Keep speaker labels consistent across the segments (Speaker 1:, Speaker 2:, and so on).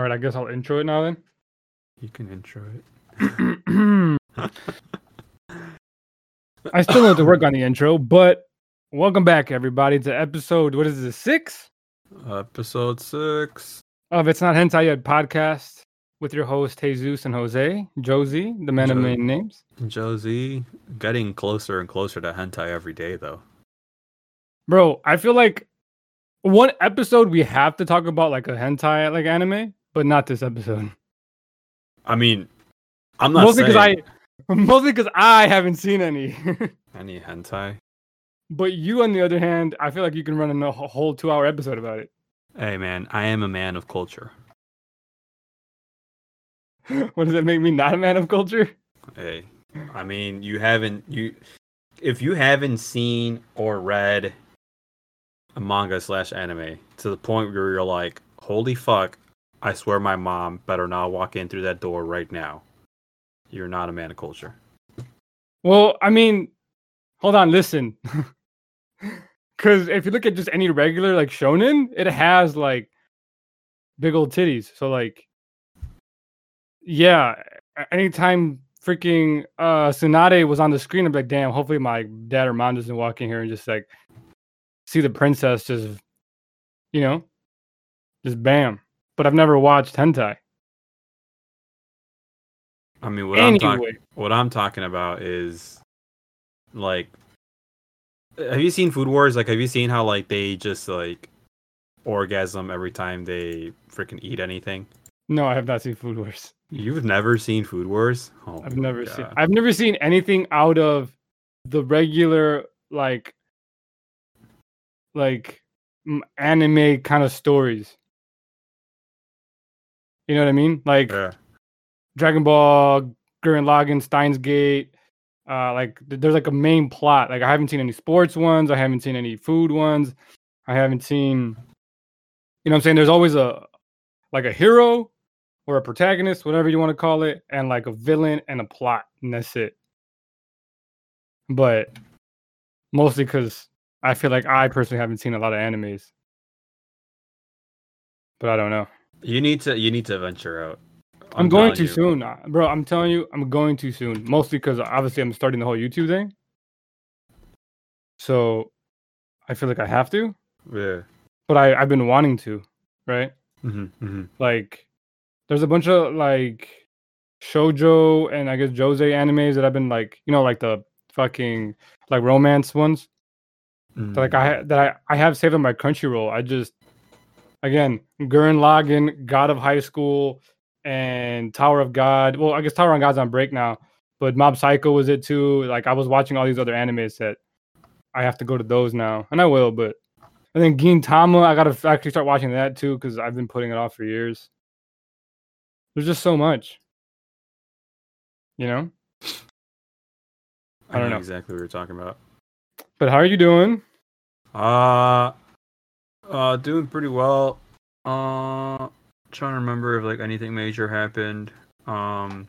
Speaker 1: All right, I guess I'll intro it now then.
Speaker 2: You can intro it.
Speaker 1: I still need to work on the intro, but welcome back, everybody, to episode what is this six
Speaker 2: Episode six.
Speaker 1: of It's Not Hentai Yet podcast with your host Jesus and Jose Josie, the man of many names.
Speaker 2: Josie getting closer and closer to hentai every day, though.
Speaker 1: Bro, I feel like one episode we have to talk about like a hentai like anime, but not this episode.
Speaker 2: I mean, I'm not
Speaker 1: Mostly because I, mostly because I haven't seen any.
Speaker 2: any hentai.
Speaker 1: but you, on the other hand, I feel like you can run a whole two-hour episode about it.
Speaker 2: Hey, man, I am a man of culture.
Speaker 1: what does that make me not a man of culture?
Speaker 2: Hey, I mean, you haven't you if you haven't seen or read a manga slash anime to the point where you're like, holy fuck, I swear my mom better not walk in through that door right now. You're not a man of culture.
Speaker 1: Well, I mean, hold on, listen. Because if you look at just any regular like shonen, it has like big old titties. So like, yeah, anytime freaking uh Tsunade was on the screen, I'm like, damn. Hopefully my dad or mom doesn't walk in here and just like see the princess just, you know, just bam. But I've never watched hentai.
Speaker 2: I mean, what I'm talking what I'm talking about is like have you seen Food Wars? Like have you seen how like they just like orgasm every time they freaking eat anything?
Speaker 1: no, I have not seen Food Wars.
Speaker 2: You've never seen Food Wars? Oh
Speaker 1: I've never seen. I've never seen anything out of the regular like like anime kind of stories. You know what I mean? Like
Speaker 2: Yeah.
Speaker 1: Dragon Ball, Gurren Lagann, Steins Gate. Uh, like there's like a main plot. Like I haven't seen any sports ones. I haven't seen any food ones. I haven't seen. You know what I'm saying? There's always a like a hero or a protagonist, whatever you want to call it, and like a villain and a plot, and that's it. But mostly because I feel like I personally haven't seen a lot of animes. But I don't know.
Speaker 2: You need to you need to venture out.
Speaker 1: I'm, going too
Speaker 2: you.
Speaker 1: soon, uh, bro. I'm telling you, I'm going too soon. Mostly because obviously I'm starting the whole YouTube thing. So I feel like I have to,
Speaker 2: Yeah.
Speaker 1: but I I've been wanting to, right?
Speaker 2: hmm hmm
Speaker 1: Like, there's a bunch of like shojo and I guess josei animes that I've been like, you know, like the fucking like romance ones.
Speaker 2: Mm-hmm.
Speaker 1: that, like I that I, I have saved on my Crunchyroll. I just again Gurren Lagann, God of High School, and Tower of God. Well, I guess Tower of God's on break now, but Mob Psycho was it too. Like I was watching all these other animes that I have to go to those now, and I will. But and then Gintama, I gotta actually start watching that too because I've been putting it off for years. There's just so much, you know. I don't know.
Speaker 2: exactly what you're talking about.
Speaker 1: But how are you doing?
Speaker 2: Uh uh doing pretty well. Uh trying to remember if like anything major happened. Um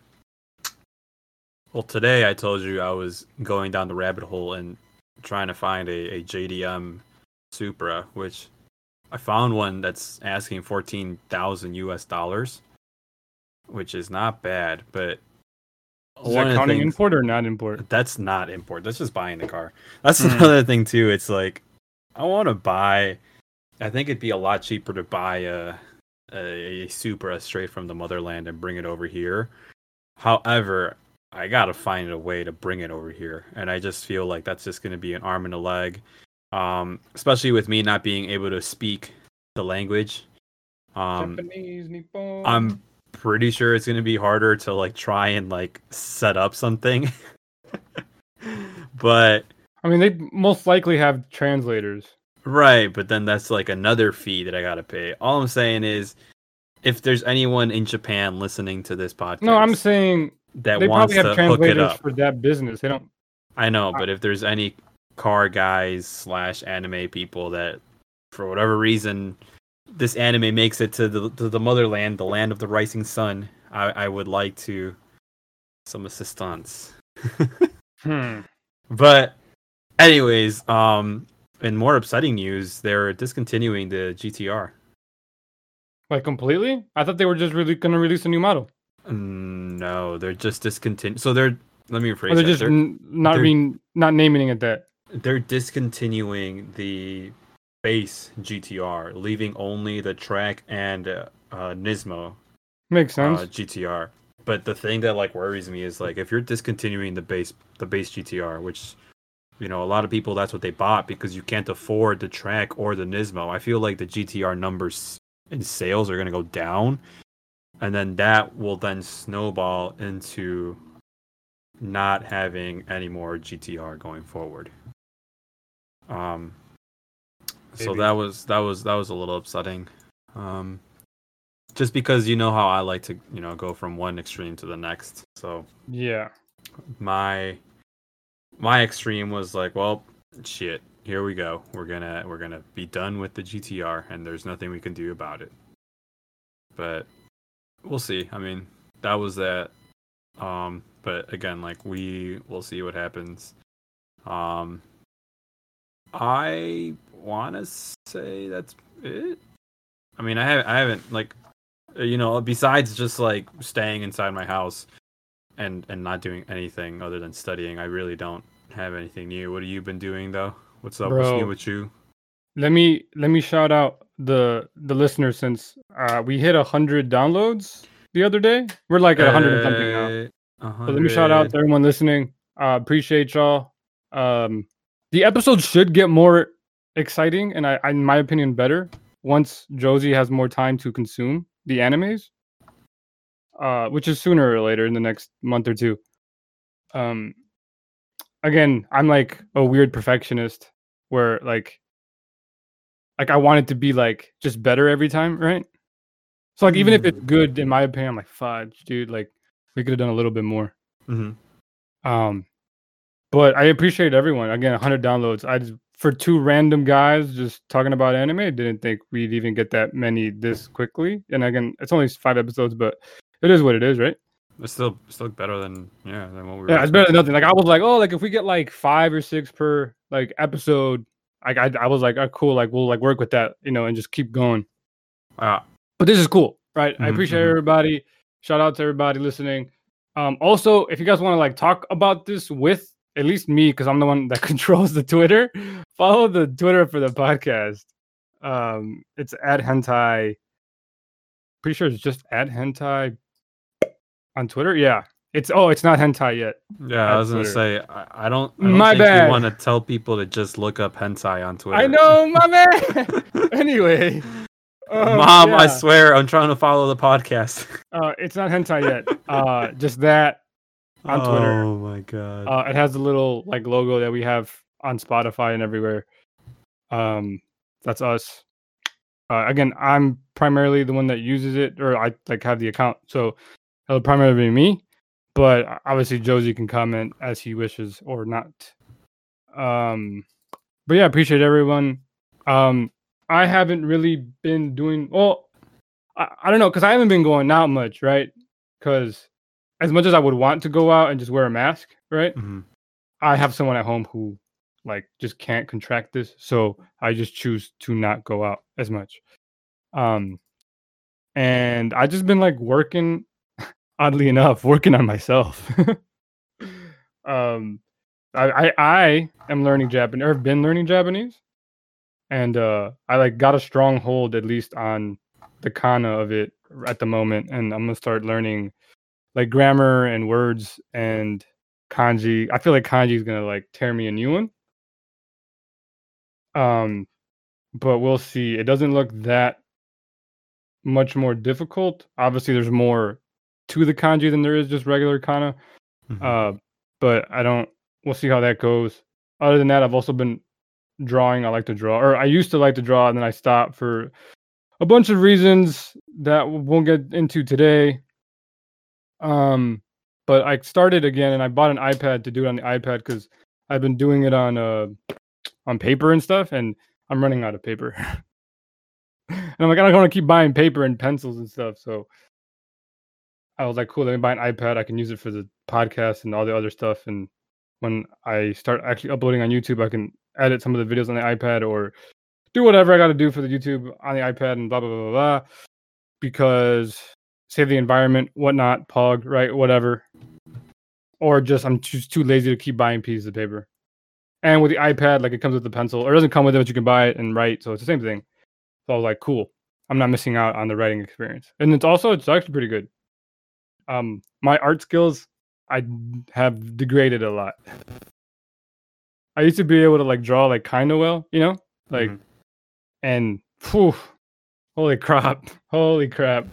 Speaker 2: well today I told you I was going down the rabbit hole and trying to find a, a JDM Supra, which I found one that's asking fourteen thousand US dollars. Which is not bad, but
Speaker 1: Is that counting
Speaker 2: things-
Speaker 1: import or not import?
Speaker 2: that's not import. That's just buying the car. That's
Speaker 1: Mhm.
Speaker 2: another thing too. It's like I want to buy. I think it'd be a lot cheaper to buy a, a a Supra straight from the motherland and bring it over here. However, I gotta find a way to bring it over here, and I just feel like that's just gonna be an arm and a leg. Um, especially with me not being able to speak the language. Um,
Speaker 1: Japanese, Nippon.
Speaker 2: I'm pretty sure it's gonna be harder to like try and like set up something. but
Speaker 1: I mean, they most likely have translators.
Speaker 2: Right, but then that's like another fee that I gotta pay. All I'm saying is, if there's anyone in Japan listening to this podcast,
Speaker 1: No, I'm saying
Speaker 2: that
Speaker 1: they
Speaker 2: wants
Speaker 1: probably have
Speaker 2: to hook it up,
Speaker 1: for that business. They don't.
Speaker 2: I know, but if there's any car guys slash anime people that, for whatever reason, this anime makes it to the to the motherland, the land of the rising sun, I, I would like to some assistance.
Speaker 1: Hmm.
Speaker 2: But anyways, um in more upsetting news, they're discontinuing the GTR.
Speaker 1: Like completely? I thought they were just really gonna release a new model.
Speaker 2: Mm, No, they're just discontinuing. So they're let me rephrase
Speaker 1: Or they're
Speaker 2: that.
Speaker 1: just
Speaker 2: They're,
Speaker 1: n- not
Speaker 2: they're-
Speaker 1: being not naming it that.
Speaker 2: they're discontinuing the base GTR, leaving only the track and uh, uh, Nismo
Speaker 1: Makes sense.
Speaker 2: uh, GTR. But the thing that like worries me is like if you're discontinuing the base the base GTR, which you know a lot of people that's what they bought because you can't afford the track or the Nismo. I feel like the GTR numbers in sales are gonna go down, and then that will then snowball into not having any more GTR going forward. Um. So that was that was that was a little upsetting. Um just because you know how I like to, you know, go from one extreme to the next. So
Speaker 1: yeah.
Speaker 2: my my extreme was like, well, shit, here we go. We're gonna we're gonna be done with the GTR, and there's nothing we can do about it. But we'll see. I mean, that was that. Um, but again, like we will see what happens. Um, I want to say that's it. I mean, I haven't, I haven't like, uh, you know, besides just like staying inside my house and and not doing anything other than studying, I really don't have anything new. What have you been doing though? What's up? What's
Speaker 1: Bro.
Speaker 2: new with you?
Speaker 1: Let me let me shout out the the listeners since uh we hit a hundred downloads the other day. We're like at a hundred and something now.
Speaker 2: now.
Speaker 1: So let me shout out to everyone listening. Uh, appreciate y'all. Um, the episode should get more exciting and I, I, in my opinion, better once Josie has more time to consume the animes, uh, which is sooner or later in the next month or two. Um, again, I'm like a weird perfectionist where like, like I want it to be like just better every time, right? So like even if it's
Speaker 2: Mm.
Speaker 1: good, in my opinion, I'm like fudge, dude. Like we could have done a little bit more.
Speaker 2: Mhm.
Speaker 1: Um, but I appreciate everyone. Again, 100 downloads. I just for two random guys just talking about anime, didn't think we'd even get that many this quickly. And again, it's only five episodes, but it is what it is, right?
Speaker 2: It's still still better than yeah than what we were.
Speaker 1: Yeah, it's better than nothing. Like I was like, oh, like if we get like five or six per like episode, like I, I was like, oh, cool, like we'll like work with that, you know, and just keep going.
Speaker 2: Ah,
Speaker 1: but this is cool, right? I
Speaker 2: Mhm,
Speaker 1: appreciate
Speaker 2: mhm.
Speaker 1: everybody. Shout out to everybody listening. Um, also, if you guys want to like talk about this with at least me, because I'm the one that controls the Twitter, follow the Twitter for the podcast. Um, it's at hentai. Pretty sure it's just at hentai on Twitter. Yeah, it's oh, it's not hentai yet.
Speaker 2: yeah. I was gonna
Speaker 1: Twitter.
Speaker 2: say I, I don't. I don't
Speaker 1: My
Speaker 2: think
Speaker 1: bad.
Speaker 2: You want to tell people to just look up hentai on Twitter.
Speaker 1: I know, my man. anyway, um,
Speaker 2: Mom, I swear I'm trying to follow the podcast.
Speaker 1: uh, it's not hentai yet. Uh, just that. On Twitter.
Speaker 2: Oh my god.
Speaker 1: Uh, it has the little like logo that we have on Spotify and everywhere. Um, that's us. Uh, again, I'm primarily the one that uses it, or I like have the account, so it'll primarily be me. But obviously, Josie can comment as he wishes or not. Um, but yeah, appreciate everyone. Um, I haven't really been doing well. I, I don't know because I haven't been going out much, right? Because as much as I would want to go out and just wear a mask, right?
Speaker 2: Mhm.
Speaker 1: I have someone at home who like just can't contract this, so I just choose to not go out as much. Um and I just been like working oddly enough, working on myself. um I, I I am learning Japanese or have been learning Japanese. And uh I like got a strong hold at least on the kana of it at the moment and I'm gonna start learning like grammar and words and kanji. I feel like kanji is gonna like tear me a new one. Um, but we'll see. It doesn't look that much more difficult. Obviously, there's more to the kanji than there is just regular kana.
Speaker 2: Mhm.
Speaker 1: Uh, but I don't. We'll see how that goes. Other than that, I've also been drawing. I like to draw, or I used to like to draw, and then I stopped for a bunch of reasons that we won't get into today. Um, but I started again, and I bought an iPad to do it on the iPad because I've been doing it on uh on paper and stuff, and I'm running out of paper. and I'm like, I don't want to keep buying paper and pencils and stuff, so I was like, cool, let me buy an iPad. I can use it for the podcast and all the other stuff. And when I start actually uploading on YouTube, I can edit some of the videos on the iPad or do whatever I got to do for the YouTube on the iPad and blah blah blah blah. blah. because save the environment, whatnot, pog, right, whatever. Or just I'm just too lazy to keep buying pieces of paper. And with the iPad, like it comes with the pencil, or it doesn't come with it, but you can buy it and write. So it's the same thing. So I was like, cool. I'm not missing out on the writing experience. And it's also it's actually pretty good. Um, my art skills I have degraded a lot. I used to be able to like draw like kind of well, you know, like,
Speaker 2: Mhm.
Speaker 1: and whew, holy crap, holy crap.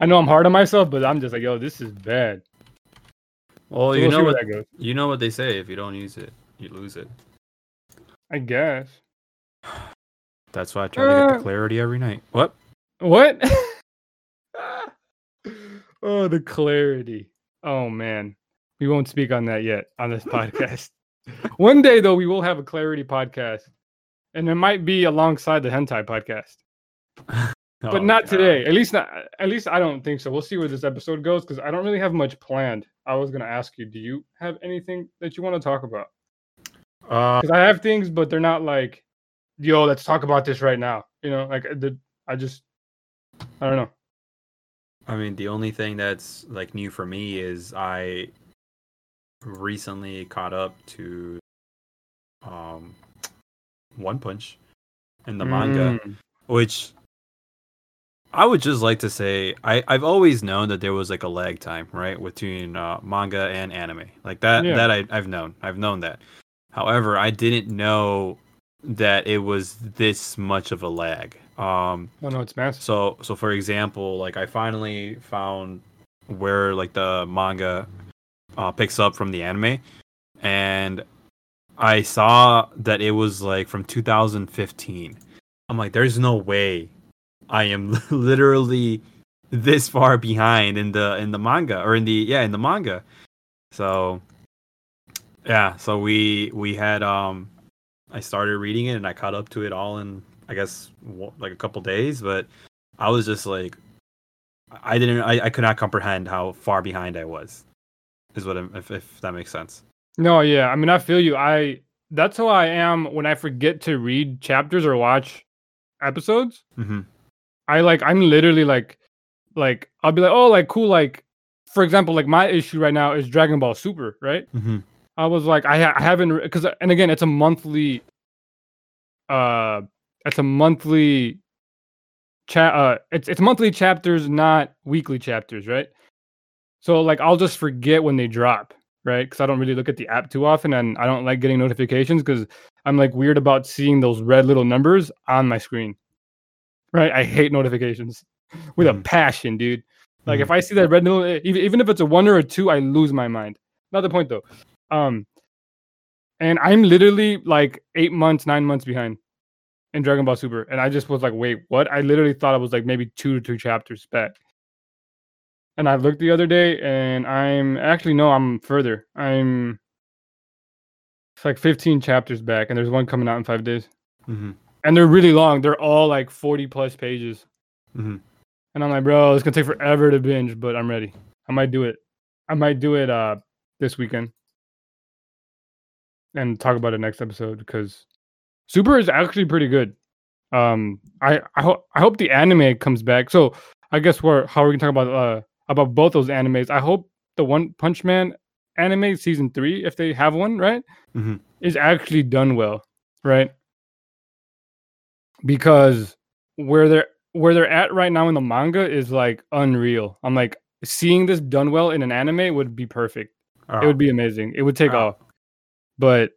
Speaker 1: I know I'm hard on myself, but I'm just like, yo, this is bad.
Speaker 2: Well,
Speaker 1: So
Speaker 2: you
Speaker 1: we'll
Speaker 2: know what you know what they say. If you don't use it, you lose it.
Speaker 1: I guess.
Speaker 2: That's why I try to get
Speaker 1: Uh,
Speaker 2: the clarity every night. What?
Speaker 1: What? oh, the clarity. Oh man, we won't speak on that yet on this podcast. One day though, we will have a clarity podcast, and it might be alongside the hentai podcast. but
Speaker 2: Oh,
Speaker 1: not
Speaker 2: God.
Speaker 1: today. At least not. At least I don't think so. We'll see where this episode goes because I don't really have much planned. I was gonna ask you, do you have anything that you want to talk about?
Speaker 2: Uh,
Speaker 1: Because I have things, but they're not like, yo, let's talk about this right now. You know, like the I just, I don't know.
Speaker 2: I mean, the only thing that's like new for me is I recently caught up to um One Punch in the manga,
Speaker 1: Mm.
Speaker 2: which I would just like to say I I've always known that there was like a lag time, right, between uh, manga and anime. Like that
Speaker 1: Yeah.
Speaker 2: that I I've known. I've known that. However, I didn't know that it was this much of a lag. Um
Speaker 1: Oh no, it's massive.
Speaker 2: so so for example, like I finally found where like the manga uh, picks up from the anime, and I saw that it was like from 2015. I'm like, there's no way I am literally this far behind in the in the manga or in the yeah in the manga. So yeah, so we we had um I started reading it and I caught up to it all in I guess like a couple days, but I was just like I didn't I, I could not comprehend how far behind I was. Is what I'm, if if that makes sense.
Speaker 1: No, yeah. I mean, I feel you. I that's how I am when I forget to read chapters or watch episodes.
Speaker 2: hmm
Speaker 1: I like I'm literally like like I'll be like, oh, like cool, like for example, like my issue right now is Dragon Ball Super, right?
Speaker 2: hmm
Speaker 1: I was like, I, ha- I haven't because and again, it's a monthly, uh, it's a monthly chat. Uh, it's it's monthly chapters, not weekly chapters, right? So like, I'll just forget when they drop, right? Because I don't really look at the app too often, and I don't like getting notifications because I'm like weird about seeing those red little numbers on my screen, right? I hate notifications with a
Speaker 2: Mhm.
Speaker 1: passion, dude. Like
Speaker 2: Mhm.
Speaker 1: if I see that red little, even even if it's a one or a two, I lose my mind. Not the point though. Um, and I'm literally like eight months, nine months behind in Dragon Ball Super, and I just was like, wait, what? I literally thought it was like maybe two to two chapters back. And I looked the other day, and I'm actually no, I'm further. I'm it's like 15 chapters back, and there's one coming out in five days,
Speaker 2: hmm
Speaker 1: and they're really long. They're all like 40 plus pages.
Speaker 2: hmm
Speaker 1: And I'm like, bro, it's gonna take forever to binge, but I'm ready. I might do it. I might do it uh this weekend. And talk about it next episode because Super is actually pretty good. Um I I hope I hope the anime comes back. So I guess we're how are we can talk about uh about both those animes. I hope the One Punch Man anime season three, if they have one, right?
Speaker 2: mm-hmm.
Speaker 1: Is actually done well, right? Because where they're where they're at right now in the manga is like unreal. I'm like seeing this done well in an anime would be perfect. It would be amazing. It would take
Speaker 2: Oh.
Speaker 1: off. But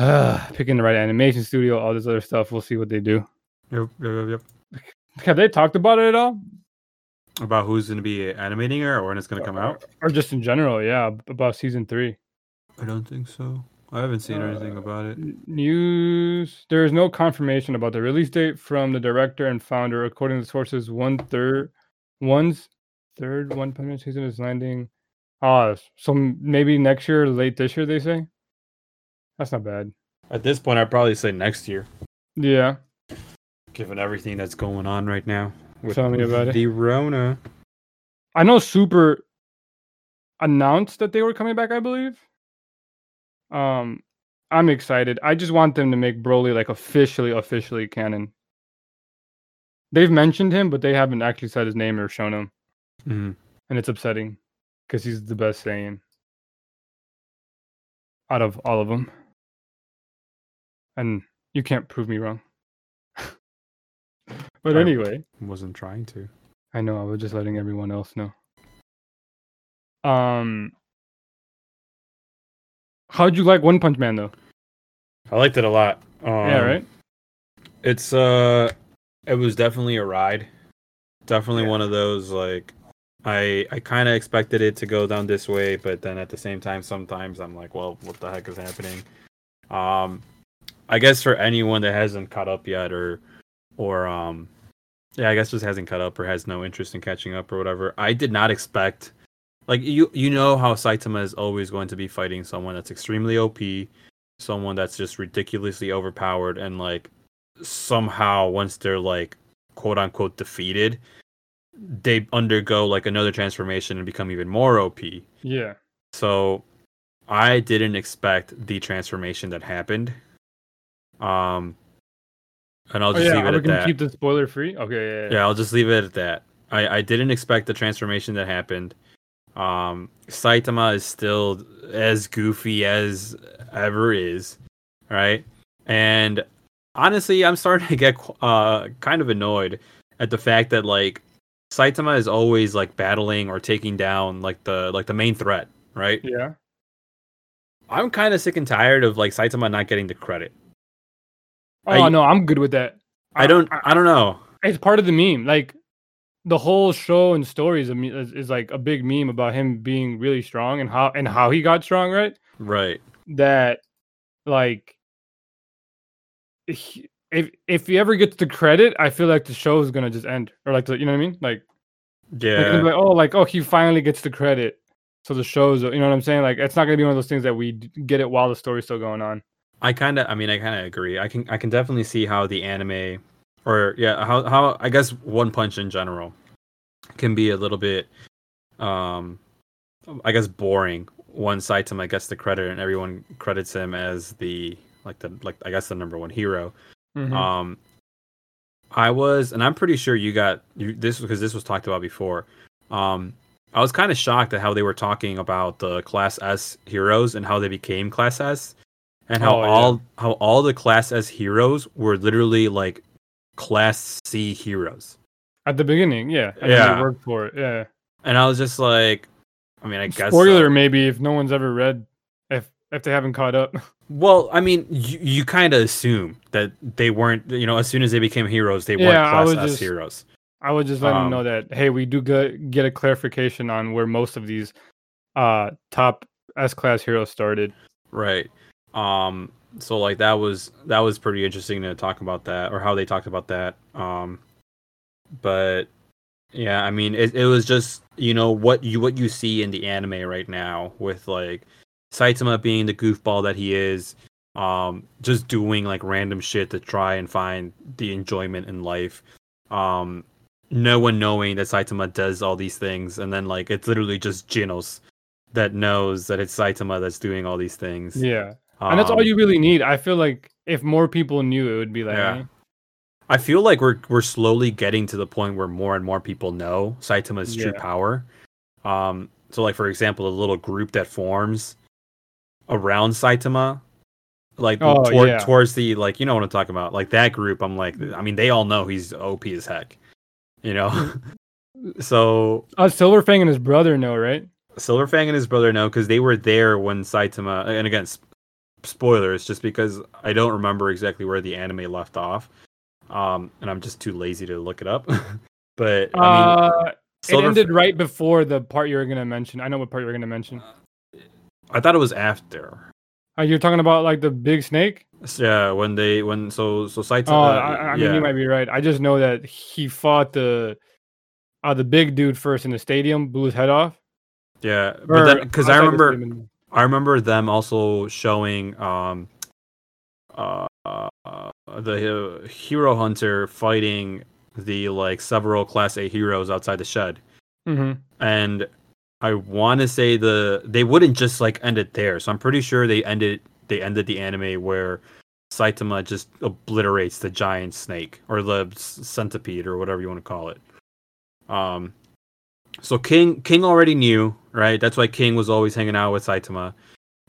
Speaker 1: picking the right animation studio, all this other stuff, we'll see what they do.
Speaker 2: Yep, yep, yep.
Speaker 1: Have they talked about it at all?
Speaker 2: About who's going to be animating her or when it's going to come out?
Speaker 1: Or just in general, yeah, about season three.
Speaker 2: I don't think so. I haven't seen anything about it.
Speaker 1: News. There is no confirmation about the release date from the director and founder. According to sources, one third, one's third One Punch season is landing. Ah, so maybe next year, late this year. They say. That's not bad.
Speaker 2: At this point, I'd probably say next year,
Speaker 1: Yeah.
Speaker 2: given everything that's going on right now. With
Speaker 1: Tell me about it.
Speaker 2: The Rona.
Speaker 1: I know Super announced that they were coming back, I believe. Um I'm excited. I just want them to make Broly like officially officially canon. they've mentioned him, but they haven't actually said his name or shown him,
Speaker 2: Mhm.
Speaker 1: and it's upsetting because he's the best Saiyan out of all of them, and you can't prove me wrong. but
Speaker 2: I-
Speaker 1: anyway,
Speaker 2: Wasn't trying to.
Speaker 1: I know I was just letting everyone else know. Um, how'd you like One Punch Man though?
Speaker 2: I liked it a lot. Um,
Speaker 1: yeah, right.
Speaker 2: It's uh, it was definitely a ride. Definitely one of those like, I I kind of expected it to go down this way, but then at the same time, sometimes I'm like, well, what the heck is happening? Um, I guess for anyone that hasn't caught up yet, or or um, yeah, I guess just hasn't caught up or has no interest in catching up or whatever. I did not expect, like you you know how Saitama is always going to be fighting someone that's extremely OP, someone that's just ridiculously overpowered, and like somehow once they're like quote unquote defeated, they undergo like another transformation and become even more OP.
Speaker 1: Yeah.
Speaker 2: So I didn't expect the transformation that happened. Um and I'll
Speaker 1: Oh
Speaker 2: just
Speaker 1: yeah,
Speaker 2: leave
Speaker 1: are
Speaker 2: it
Speaker 1: we
Speaker 2: at that.
Speaker 1: keep the spoiler free? Okay. Yeah. yeah.
Speaker 2: Yeah, I'll just leave it at that. I, I didn't expect the transformation that happened. Um, Saitama is still as goofy as ever is, right? And honestly, I'm starting to get uh kind of annoyed at the fact that like Saitama is always like battling or taking down like the like the main threat, right?
Speaker 1: Yeah.
Speaker 2: I'm kind of sick and tired of like Saitama not getting the credit.
Speaker 1: Oh
Speaker 2: I-
Speaker 1: no, I'm good with that.
Speaker 2: I don't I don't know.
Speaker 1: It's part of the meme. Like the whole show and story is, is, is like a big meme about him being really strong and how and how he got strong, right?
Speaker 2: Right.
Speaker 1: That like he- if if he ever gets the credit, I feel like the show is gonna just end, or like the, you know what I mean? Like, like,
Speaker 2: Yeah.
Speaker 1: be like oh, like oh, he finally gets the credit, so the show's you know what I'm saying? Like, it's not gonna be one of those things that we get it while the story's still going on.
Speaker 2: I kind of, I mean, I kind of agree. I can, I can definitely see how the anime, or yeah, how, how I guess One Punch in general, can be a little bit, um, I guess boring. One cites him, I guess, the credit, and everyone credits him as the like the like I guess the number one hero.
Speaker 1: Mhm.
Speaker 2: Um, I was, and I'm pretty sure you got you, this because this was talked about before. Um, I was kind of shocked at how they were talking about the Class S heroes and how they became Class S, and how
Speaker 1: Oh, yeah.
Speaker 2: all how all the Class S heroes were literally like Class C heroes.
Speaker 1: At the beginning, yeah, and
Speaker 2: Yeah.
Speaker 1: they worked for it, yeah.
Speaker 2: And I was just like, I mean, I guess
Speaker 1: Spoiler,
Speaker 2: so.
Speaker 1: maybe if no one's ever read, if if they haven't caught up.
Speaker 2: Well, I mean, you, you kind of assume that they weren't. You know, as soon as they became heroes, they weren't
Speaker 1: I
Speaker 2: Class S
Speaker 1: just-
Speaker 2: heroes.
Speaker 1: I would just let them
Speaker 2: Um,
Speaker 1: know that hey, we do get get a clarification on where most of these uh top S class heroes started.
Speaker 2: Right. Um so like that was that was pretty interesting to talk about that or how they talked about that. Um but yeah, I mean it it was just, you know, what you what you see in the anime right now with like Saitama being the goofball that he is, um just doing like random shit to try and find the enjoyment in life. Um no one knowing that Saitama does all these things and then like it's literally just Genos that knows that it's Saitama that's doing all these things.
Speaker 1: Yeah, and that's all
Speaker 2: Um,
Speaker 1: you really need. I feel like if more people knew, it would be like,
Speaker 2: Yeah.
Speaker 1: eh.
Speaker 2: I feel like we're we're slowly getting to the point where more and more people know Saitama's true power. Um, so like for example, the little group that forms around Saitama, like
Speaker 1: Oh,
Speaker 2: toward,
Speaker 1: yeah.
Speaker 2: towards the like you know what I'm talking about, like that group. I'm like, I mean, they all know he's OP as heck, you know. so
Speaker 1: uh, Silverfang and his brother know, right?
Speaker 2: Silverfang and his brother know because they were there when Saitama. And again, spoilers, just because I don't remember exactly where the anime left off, um, and I'm just too lazy to look it up. but I mean,
Speaker 1: uh, it
Speaker 2: Silver-
Speaker 1: ended right before the part you were gonna mention. I know what part you were gonna mention.
Speaker 2: I thought it was after.
Speaker 1: Uh, you're talking about like the big snake.
Speaker 2: Yeah, when they when so so Saitama.
Speaker 1: Oh, I, I mean,
Speaker 2: yeah,
Speaker 1: you might be right. I just know that he fought the uh the big dude first in the stadium, blew his head off.
Speaker 2: yeah,
Speaker 1: Or
Speaker 2: but then because I
Speaker 1: outside
Speaker 2: remember. I remember them also showing um uh, uh the uh, hero hunter fighting the like several class A heroes outside the shed.
Speaker 1: Mhm.
Speaker 2: and I want to say the they wouldn't just like end it there. So I'm pretty sure they ended they ended the anime where Saitama just obliterates the giant snake or the centipede or whatever you want to call it. Um, so King King already knew, right? That's why King was always hanging out with Saitama.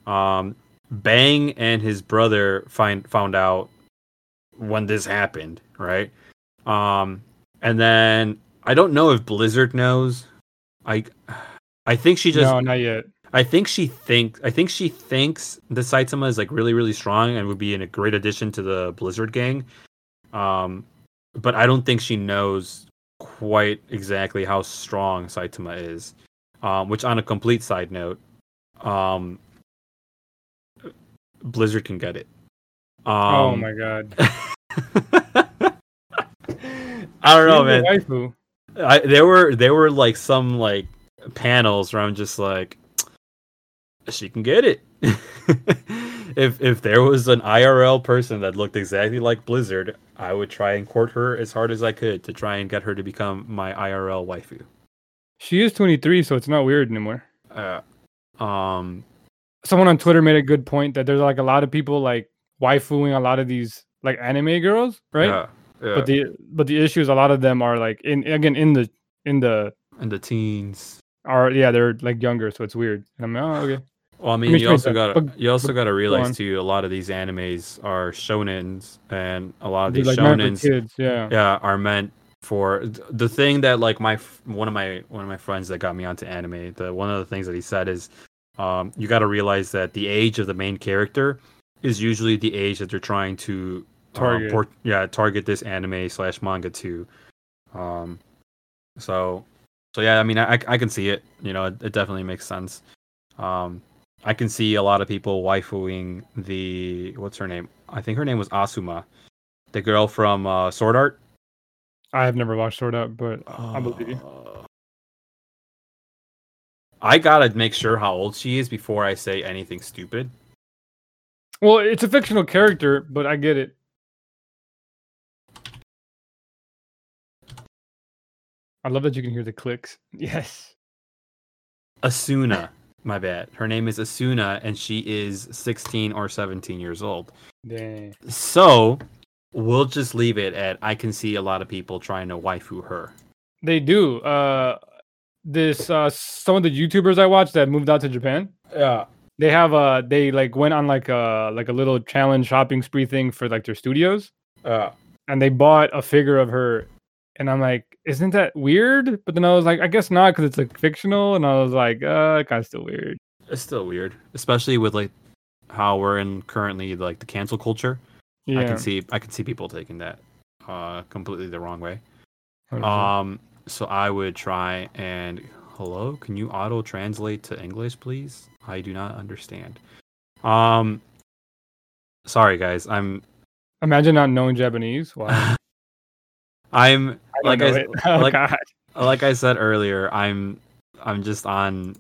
Speaker 2: Um, Bang and his brother find found out when this happened, right? Um, and then I don't know if Blizzard knows. I I think she just
Speaker 1: no, not yet.
Speaker 2: I think she thinks I think she thinks the Saitama is like really really strong and would be in a great addition to the Blizzard gang. Um, but I don't think she knows quite exactly how strong Saitama is. Um, which on a complete side note, um, Blizzard can get it. Um,
Speaker 1: oh my god.
Speaker 2: I don't know, man.
Speaker 1: Waifu.
Speaker 2: I, there were there were like some like panels where I'm just like, she can get it. if if there was an IRL person that looked exactly like Blizzard, I would try and court her as hard as I could to try and get her to become my IRL waifu.
Speaker 1: She is 23, so it's not weird anymore.
Speaker 2: Uh, um,
Speaker 1: Someone on Twitter made a good point that there's like a lot of people like waifuing a lot of these like anime girls, right?
Speaker 2: yeah, yeah.
Speaker 1: But the but the issue is a lot of them are like in again in the in the
Speaker 2: in the teens.
Speaker 1: are yeah they're like younger, so it's weird. And I'm like, oh okay.
Speaker 2: Well, I mean, you also got
Speaker 1: but-
Speaker 2: you also got to realize too. A lot of these animes are shonens, and a lot of these
Speaker 1: like
Speaker 2: shonens
Speaker 1: kids, yeah.
Speaker 2: yeah are meant for the thing that like my one of my one of my friends that got me onto anime the one of the things that he said is um you got to realize that the age of the main character is usually the age that they're trying to uh,
Speaker 1: Target.
Speaker 2: port- yeah target this anime slash manga to um so so yeah i mean i i can see it you know it, it definitely makes sense um i can see a lot of people waifuing the what's her name i think her name was asuma the girl from uh sword art
Speaker 1: I have never watched Sword Art, but I believe you.
Speaker 2: uh, I gotta make sure how old she is before I say anything stupid.
Speaker 1: Well, it's a fictional character, but I get it. I love that you can hear the clicks. Yes.
Speaker 2: Asuna, my bad. Her name is Asuna, and she is 16 or 17 years old.
Speaker 1: Dang.
Speaker 2: So we'll just leave it at I can see a lot of people trying to waifu her.
Speaker 1: They do. Uh this uh some of the YouTubers I watched that moved out to Japan,
Speaker 2: Yeah.
Speaker 1: they have uh they like went on like a like a little challenge shopping spree thing for like their studios
Speaker 2: Uh,
Speaker 1: and they bought a figure of her and I'm like, isn't that weird? But then I was like, I guess not because it's like fictional, and I was like, uh, kind of still weird.
Speaker 2: it's still weird, especially with like how we're in currently like the cancel culture.
Speaker 1: Yeah.
Speaker 2: I can see I can see people taking that uh completely the wrong way.
Speaker 1: 100%.
Speaker 2: Um, so I would try and hello, can you auto translate to English, please? I do not understand. Um, sorry guys, I'm
Speaker 1: Imagine not knowing Japanese. Wow.
Speaker 2: I'm
Speaker 1: I
Speaker 2: like I.
Speaker 1: Oh,
Speaker 2: like
Speaker 1: God.
Speaker 2: like I said earlier, I'm I'm just on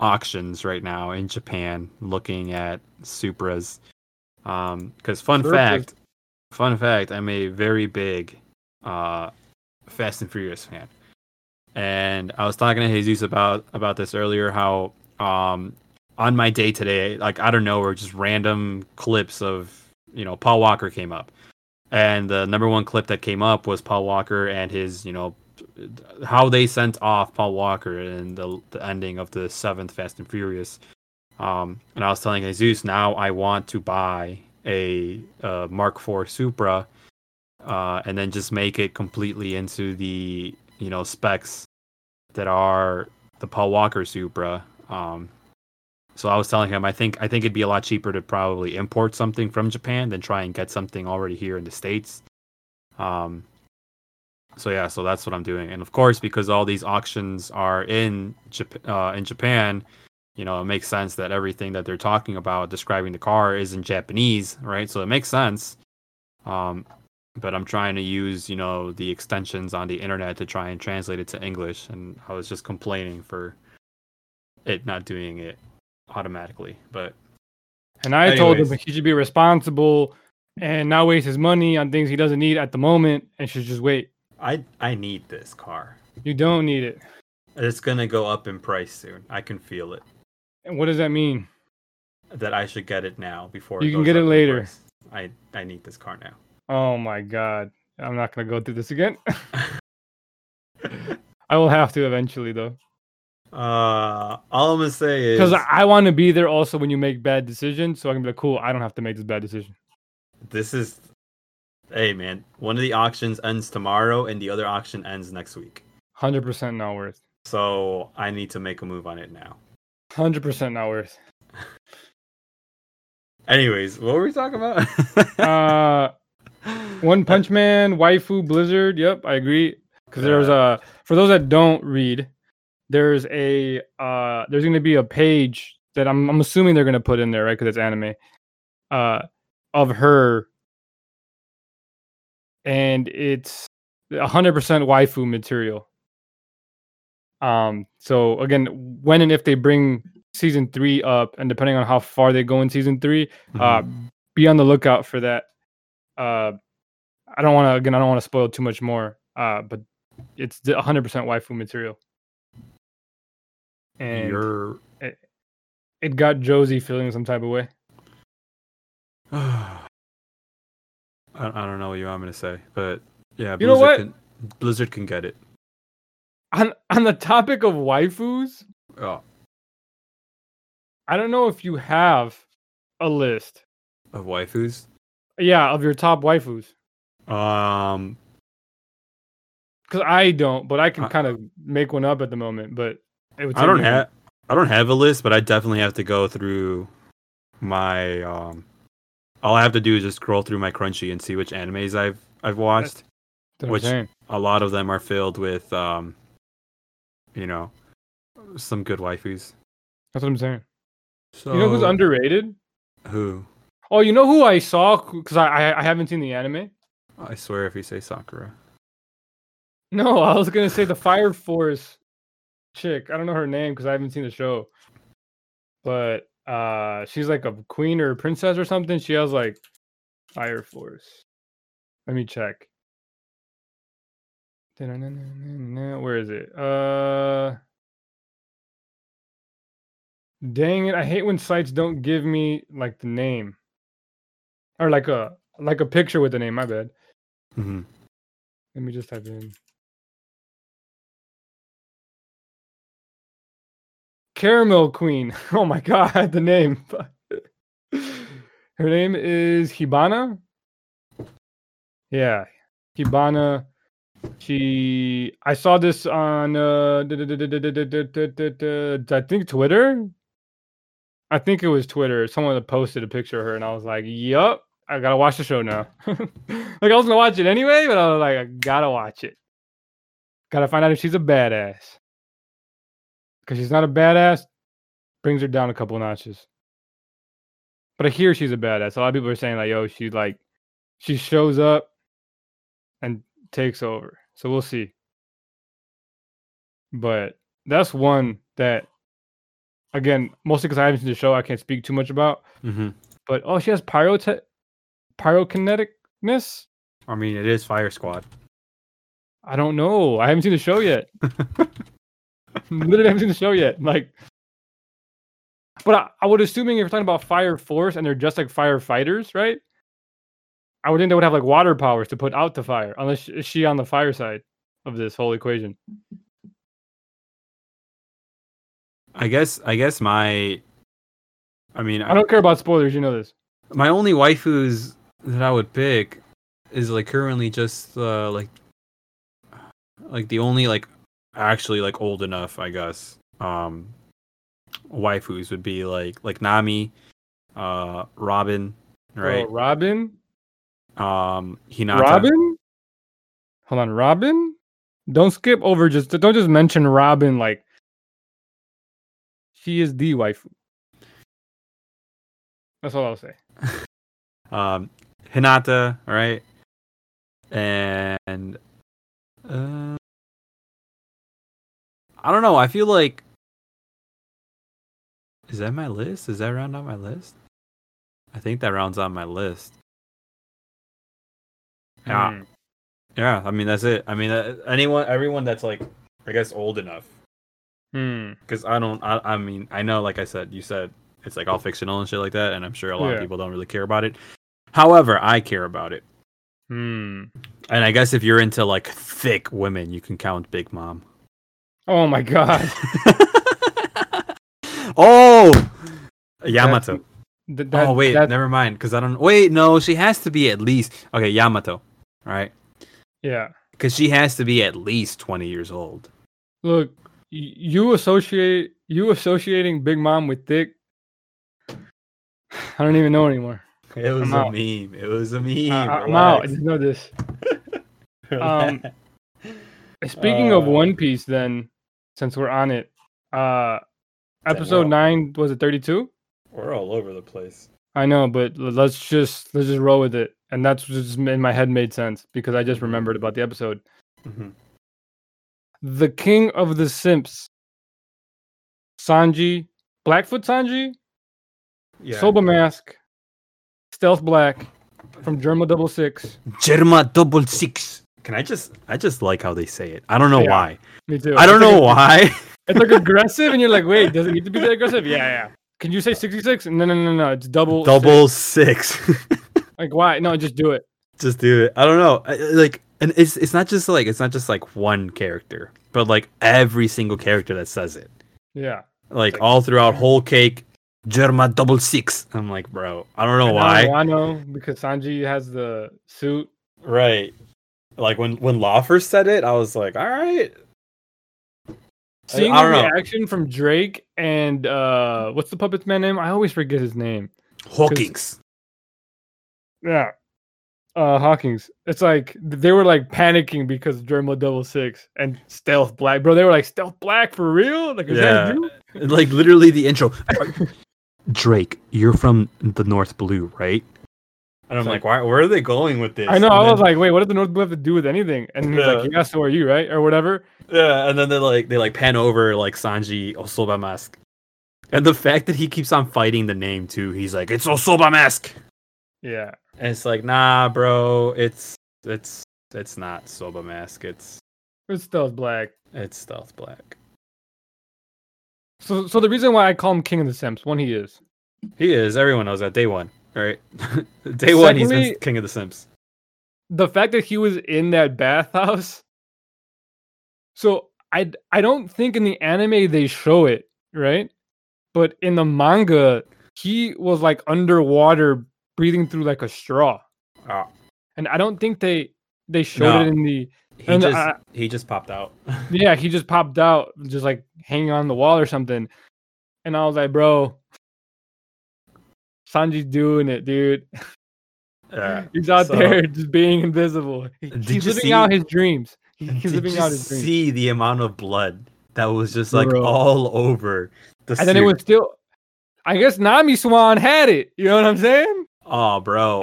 Speaker 2: auctions right now in Japan looking at Supras. Um, because fun
Speaker 1: Supras.
Speaker 2: fact, fun fact, I'm a very big uh Fast and Furious fan. And I was talking to Jesus about about this earlier how um on my day today, like I don't know, or just random clips of you know, Paul Walker came up. And the number one clip that came up was Paul Walker and his, you know, how they sent off Paul Walker in the the ending of the seventh Fast and Furious. Um, and I was telling Jesus, now I want to buy a, uh Mark IV Supra, uh, and then just make it completely into the you know specs that are the Paul Walker Supra. Um, so I was telling him, I think I think it'd be a lot cheaper to probably import something from Japan than try and get something already here in the states. Um, so yeah, so that's what I'm doing, and of course, because all these auctions are in Jap- uh, in Japan, you know, it makes sense that everything that they're talking about describing the car is in Japanese, right? So it makes sense. Um, but I'm trying to use, you know, the extensions on the internet to try and translate it to English, and I was just complaining for it not doing it automatically. But
Speaker 1: And I told him
Speaker 2: Anyways.
Speaker 1: he should be responsible and not waste his money on things he doesn't need at the moment and should just wait.
Speaker 2: I I need this car.
Speaker 1: You don't need it.
Speaker 2: It's gonna go up in price soon. I can feel it.
Speaker 1: And what does that mean?
Speaker 2: That I should get it now before
Speaker 1: You can get it later.
Speaker 2: I I need this car now.
Speaker 1: Oh my god. I'm not gonna go through this again. I will have to eventually though.
Speaker 2: Uh, all I'm gonna say is
Speaker 1: Because I, I want to be there also when you make bad decisions, so I can be like, cool, I don't have to make this bad decision.
Speaker 2: this is, hey man, one of the auctions ends tomorrow and the other auction ends next week.
Speaker 1: Hundred percent not worth.
Speaker 2: So I need to make a move on it now.
Speaker 1: Hundred percent not worth.
Speaker 2: Anyways, what were we talking about?
Speaker 1: Uh, One Punch Man, Waifu, Blizzard. Yep, I agree. Because there's a for those that don't read, there's a uh there's going to be a page that I'm I'm assuming they're going to put in there, right? Because it's anime, uh, of her, and it's 100% waifu material. Um, so again, when and if they bring season three up, and depending on how far they go in season three, uh,
Speaker 2: Mhm.
Speaker 1: be on the lookout for that. Uh, I don't want to again. I don't want to spoil too much more. Uh, but it's 100% waifu material, and
Speaker 2: you're
Speaker 1: it got Josie feeling some type of way.
Speaker 2: I, I don't know what you want me to say, but yeah,
Speaker 1: You know what?
Speaker 2: Can, Blizzard can get it.
Speaker 1: On on the topic of waifus,
Speaker 2: Oh,
Speaker 1: I don't know if you have a list.
Speaker 2: of waifus.
Speaker 1: Yeah, of your top waifus.
Speaker 2: Um,
Speaker 1: Because I don't, but I can
Speaker 2: I-
Speaker 1: kind of make one up at the moment. But it
Speaker 2: I don't have I don't have a list, but I definitely have to go through my um. All I have to do is just scroll through my Crunchy and see which animes I've I've watched.
Speaker 1: That's
Speaker 2: which- A lot of them are filled with um, you know, some good waifus.
Speaker 1: That's what I'm saying.
Speaker 2: So
Speaker 1: You know who's underrated?
Speaker 2: Who?
Speaker 1: Oh, you know who I saw because I, I I haven't seen the anime.
Speaker 2: I swear, if you say Sakura.
Speaker 1: No, I was gonna say the Fire Force chick. I don't know her name because I haven't seen the show. But uh she's like a queen or a princess or something. She has like Fire Force. Let me check. Where is it? Uh Dang it, I hate when sites don't give me like the name. Or like a like a picture with the name, my bad.
Speaker 2: hmm
Speaker 1: Let me just type in. Caramel Queen. Oh my god, the name. Her name is Hibana. Yeah, Hibana. She. I saw this on. Uh, I think Twitter. I think it was Twitter. Someone posted a picture of her, and I was like, "Yup, I gotta watch the show now." like I was gonna watch it anyway, but I was like, I gotta watch it. Gotta find out if she's a badass. Because she's not a badass, brings her down a couple notches. But I hear she's a badass. A lot of people are saying like, yo, she like she shows up and takes over. So we'll see. But that's one that again, mostly because I haven't seen the show, I can't speak too much about.
Speaker 2: hmm
Speaker 1: But oh, she has pyrote pyrokineticness.
Speaker 2: I mean, it is Fire Squad.
Speaker 1: I don't know. I haven't seen the show yet. Literally haven't seen the show yet. Like, but I, I would assuming if you're talking about fire force and they're just like firefighters, right? I would think they would have like water powers to put out the fire, unless she on the fire side of this whole equation.
Speaker 2: I guess. I guess my. I mean,
Speaker 1: I don't care about spoilers. You know this.
Speaker 2: my only waifus that I would pick is like currently just uh, like like the only like actually like old enough, I guess. Um, waifus would be like like Nami, uh, Robin, right?
Speaker 1: Oh, Robin.
Speaker 2: Um, Hinata.
Speaker 1: Robin. Hold on, Robin. Don't skip over. Just don't just mention Robin like she is the waifu. That's all I'll say.
Speaker 2: um Hinata, right? And uh I don't know, I feel like Is that my list? Is that round on my list? I think that rounds on my list. Yeah.
Speaker 1: Hmm.
Speaker 2: Yeah, I mean that's it. I mean uh, anyone everyone that's like I guess old enough
Speaker 1: Hmm.
Speaker 2: cuz I don't I, I mean I know like I said you said it's like all fictional and shit like that and I'm sure a lot
Speaker 1: Yeah.
Speaker 2: of people don't really care about it. However, I care about it.
Speaker 1: Hmm.
Speaker 2: And I guess if you're into like thick women, you can count Big Mom.
Speaker 1: Oh my god.
Speaker 2: oh, Yamato.
Speaker 1: Th- that-
Speaker 2: oh wait,
Speaker 1: that-
Speaker 2: never mind. Because I don't. Wait, no, she has to be at least okay. Yamato, right?
Speaker 1: yeah.
Speaker 2: Because she has to be at least twenty years old.
Speaker 1: Look, you associate you associating Big Mom with Dick. I don't even know anymore.
Speaker 2: It was
Speaker 1: I'm
Speaker 2: a
Speaker 1: out.
Speaker 2: meme. It was a meme.
Speaker 1: I, am out. I
Speaker 2: Relax.
Speaker 1: just know this. Um,
Speaker 2: Relax.
Speaker 1: Speaking of
Speaker 2: Uh,
Speaker 1: One Piece, then since we're on it, uh, episode
Speaker 2: well.
Speaker 1: nine was it 32?
Speaker 2: We're all over the place.
Speaker 1: I know, but let's just let's just roll with it, and that's just in my head made sense because I just remembered about the episode.
Speaker 2: Mhm.
Speaker 1: The King of the Simps, Sanji, Blackfoot Sanji,
Speaker 2: Yeah.
Speaker 1: Soba Mask, Stealth Black from Germa Double Six.
Speaker 2: Germa double six. Can I just? I just like how they say it. I don't know
Speaker 1: Yeah.
Speaker 2: why.
Speaker 1: Me too.
Speaker 2: I don't
Speaker 1: It's
Speaker 2: know
Speaker 1: a-
Speaker 2: why.
Speaker 1: It's like aggressive, and you're like, wait, does it need to be that aggressive? Yeah, yeah. Can you say 66? No, no, no, no. It's double.
Speaker 2: double six.
Speaker 1: six. Like, why? No, just do it.
Speaker 2: just do it. I don't know. I- I- Like, and it's it's not just like it's not just like one character, but like every single character that says it.
Speaker 1: Yeah.
Speaker 2: Like
Speaker 1: Like-
Speaker 2: all throughout whole cake, Germa double six. I'm like, bro, I don't know why.
Speaker 1: now Wano, because Sanji has the suit.
Speaker 2: Right. Like when when Law first said it, I was like, all right.
Speaker 1: Seeing the
Speaker 2: don't know.
Speaker 1: reaction from Drake and uh, what's the puppet's man name? I always forget his name.
Speaker 2: Hawkins.
Speaker 1: Yeah. Uh, Hawkins. It's like they were like panicking because Germa Double Six and Stealth Black, bro. They were like Stealth Black for real. Like, is
Speaker 2: Yeah.
Speaker 1: that you?
Speaker 2: Like literally the intro. Drake, you're from the North Blue, right? And I'm
Speaker 1: It's
Speaker 2: like, why? Where are they going with this?
Speaker 1: I know.
Speaker 2: And
Speaker 1: I was
Speaker 2: then-
Speaker 1: like, wait, what does the North Blue have to do with anything? And he's like,
Speaker 2: Yeah.
Speaker 1: yeah, so are you, right, or whatever.
Speaker 2: Yeah, and then they like they like pan over like Sanji Osoba Mask. And the fact that he keeps on fighting the name too, he's like, it's Osoba Mask.
Speaker 1: Yeah.
Speaker 2: And it's like, nah, bro, it's it's it's not Soba Mask, it's
Speaker 1: It's Stealth Black.
Speaker 2: it's Stealth Black.
Speaker 1: So, so the reason why I call him King of the Simps, one, he is.
Speaker 2: He is, everyone knows that day one, right? day one he's been king of the Simps.
Speaker 1: the fact that he was in that bathhouse. So I I don't think in the anime they show it, right? But in the manga, he was like underwater breathing through like a straw.
Speaker 2: Oh,
Speaker 1: And I don't think they they showed
Speaker 2: No.
Speaker 1: it in the
Speaker 2: he just
Speaker 1: I-
Speaker 2: he just popped out.
Speaker 1: Yeah, he just popped out just like hanging on the wall or something. And I was like, "Bro, Sanji's doing it, dude.
Speaker 2: Yeah.
Speaker 1: He's out
Speaker 2: So-
Speaker 1: there just being invisible. He- He's living
Speaker 2: see-
Speaker 1: out his dreams. He-
Speaker 2: Did
Speaker 1: He's living
Speaker 2: you
Speaker 1: out his dreams."
Speaker 2: see the amount of blood that was just like
Speaker 1: Bro.
Speaker 2: all over the
Speaker 1: and then it was still I guess Nami Swan had it. You know what I'm saying?
Speaker 2: Oh, bro.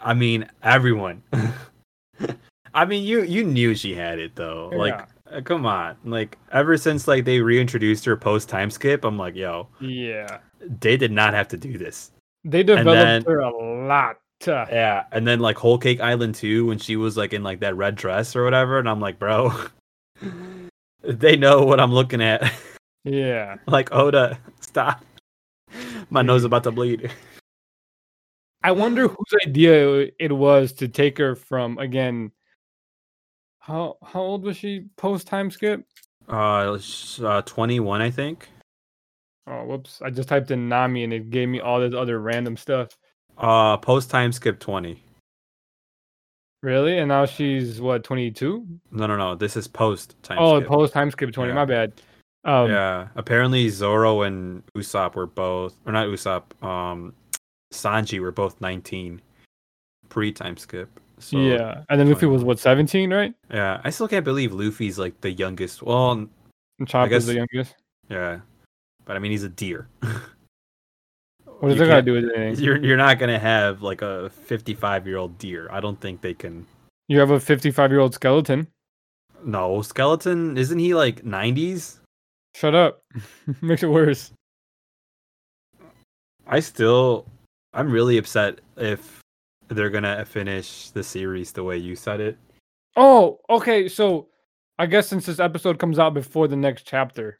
Speaker 2: I mean, everyone. I mean, you you knew she had it though. Like, uh, Uh, come on. Like, ever since like they reintroduced her post time skip, I'm like, yo,
Speaker 1: Yeah.
Speaker 2: they did not have to do this.
Speaker 1: They developed
Speaker 2: then-
Speaker 1: her a lot.
Speaker 2: Yeah, and then like Whole Cake Island too, when she was like in like that red dress or whatever, and I'm like, bro, they know what I'm looking at.
Speaker 1: Yeah.
Speaker 2: like, Oda, stop. My nose is about to bleed.
Speaker 1: I wonder whose idea it was to take her from again. How how old was she post time skip?
Speaker 2: Uh, uh 21, I think.
Speaker 1: Oh whoops. I just typed in Nami and it gave me all this other random stuff.
Speaker 2: Uh, post time skip 20.
Speaker 1: Really? And now she's what, twenty two?
Speaker 2: No, no, no. This is post time
Speaker 1: Oh,
Speaker 2: skip.
Speaker 1: post time skip twenty,
Speaker 2: Yeah.
Speaker 1: my bad. Um
Speaker 2: yeah. Apparently, Zoro and Usopp were both, or not Usopp, um, Sanji were both 19 pre time skip. So,
Speaker 1: yeah. And then Luffy was what, seventeen, right?
Speaker 2: Yeah. I still can't believe Luffy's like the youngest. Well,
Speaker 1: And Chopper's the youngest.
Speaker 2: yeah. But I mean, he's a deer.
Speaker 1: What does
Speaker 2: You
Speaker 1: that to do with anything?
Speaker 2: You're, you're not going to have like a 55 year old deer. I don't think they can.
Speaker 1: You have a fifty five year old skeleton.
Speaker 2: No, skeleton, isn't he like 90s?
Speaker 1: Shut up. Makes it worse.
Speaker 2: I still, I'm really upset if they're gonna finish the series the way you said it.
Speaker 1: Oh, okay. So I guess since this episode comes out before the next chapter,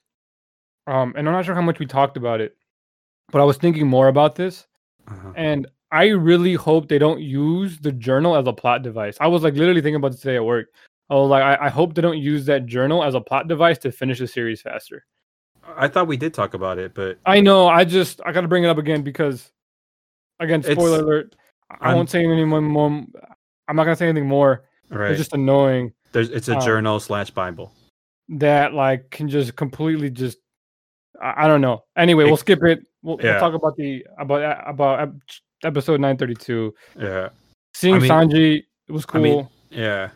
Speaker 1: um, and I'm not sure how much we talked about it, but I was thinking more about this,
Speaker 2: Uh-huh.
Speaker 1: and I really hope they don't use the journal as a plot device. I was like literally thinking about this today at work. I was like, I, I hope they don't use that journal as a plot device to finish the series faster.
Speaker 2: I thought we did talk about it, but
Speaker 1: I know. I just I got to bring it up again because, again,
Speaker 2: It's-
Speaker 1: spoiler alert. I
Speaker 2: I'm-
Speaker 1: won't say any more. more I'm not gonna say anything more.
Speaker 2: right,
Speaker 1: It's just annoying
Speaker 2: there's it's a
Speaker 1: um,
Speaker 2: journal slash Bible.
Speaker 1: that like can just completely just. I, I don't know. Anyway, we'll skip it. We'll,
Speaker 2: Yeah.
Speaker 1: we'll talk about the about about episode 932.
Speaker 2: Yeah,
Speaker 1: Seeing
Speaker 2: mean-
Speaker 1: Sanji, it was cool.
Speaker 2: I mean- yeah.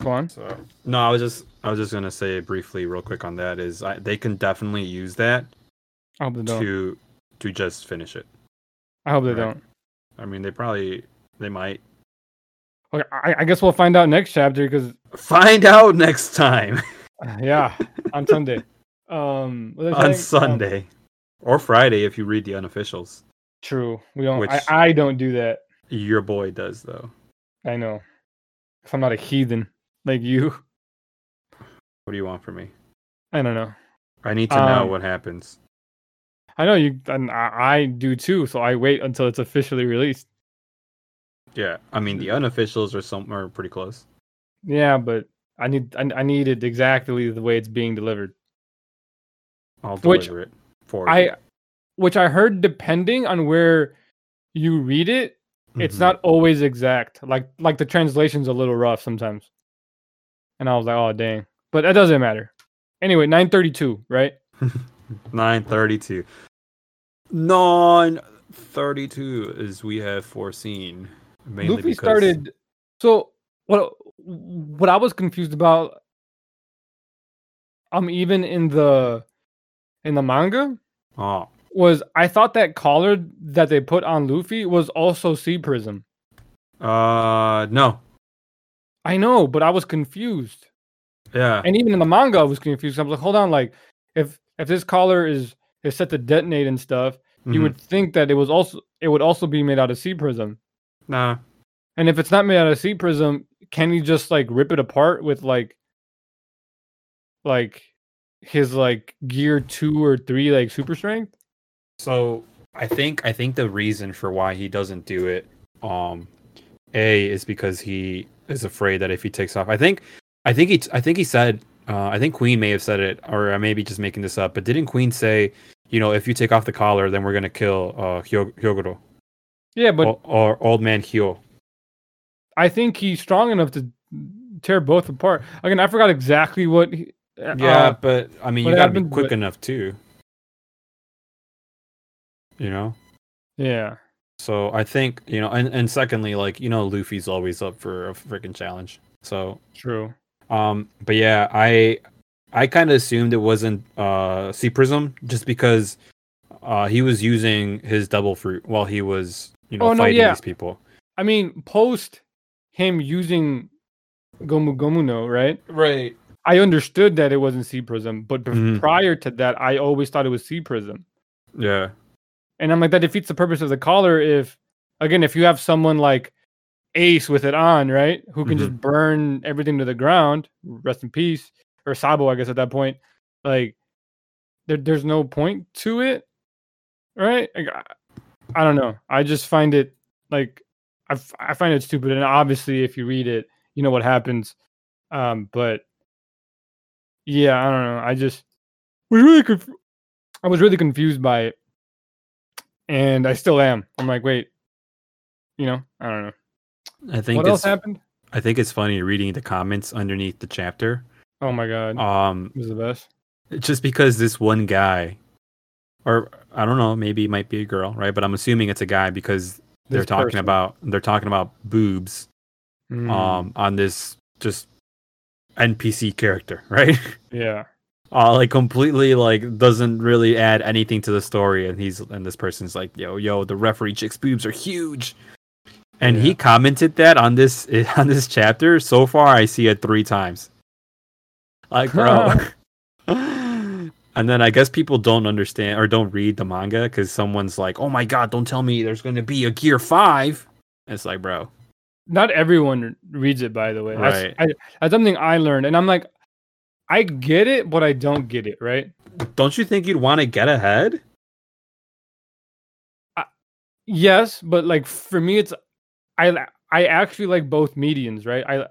Speaker 1: Go on.
Speaker 2: So no, I was just I was just gonna say briefly, real quick on that is I, they can definitely use that
Speaker 1: I hope they don't.
Speaker 2: to to just finish it.
Speaker 1: I hope they
Speaker 2: Right.
Speaker 1: don't.
Speaker 2: I mean, they probably they might
Speaker 1: Okay, I, I guess we'll find out next chapter because
Speaker 2: find out next time
Speaker 1: yeah, on Sunday. Um, what was I
Speaker 2: on?
Speaker 1: Um,
Speaker 2: Sunday or Friday if you read the unofficials.
Speaker 1: true. We don't.
Speaker 2: Which-
Speaker 1: I, I don't do that.
Speaker 2: Your boy does though.
Speaker 1: I know. 'Cause I'm not a heathen like you.
Speaker 2: What do you want from me?
Speaker 1: I don't know.
Speaker 2: I need to know
Speaker 1: Um,
Speaker 2: what happens.
Speaker 1: I know you, and I, I do too. So I wait until it's officially released.
Speaker 2: Yeah, I mean the unofficials are somewhere pretty close.
Speaker 1: Yeah, but I need I, I need it exactly the way it's being delivered.
Speaker 2: I'll deliver which it for
Speaker 1: I,
Speaker 2: you.
Speaker 1: which I heard depending on where you read it, mm-hmm.
Speaker 2: it's
Speaker 1: not always exact. Like like the translation's a little rough sometimes. And I was like, oh dang, but that doesn't matter. Anyway, nine thirty two, right?
Speaker 2: nine thirty two. 932 as we have foreseen. Mainly
Speaker 1: Luffy
Speaker 2: because...
Speaker 1: started. So what? What I was confused about. I'm um, even in the in the manga.
Speaker 2: Oh.
Speaker 1: Was I thought that collar that they put on Luffy was also Sea Prism?
Speaker 2: Uh, no.
Speaker 1: I know, but I was confused.
Speaker 2: Yeah.
Speaker 1: And even in the manga, I was confused. I was like, hold on, like if if this collar is is set to detonate and stuff, you
Speaker 2: Mhm.
Speaker 1: would think that it was also it would also be made out of sea prism.
Speaker 2: nah.
Speaker 1: And if it's not made out of sea prism, can you just like rip it apart with like like his like gear two or three like super strength?
Speaker 2: So I think I think the reason for why he doesn't do it, um, a is because he is afraid that if he takes off, I think, I think he, I think he said, uh, I think Queen may have said it, or I may be just making this up, but didn't Queen say, you know, if you take off the collar, then we're gonna kill uh Hyo- Hyogoro
Speaker 1: Yeah, but
Speaker 2: or, or old man Hyo?
Speaker 1: I think he's strong enough to tear both apart. Again, I forgot exactly what. He, uh,
Speaker 2: Yeah, but I mean, you gotta be quick
Speaker 1: but-
Speaker 2: enough too. You know.
Speaker 1: yeah.
Speaker 2: So I think you know, and, and secondly, like you know, Luffy's always up for a freaking challenge. So,
Speaker 1: True.
Speaker 2: Um, but yeah, I I kind of assumed it wasn't uh Sea Prism just because uh he was using his devil fruit while he was you know
Speaker 1: Oh, no,
Speaker 2: fighting
Speaker 1: yeah.
Speaker 2: these people.
Speaker 1: I mean, post him using Gomu Gomu no, right?
Speaker 2: Right.
Speaker 1: I understood that it wasn't Sea Prism, but bef-
Speaker 2: Mhm.
Speaker 1: prior to that, I always thought it was Sea Prism.
Speaker 2: Yeah.
Speaker 1: And I'm like, that defeats the purpose of the collar if, again, if you have someone like Ace with it on, right, who can just burn everything to the ground, rest in peace, or Sabo, I guess, at that point, like, there, there's no point to it, right? Like, I, I don't know. I just find it, like, I, f- I find it stupid. And obviously, if you read it, you know what happens. Um, but yeah, I don't know. I just was really conf- I was really confused by it, and I still am. I'm like, wait, you know, I don't know.
Speaker 2: I think
Speaker 1: What else happened?
Speaker 2: I think it's funny reading the comments underneath the chapter.
Speaker 1: Oh my god,
Speaker 2: Um,
Speaker 1: it was the best.
Speaker 2: just because this one guy, or I don't know, maybe it might be a girl, right? But I'm assuming it's a guy because they're
Speaker 1: This
Speaker 2: talking
Speaker 1: person.
Speaker 2: about they're talking about boobs
Speaker 1: Mm,
Speaker 2: um on this just NPC character, right?
Speaker 1: yeah,
Speaker 2: uh like completely like doesn't really add anything to the story and he's and this person's like, "Yo, yo, the referee chick's boobs are huge." And he commented that on this on this chapter. So far I see it 3 times. Like, bro. and then I guess people don't understand or don't read the manga cuz someone's like, "Oh my god, don't tell me there's going to be a Gear 5." It's like, bro.
Speaker 1: not everyone reads it. By the way,
Speaker 2: Right.
Speaker 1: that's, I, that's something I learned, and I'm like, I get it, but I don't get it. Right?
Speaker 2: Don't you think you'd want to get ahead?
Speaker 1: yes, but like for me, it's I I actually like both medians, right? I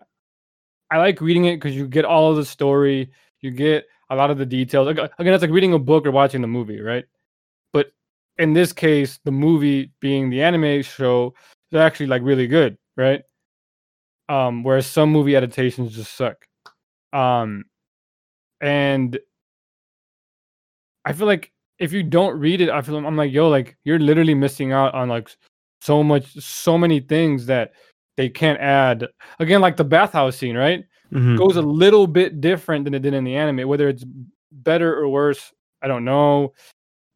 Speaker 1: I like reading it because you get all of the story, you get a lot of the details. Again, it's like reading a book or watching the movie, right? But in this case, the movie being the anime show is actually like really good, right? Um, whereas some movie adaptations just suck. Um, and I feel like if you don't read it, I feel I'm like, yo, like you're literally missing out on like so much, so many things that they can't add. Again, like the bathhouse scene, right?
Speaker 2: Mhm.
Speaker 1: Goes a little bit different than it did in the anime. Whether it's better or worse, I don't know.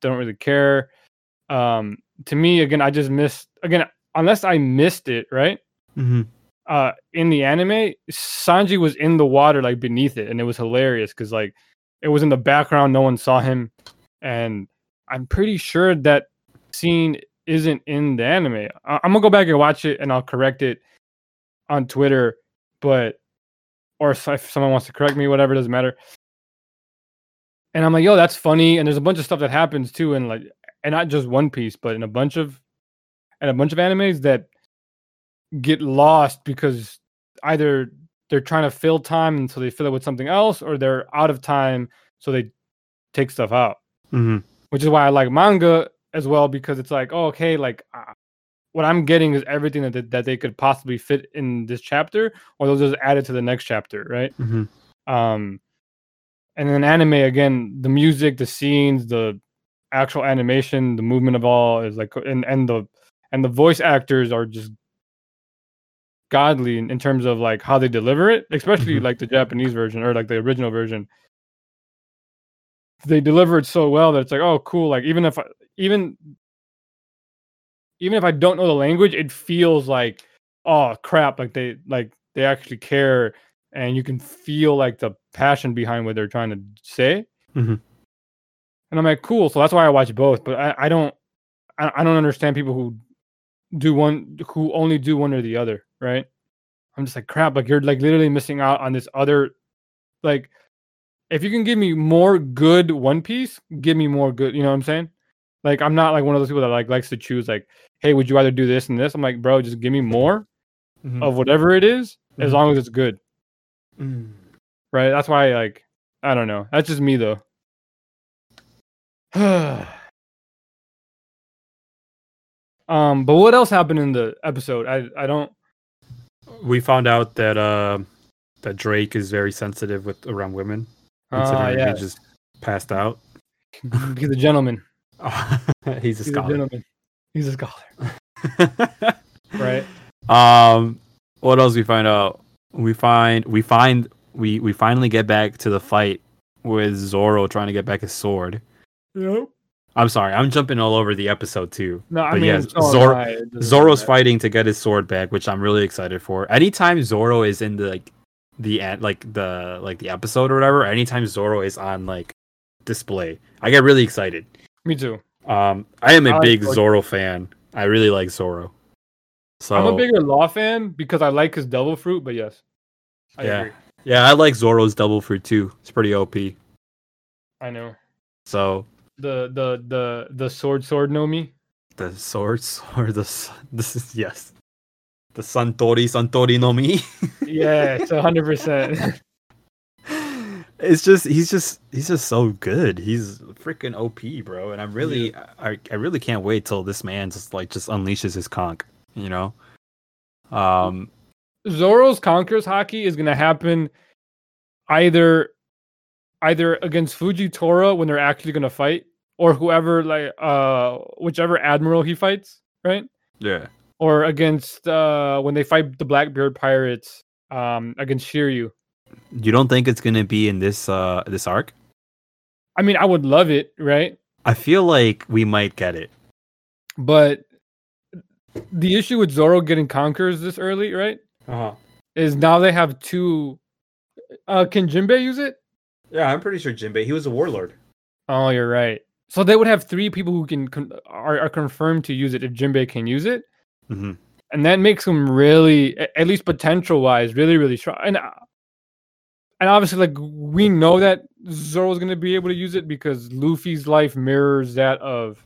Speaker 1: Don't really care. Um, to me, again, I just missed again, unless I missed it, right?
Speaker 2: Mhm.
Speaker 1: uh in the anime sanji was in the water like beneath it and it was hilarious because like it was in the background no one saw him and i'm pretty sure that scene isn't in the anime. I- i'm gonna go back and watch it and i'll correct it on twitter but or if if someone wants to correct me whatever doesn't matter. And i'm like yo that's funny and there's a bunch of stuff that happens too and like and not just one piece but in a bunch of and a bunch of animes that get lost because either they're trying to fill time and so they fill it with something else or they're out of time so they take stuff out.
Speaker 2: Mhm.
Speaker 1: which is why i like manga as well because it's like oh, okay like uh, what i'm getting is everything that, they- that they could possibly fit in this chapter or they'll just add it to the next chapter right
Speaker 2: Mhm.
Speaker 1: um and then anime again the music the scenes the actual animation the movement of all is like and and the and the voice actors are just godly in, in terms of like how they deliver it especially
Speaker 2: Mhm.
Speaker 1: like the japanese version or like the original version they deliver it so well that it's like oh cool like even if I, even even if i don't know the language it feels like oh crap like they like they actually care and you can feel like the passion behind what they're trying to say.
Speaker 2: Mhm.
Speaker 1: and i'm like cool so that's why i watch both but i, I don't I, I don't understand people who do one who only do one or the other right? I'm just like crap like you're like literally missing out on this other like if you can give me more good one piece give me more good you know what i'm saying like i'm not like one of those people that like likes to choose like hey would you rather do this and this i'm like bro just give me more
Speaker 2: Mhm.
Speaker 1: of whatever it is as
Speaker 2: Mhm.
Speaker 1: long as it's good
Speaker 2: Mm.
Speaker 1: right that's why like i don't know that's just me though um but what else happened in the episode i i don't
Speaker 2: We found out that uh, that Drake is very sensitive with around women.
Speaker 1: ah
Speaker 2: considering
Speaker 1: yeah
Speaker 2: he just passed out.
Speaker 1: he's a gentleman
Speaker 2: He's a
Speaker 1: he's a
Speaker 2: scholar.
Speaker 1: gentleman he's a scholar right
Speaker 2: Um, what else we find out? We find we find we we finally get back to the fight with Zoro trying to get back his sword.
Speaker 1: yep.
Speaker 2: I'm sorry, I'm jumping all over the episode too.
Speaker 1: no i
Speaker 2: But
Speaker 1: mean so
Speaker 2: Zoro-
Speaker 1: I.
Speaker 2: Zoro's
Speaker 1: matter.
Speaker 2: fighting to get his sword back, which I'm really excited for. Anytime Zoro is in the like the end, like the like the episode or whatever, anytime Zoro is on like display, I get really excited.
Speaker 1: Me too
Speaker 2: Um, I am a
Speaker 1: I
Speaker 2: big
Speaker 1: Zoro.
Speaker 2: Zoro fan. I really like Zoro. So
Speaker 1: i'm a bigger law fan because i like his devil fruit but yes I
Speaker 2: Yeah.
Speaker 1: agree.
Speaker 2: yeah, I like Zoro's devil fruit too. It's pretty OP.
Speaker 1: i know
Speaker 2: So
Speaker 1: the the the the sword sword know me
Speaker 2: the swords or the this is yes, the Santori Santori no Mi.
Speaker 1: yeah it's 100%
Speaker 2: it's just he's just he's just so good. He's freaking OP, bro. And I'm really I, I really can't wait till this man just like just unleashes his conk, you know? Um
Speaker 1: Zoro's Conquerors haki is gonna happen either either against Fujitora when they're actually gonna fight, or whoever like uh whichever admiral he fights, right?
Speaker 2: yeah.
Speaker 1: Or against uh when they fight the Blackbeard pirates um against Shiryu.
Speaker 2: You don't think it's gonna be in this uh this arc?
Speaker 1: I mean, I would love it, right?
Speaker 2: I feel like we might get it.
Speaker 1: But the issue with Zoro getting Conquerors this early, right,
Speaker 2: Uh-huh.
Speaker 1: is now they have two. Uh, can Jinbei use it?
Speaker 2: Yeah, I'm pretty sure Jinbei. He was a warlord.
Speaker 1: Oh, you're right. So they would have three people who can con- are, are confirmed to use it if Jinbei can use it,
Speaker 2: Mm-hmm.
Speaker 1: and that makes them really, at least potential wise, really really strong. And uh, and obviously, like we know that Zoro's going to be able to use it because Luffy's life mirrors that of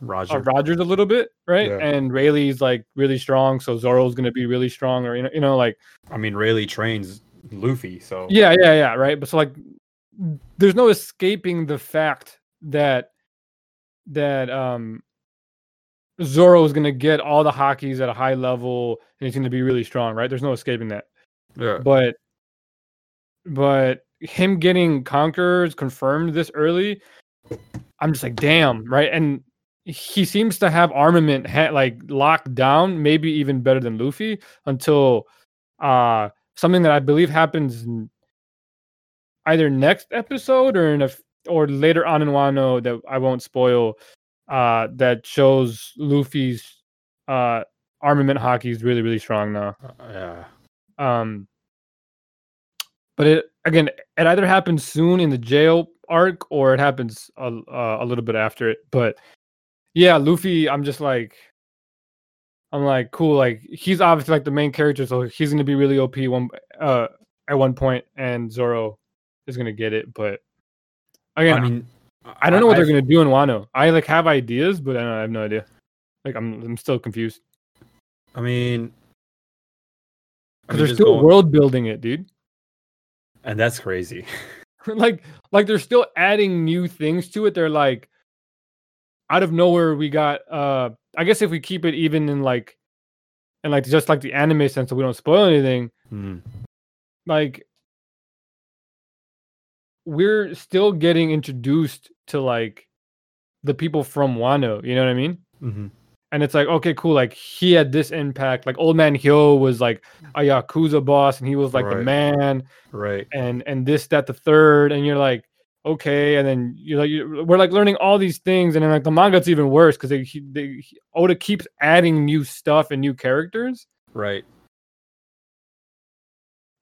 Speaker 2: Roger.
Speaker 1: uh, Rogers a little bit, right?
Speaker 2: Yeah.
Speaker 1: And Rayleigh's like really strong, so Zoro's gonna be really strong, or you know, you know, like
Speaker 2: I mean, Rayleigh trains Luffy, so
Speaker 1: yeah, yeah, yeah, right. But so like, there's no escaping the fact that that um Zoro is gonna get all the hakis at a high level, and he's gonna be really strong, right? There's no escaping that.
Speaker 2: yeah.
Speaker 1: But but him getting conquerors confirmed this early, I'm just like, damn, right? And he seems to have armament ha- like locked down, maybe even better than Luffy until uh something that I believe happens either next episode or in a f- or later on in Wano that I won't spoil uh that shows Luffy's uh armament haki is really really strong now.
Speaker 2: Uh, yeah.
Speaker 1: Um, but it again, it either happens soon in the jail arc or it happens a, uh, a little bit after it. But yeah, Luffy, I'm just like, I'm like, cool. Like he's obviously like the main character, so he's gonna be really OP one uh at one point, and Zoro is gonna get it. But again,
Speaker 2: I mean,
Speaker 1: I don't know what they're
Speaker 2: I've-
Speaker 1: gonna do in Wano. I like have ideas, but I, don't, I have no idea. Like I'm, I'm still confused
Speaker 2: I mean, I mean,
Speaker 1: they're still
Speaker 2: going-
Speaker 1: world building it, dude.
Speaker 2: And that's crazy.
Speaker 1: like like they're still adding new things to it they're like out of nowhere we got uh i guess if we keep it even in like and like just like the anime sense so we don't spoil anything
Speaker 2: Hmm.
Speaker 1: like we're still getting introduced to like the people from wano you know what i mean
Speaker 2: Mhm.
Speaker 1: And it's like okay cool like he had this impact like old man hyo was like a yakuza boss and he was like the man
Speaker 2: Right.
Speaker 1: and and this that the third and you're like okay and then you're like you we're like learning all these things and then like the manga's even worse because they, they he- oda keeps adding new stuff and new characters
Speaker 2: Right.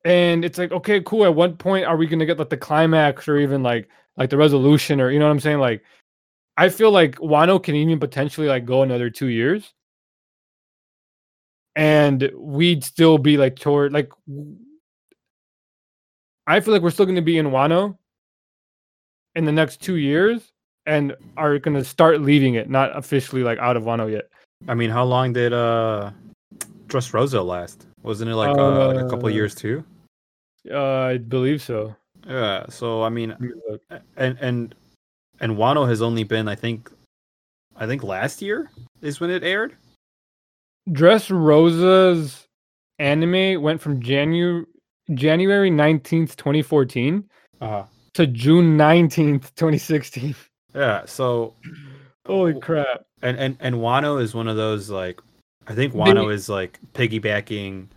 Speaker 1: and it's like okay cool at what point are we gonna get like the climax or even like like the resolution or you know what i'm saying like i feel like wano can even potentially like go another two years and we'd still be like toward like I feel like we're still gonna be in wano in the next two years and are gonna start leaving it not officially like out of wano yet
Speaker 2: I mean, how long did uh Dressrosa last? Wasn't it like, uh, like a couple
Speaker 1: Uh,
Speaker 2: years too?
Speaker 1: uh i believe so
Speaker 2: Yeah. So I mean,
Speaker 1: Let me look.
Speaker 2: and and and Wano has only been, I think, I think last year is when it aired.
Speaker 1: Dressrosa's anime went from January January 19th, 2014
Speaker 2: Uh
Speaker 1: to June 19th, 2016.
Speaker 2: Yeah. So
Speaker 1: Holy crap.
Speaker 2: and and and Wano is one of those like I think
Speaker 1: They-
Speaker 2: Wano is like piggybacking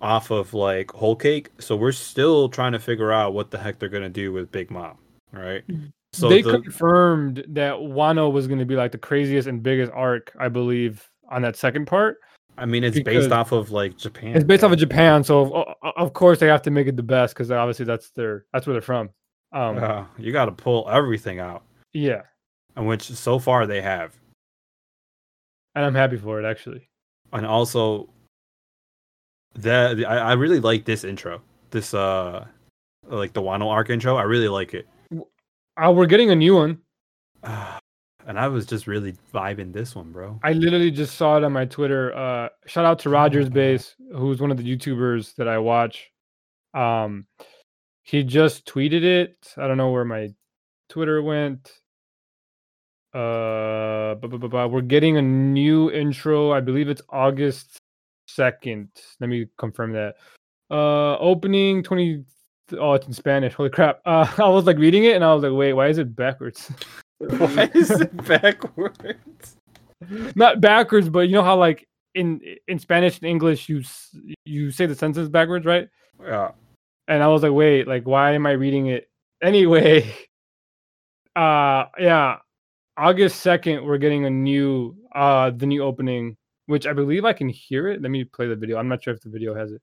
Speaker 2: off of like Whole Cake. So we're still trying to figure out what the heck they're gonna do with Big Mom, right? So
Speaker 1: they
Speaker 2: the,
Speaker 1: confirmed that Wano was going to be like the craziest and biggest arc, I believe, on that second part.
Speaker 2: I mean, it's based off of like Japan.
Speaker 1: It's based off of? Japan, so of, of course they have to make it the best because obviously that's their that's where they're from. Um,
Speaker 2: Uh, you got to pull everything out,
Speaker 1: yeah,
Speaker 2: and which so far they have,
Speaker 1: and I'm happy for it actually.
Speaker 2: and also the, the I, I really like this intro. This uh, like the Wano arc intro. I really like it.
Speaker 1: Uh, we're getting a new one.
Speaker 2: and I was just really vibing this one, bro.
Speaker 1: I literally just saw it on my Twitter. Uh, shout out to Rogers Base, who's one of the YouTubers that I watch. Um, he just tweeted it. I don't know where my Twitter went. Uh, bu- bu- bu- we're getting a new intro. I believe it's August second. Let me confirm that. Uh, opening twenty. Oh, it's in Spanish. Holy crap! Uh, I was like reading it, and I was like, wait, why is it backwards?
Speaker 2: Why is it backwards?
Speaker 1: not backwards, but you know how like in in Spanish and English you you say the sentence backwards, right?
Speaker 2: Yeah.
Speaker 1: And I was like, wait, like why am I reading it anyway? Uh yeah, August second, we're getting a new uh the new opening, which I believe I can hear it. Let me play the video. I'm not sure if the video has it.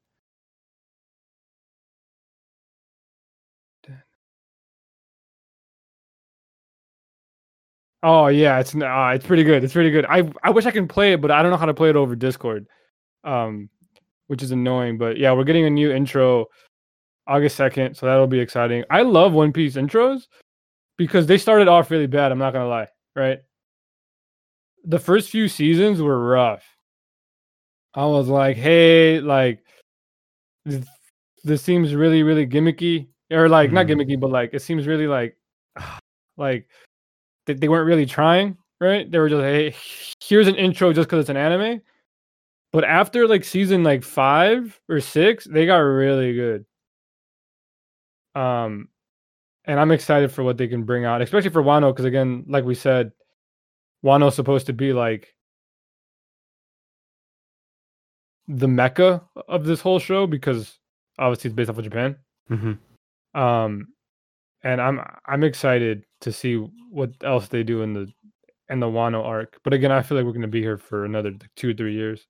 Speaker 1: Oh yeah, it's uh, it's pretty good. It's pretty good. I I wish I can play it, but I don't know how to play it over Discord, um, which is annoying. But yeah, we're getting a new intro August second, so that'll be exciting. I love One Piece intros because they started off really bad. I'm not gonna lie, right? the first few seasons were rough. I was like, hey, like this, this seems really, really gimmicky, or like not
Speaker 2: Mhm.
Speaker 1: gimmicky, but like it seems really like, like they, they weren't really trying, right? They were just hey, here's an intro just because it's an anime. But after like season like five or six, they got really good. Um, and I'm excited for what they can bring out, especially for Wano, because again, like we said, Wano's supposed to be like the mecca of this whole show because obviously it's based off of Japan.
Speaker 2: Mm-hmm.
Speaker 1: Um, and I'm I'm excited to see what else they do in the in the Wano arc. But again, I feel like we're gonna be here for another two or three years.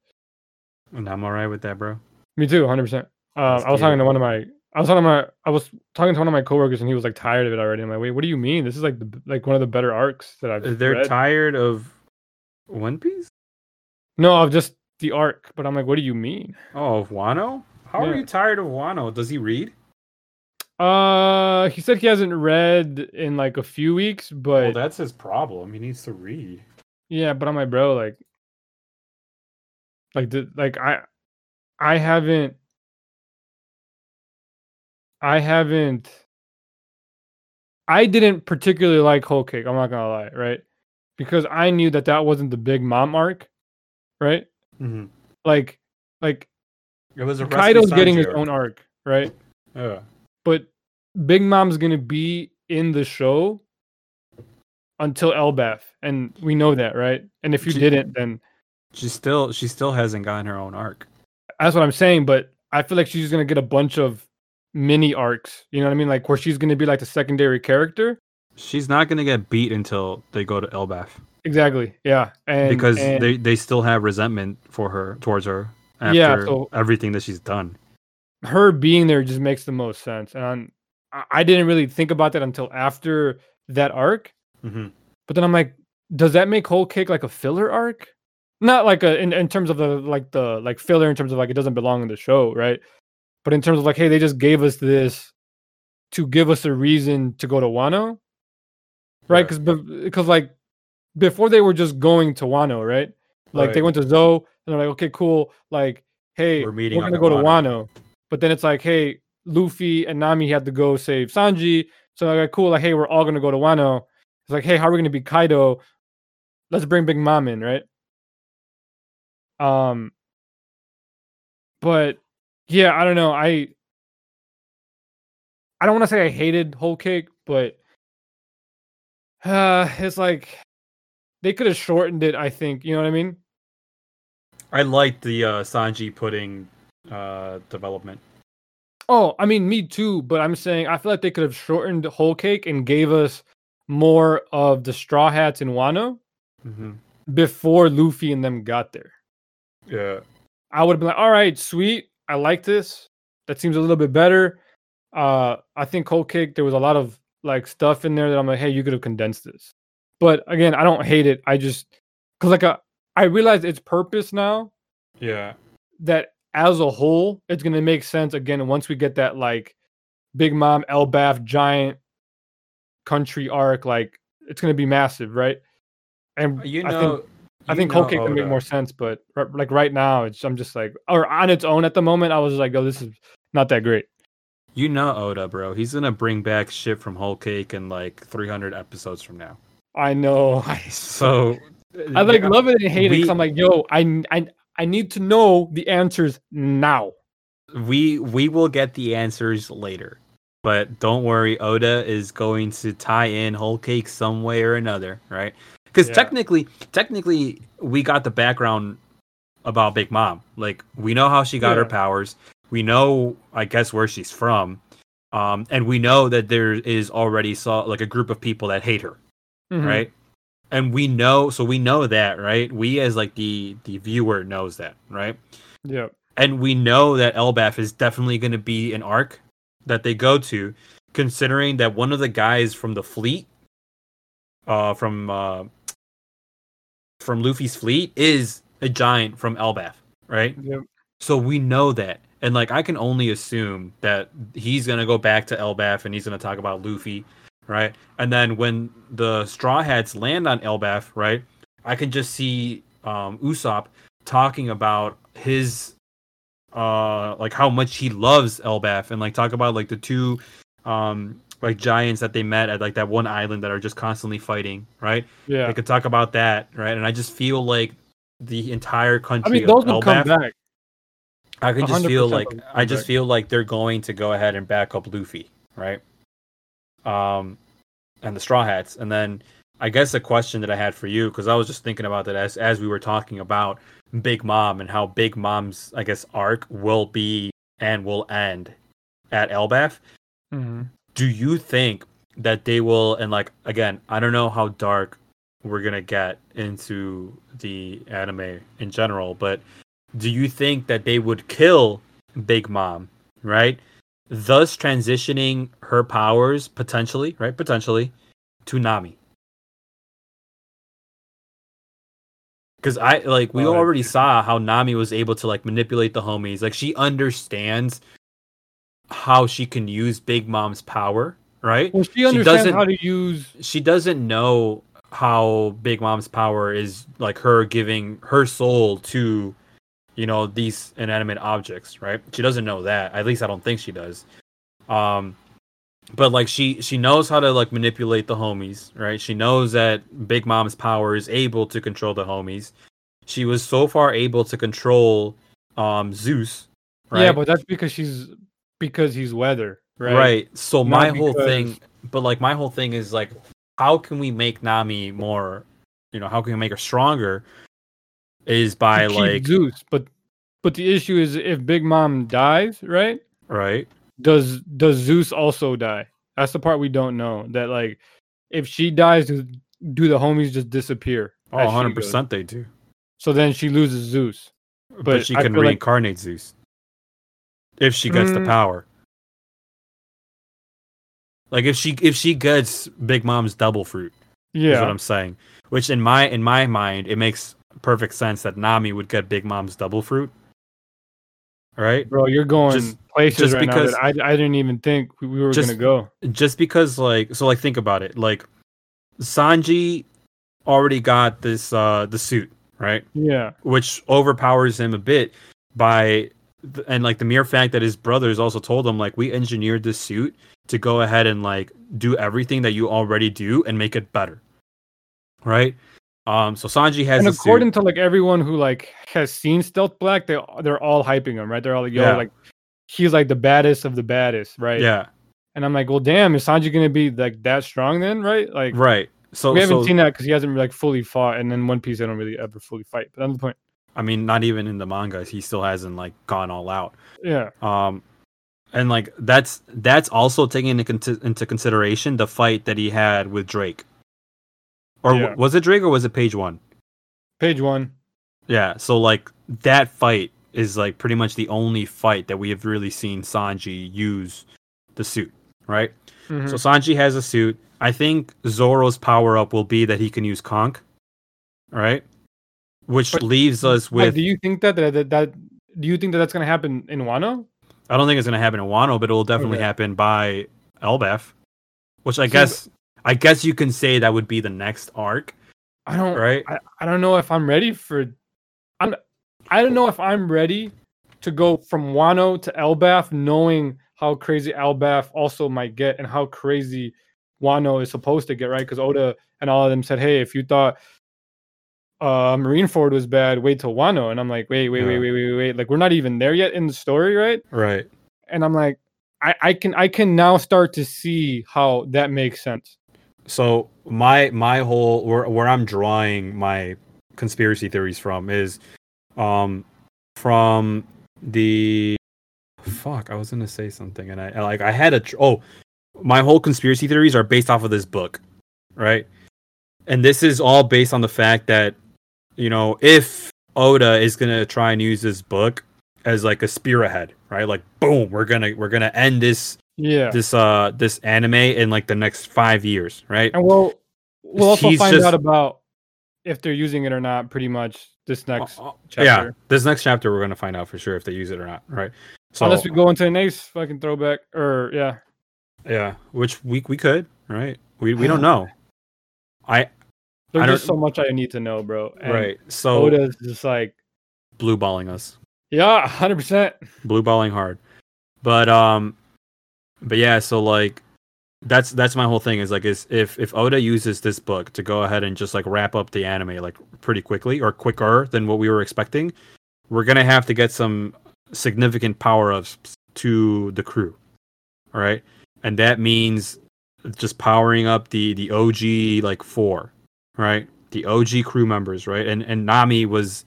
Speaker 2: And I'm all right with that, bro.
Speaker 1: Me too, hundred percent. Um, I was talking to one of my, I was talking to my, I was talking to one of my coworkers, and he was like tired of it already. I'm like, wait, what do you mean? This is like the like one of the better arcs that I've.
Speaker 2: They're
Speaker 1: read.
Speaker 2: tired of One Piece.
Speaker 1: no, of just the arc. But I'm like, what do you mean?
Speaker 2: Oh, of Wano. How
Speaker 1: Yeah.
Speaker 2: are you tired of Wano? Does he read?
Speaker 1: Uh, he said he hasn't read in like a few weeks, but
Speaker 2: well, that's his problem. He needs to read.
Speaker 1: yeah, but I'm like, bro, like, like the like I, I haven't, I haven't, I didn't particularly like Whole Cake. I'm not gonna lie, right? Because I knew that that wasn't the big mom arc, right?
Speaker 2: Mm-hmm.
Speaker 1: Like, like
Speaker 2: It was a
Speaker 1: Kaido's getting his own arc, right?
Speaker 2: Yeah.
Speaker 1: but Big Mom's gonna be in the show until Elbaf, and we know that, right? And if you
Speaker 2: She-
Speaker 1: didn't, then
Speaker 2: She still she still hasn't gotten her own arc.
Speaker 1: that's what I'm saying. But I feel like she's gonna get a bunch of mini arcs. You know what I mean? Like where she's gonna be like the secondary character.
Speaker 2: She's not gonna get beat until they go to Elbaf
Speaker 1: Exactly. Yeah. And
Speaker 2: because
Speaker 1: and-
Speaker 2: they they still have resentment for her towards her after
Speaker 1: Yeah, so-
Speaker 2: everything that she's done.
Speaker 1: her being there just makes the most sense. And I, didn't really think about that until after that arc.
Speaker 2: Mm-hmm.
Speaker 1: But then I'm like, does that make Whole Cake like a filler arc? Not like a in, in terms of the like the like filler in terms of like it doesn't belong in the show, right? But in terms of like, hey, they just gave us this to give us a reason to go to Wano, right?
Speaker 2: Right.
Speaker 1: Because because like before they were just going to Wano, right? Like they went to Zou and they're like, okay, cool. Like, hey,
Speaker 2: We're meeting we're,
Speaker 1: gonna go to
Speaker 2: Wano.
Speaker 1: Wano. But then it's like, hey, Luffy and Nami had to go save Sanji. So I like, got cool. Like, hey, we're all gonna go to Wano. It's like, hey, how are we gonna be Kaido? Let's bring Big Mom in, right? Um, but yeah, I don't know. I I don't want to say I hated Whole Cake, but uh, it's like they could have shortened it. I think you know what I mean.
Speaker 2: I liked the uh, Sanji pudding uh, development.
Speaker 1: Oh, I mean, me too. But I'm saying I feel like they could have shortened Whole Cake and gave us more of the Straw Hats in Wano
Speaker 2: Mm-hmm.
Speaker 1: before Luffy and them got there.
Speaker 2: Yeah.
Speaker 1: I would have been like, all right, sweet. I like this. That seems a little bit better. Uh, I think Whole Cake, there was a lot of like stuff in there that I'm like, hey, you could have condensed this. But again, I don't hate it. I just because like a, I realize its purpose now
Speaker 2: Yeah.
Speaker 1: that as a whole, it's gonna make sense again once we get that like Big Mom Elbaf giant country arc. Like it's gonna be massive, right? And uh,
Speaker 2: You
Speaker 1: I
Speaker 2: know.
Speaker 1: think I think Whole Cake can make more sense, but r- like right now, it's I'm just like, or on its own at the moment, I was like, oh, this is not that great.
Speaker 2: You know Oda, bro. He's gonna bring back shit from Whole Cake in like 300 episodes from now.
Speaker 1: I know. I
Speaker 2: So
Speaker 1: I like love it and hate it.
Speaker 2: we-
Speaker 1: I'm like, yo, I I I need to know the answers now.
Speaker 2: we we will get the answers later. But don't worry, Oda is going to tie in Whole Cake some way or another, right? Because
Speaker 1: Yeah.
Speaker 2: technically, technically, we got the background about Big Mom. Like we know how she got her powers. We know, I guess, where she's from, um, and we know that there is already saw like a group of people that hate her,
Speaker 1: Mhm.
Speaker 2: right? And we know, so we know that, right? We as like the the viewer knows that, right?
Speaker 1: Yeah.
Speaker 2: and we know that Elbaf is definitely going to be an arc that they go to, considering that one of the guys from the fleet, uh, from uh, from Luffy's fleet, is a giant from Elbaf, right?
Speaker 1: Yep.
Speaker 2: So we know that, and like I can only assume that he's gonna go back to Elbaf and he's gonna talk about Luffy, right? And then when the Straw Hats land on Elbaf, right? I can just see um Usopp talking about his uh like how much he loves Elbaf and like talk about like the two um like giants that they met at like that one island that are just constantly fighting, right?
Speaker 1: Yeah.
Speaker 2: They could talk about that, right? And I just feel like the entire country
Speaker 1: I mean,
Speaker 2: of
Speaker 1: those will come back.
Speaker 2: I can just feel like I just
Speaker 1: back.
Speaker 2: feel like they're going to go ahead and back up Luffy, right? Um, and the Straw Hats, and then I guess a question that I had for you because I was just thinking about that as as we were talking about Big Mom and how Big Mom's I guess arc will be and will end at Elbaf.
Speaker 1: Mhm.
Speaker 2: Do you think that they will? And like again, I don't know how dark we're gonna get into the anime in general, but do you think that they would kill Big Mom, right? Thus transitioning her powers potentially, right? Potentially to Nami. Because I like we
Speaker 1: Oh,
Speaker 2: already saw how Nami was able to like manipulate the homies. Like she understands how she can use Big Mom's power, right?
Speaker 1: Well, she
Speaker 2: She
Speaker 1: understands
Speaker 2: doesn't-
Speaker 1: how to use.
Speaker 2: she doesn't know how Big Mom's power is like her giving her soul to, you know, these inanimate objects, right? She doesn't know that. At least I don't think she does. Um, but like she she knows how to like manipulate the homies, right? She knows that Big Mom's power is able to control the homies. She was so far able to control um Zeus, right?
Speaker 1: Yeah, but that's because she's because he's weather, right?
Speaker 2: Right. So
Speaker 1: Not
Speaker 2: my whole
Speaker 1: because-
Speaker 2: thing, but like my whole thing is like, how can we make Nami more? You know, how can we make her stronger? Is by like
Speaker 1: Zeus, but but the issue is if Big Mom dies, right?
Speaker 2: right,
Speaker 1: Does does Zeus also die? That's the part we don't know. That like, if she dies, do, do the homies just disappear?
Speaker 2: oh, 100 percent they do.
Speaker 1: So then she loses Zeus.
Speaker 2: But,
Speaker 1: But
Speaker 2: she can
Speaker 1: feel like-
Speaker 2: reincarnate Zeus if she gets the
Speaker 1: Mm.
Speaker 2: power. Like if she if she gets Big Mom's devil fruit, Yeah. is what I'm saying. Which in my in my mind, it makes perfect sense that Nami would get Big Mom's devil fruit. Right?
Speaker 1: bro, you're going
Speaker 2: Just-
Speaker 1: places
Speaker 2: just
Speaker 1: right
Speaker 2: because-
Speaker 1: now that I I didn't even think we, we were
Speaker 2: Just-
Speaker 1: gonna go.
Speaker 2: just because like so like think about it like sanji already got this uh the suit right
Speaker 1: Yeah,
Speaker 2: which overpowers him a bit by and like the mere fact that his brothers also told him like we engineered this suit to go ahead and like do everything that you already do and make it better right um so sanji has
Speaker 1: and according to like everyone who like has seen Stealth Black, they they're all hyping him, right? They're all like, yo,
Speaker 2: Yeah.
Speaker 1: like he's like the baddest of the baddest, right?
Speaker 2: yeah
Speaker 1: And I'm like, well, damn, is Sanji gonna be like that strong then, right? Like
Speaker 2: right so
Speaker 1: we haven't
Speaker 2: so
Speaker 1: seen that because he hasn't like fully fought, and then One Piece they don't really ever fully fight. But that's the point.
Speaker 2: i mean not even in the manga he still hasn't like gone all out
Speaker 1: Yeah,
Speaker 2: um and like that's that's also taking into, into consideration the fight that he had with drake or
Speaker 1: Yeah.
Speaker 2: was it drake or was it page one
Speaker 1: page one.
Speaker 2: yeah so like that fight is like pretty much the only fight that we have really seen sanji use the suit right
Speaker 1: Mhm.
Speaker 2: so sanji has a suit i think zoro's power up will be that he can use conch right which
Speaker 1: But-
Speaker 2: leaves us with
Speaker 1: do you think that, that that that do you think that that's gonna happen in Wano?
Speaker 2: I don't think it's gonna happen in Wano, but it will definitely
Speaker 1: Okay.
Speaker 2: happen by Elbaf, which I
Speaker 1: See,
Speaker 2: guess I guess you can say that would be the next arc,
Speaker 1: I don't.
Speaker 2: right?
Speaker 1: I, I don't know if I'm ready for. I'm. I don't know if I'm ready to go from Wano to Elbaf, knowing how crazy Elbaf also might get and how crazy Wano is supposed to get, right? Because Oda and all of them said, "Hey, if you thought uh Marineford was bad, wait till Wano." And I'm like, "Wait, wait, wait,
Speaker 2: Yeah.
Speaker 1: wait, wait, wait!" Like we're not even there yet in the story, right?
Speaker 2: Right.
Speaker 1: And I'm like, I, I can I can now start to see how that makes sense.
Speaker 2: So my my whole where where I'm drawing my conspiracy theories from is, um, from the fuck I was gonna say something and I like I had a oh my whole conspiracy theories are based off of this book, right? And this is all based on the fact that you know if Oda is gonna try and use this book as like a spearhead, right? Like boom, we're gonna we're gonna end this
Speaker 1: Yeah.
Speaker 2: this uh this anime in like the next five years, right?
Speaker 1: And we'll we'll also
Speaker 2: He's
Speaker 1: find
Speaker 2: just-
Speaker 1: out about if they're using it or not. Pretty much this next
Speaker 2: Uh, uh,
Speaker 1: chapter.
Speaker 2: Yeah, this next chapter we're gonna find out for sure if they use it or not, right? So
Speaker 1: Unless we go into an ace fucking throwback, or yeah,
Speaker 2: yeah, which we we could, right? We we don't know. I
Speaker 1: There's
Speaker 2: I
Speaker 1: just so much I need to know, bro. And
Speaker 2: right. So
Speaker 1: Oda's just like,
Speaker 2: blue balling us.
Speaker 1: Yeah, hundred percent.
Speaker 2: blue balling hard. But um but yeah so like that's that's my whole thing is like is if if oda uses this book to go ahead and just like wrap up the anime like pretty quickly or quicker than what we were expecting we're gonna have to get some significant power ups to the crew. All right and that means just powering up the the og like four. Right? The og crew members right? And and nami was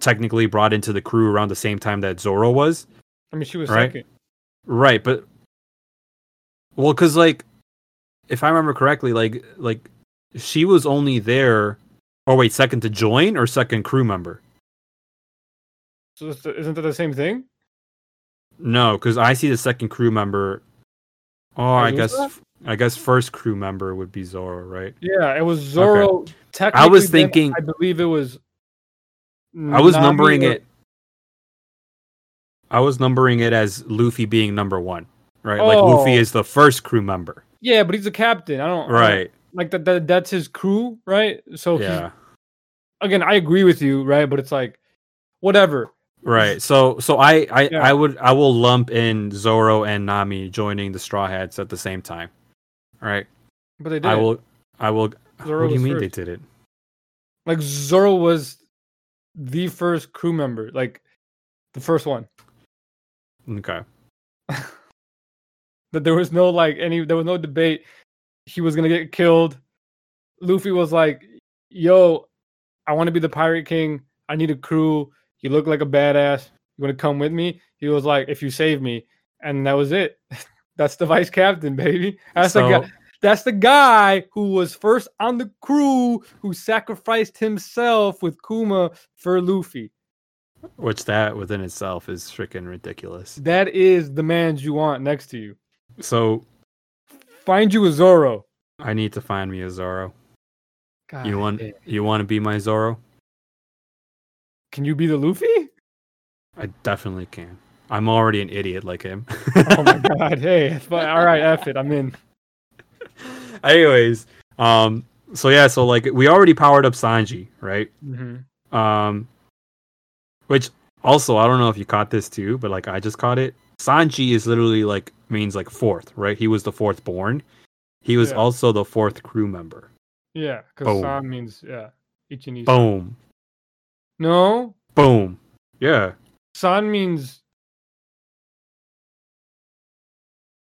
Speaker 2: technically brought into the crew around the same time that zoro was
Speaker 1: I mean, she was
Speaker 2: Right.
Speaker 1: second.
Speaker 2: Right, but well, because like, if I remember correctly, like like she was only there. Oh wait, second to join or second crew member?
Speaker 1: So isn't that the same thing?
Speaker 2: No, because I see the second crew member. Oh, I
Speaker 1: As
Speaker 2: guess? I guess first crew member would be Zoro, right?
Speaker 1: Yeah, it was Zoro. Technically,
Speaker 2: was thinking-
Speaker 1: I believe it was.
Speaker 2: I was numbering it. I was numbering it as Luffy being number one, right? Like Luffy
Speaker 1: Oh.
Speaker 2: is the first crew member,
Speaker 1: Yeah, but he's a captain. I don't.
Speaker 2: Right?
Speaker 1: like that, that. That's his crew, right? So
Speaker 2: Yeah.
Speaker 1: again, I agree with you, right? But it's like, whatever.
Speaker 2: Right. So so I I,
Speaker 1: Yeah.
Speaker 2: I would I will lump in Zoro and Nami joining the Straw Hats at the same time. All right.
Speaker 1: But they did.
Speaker 2: I will I will
Speaker 1: Zoro
Speaker 2: What do you mean they did it?
Speaker 1: Like Zoro was the first crew member, like the first one.
Speaker 2: Okay.
Speaker 1: That there was no like any, there was no debate. He was gonna get killed. Luffy was like, "Yo, I want to be the pirate king. I need a crew. You look like a badass. You want to come with me?" He was like, "If you save me," and that was it. That's the vice captain, baby. That's the
Speaker 2: So
Speaker 1: guy. That's the guy who was first on the crew who sacrificed himself with Kuma for Luffy.
Speaker 2: which that within itself is freaking ridiculous.
Speaker 1: That is the man you want next to you.
Speaker 2: So
Speaker 1: Find you a Zoro.
Speaker 2: I need to find me a Zoro.
Speaker 1: God
Speaker 2: You want
Speaker 1: damn.
Speaker 2: you want to be my Zoro?
Speaker 1: Can you be the Luffy?
Speaker 2: I definitely can. I'm already an idiot like him.
Speaker 1: Oh my god. Hey, all right, F it. I'm in.
Speaker 2: Anyways, um so yeah, so like we already powered up Sanji, right?
Speaker 1: Mm-hmm.
Speaker 2: Um, which also I don't know if you caught this too, but like I just caught it. Sanji is literally like means like fourth, right? He was the fourth born. He was
Speaker 1: Yeah.
Speaker 2: also the fourth crew member.
Speaker 1: Yeah, because San means yeah. Ichini.
Speaker 2: Boom,
Speaker 1: No,
Speaker 2: boom. Yeah.
Speaker 1: San means.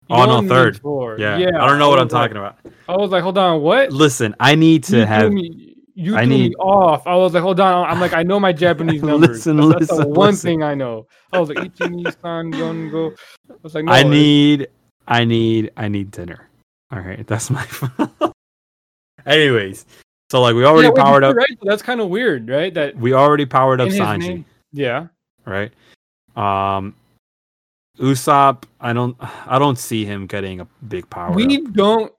Speaker 2: Oh, no,
Speaker 1: Yon
Speaker 2: third.
Speaker 1: four.
Speaker 2: Yeah. I don't know
Speaker 1: I
Speaker 2: what I'm
Speaker 1: like-
Speaker 2: talking about.
Speaker 1: I was like, hold on, what?
Speaker 2: Listen, I need to
Speaker 1: you
Speaker 2: have.
Speaker 1: me, you
Speaker 2: I
Speaker 1: threw me
Speaker 2: need-
Speaker 1: off. I was like, hold on. I'm like, I know my Japanese numbers.
Speaker 2: Listen,
Speaker 1: that's, that's the one
Speaker 2: listen.
Speaker 1: thing I know. I was like, Yongo. I was like, no,
Speaker 2: I
Speaker 1: it's-
Speaker 2: need. I need. I need dinner. All right, that's my. Fault. Anyways, so like we already
Speaker 1: Yeah, wait,
Speaker 2: powered up.
Speaker 1: Right, that's kind of weird, right? That
Speaker 2: We already powered up Sanji.
Speaker 1: name- Yeah.
Speaker 2: right? Um, Usopp, I don't, I don't see him getting a big power.
Speaker 1: we
Speaker 2: up.
Speaker 1: don't.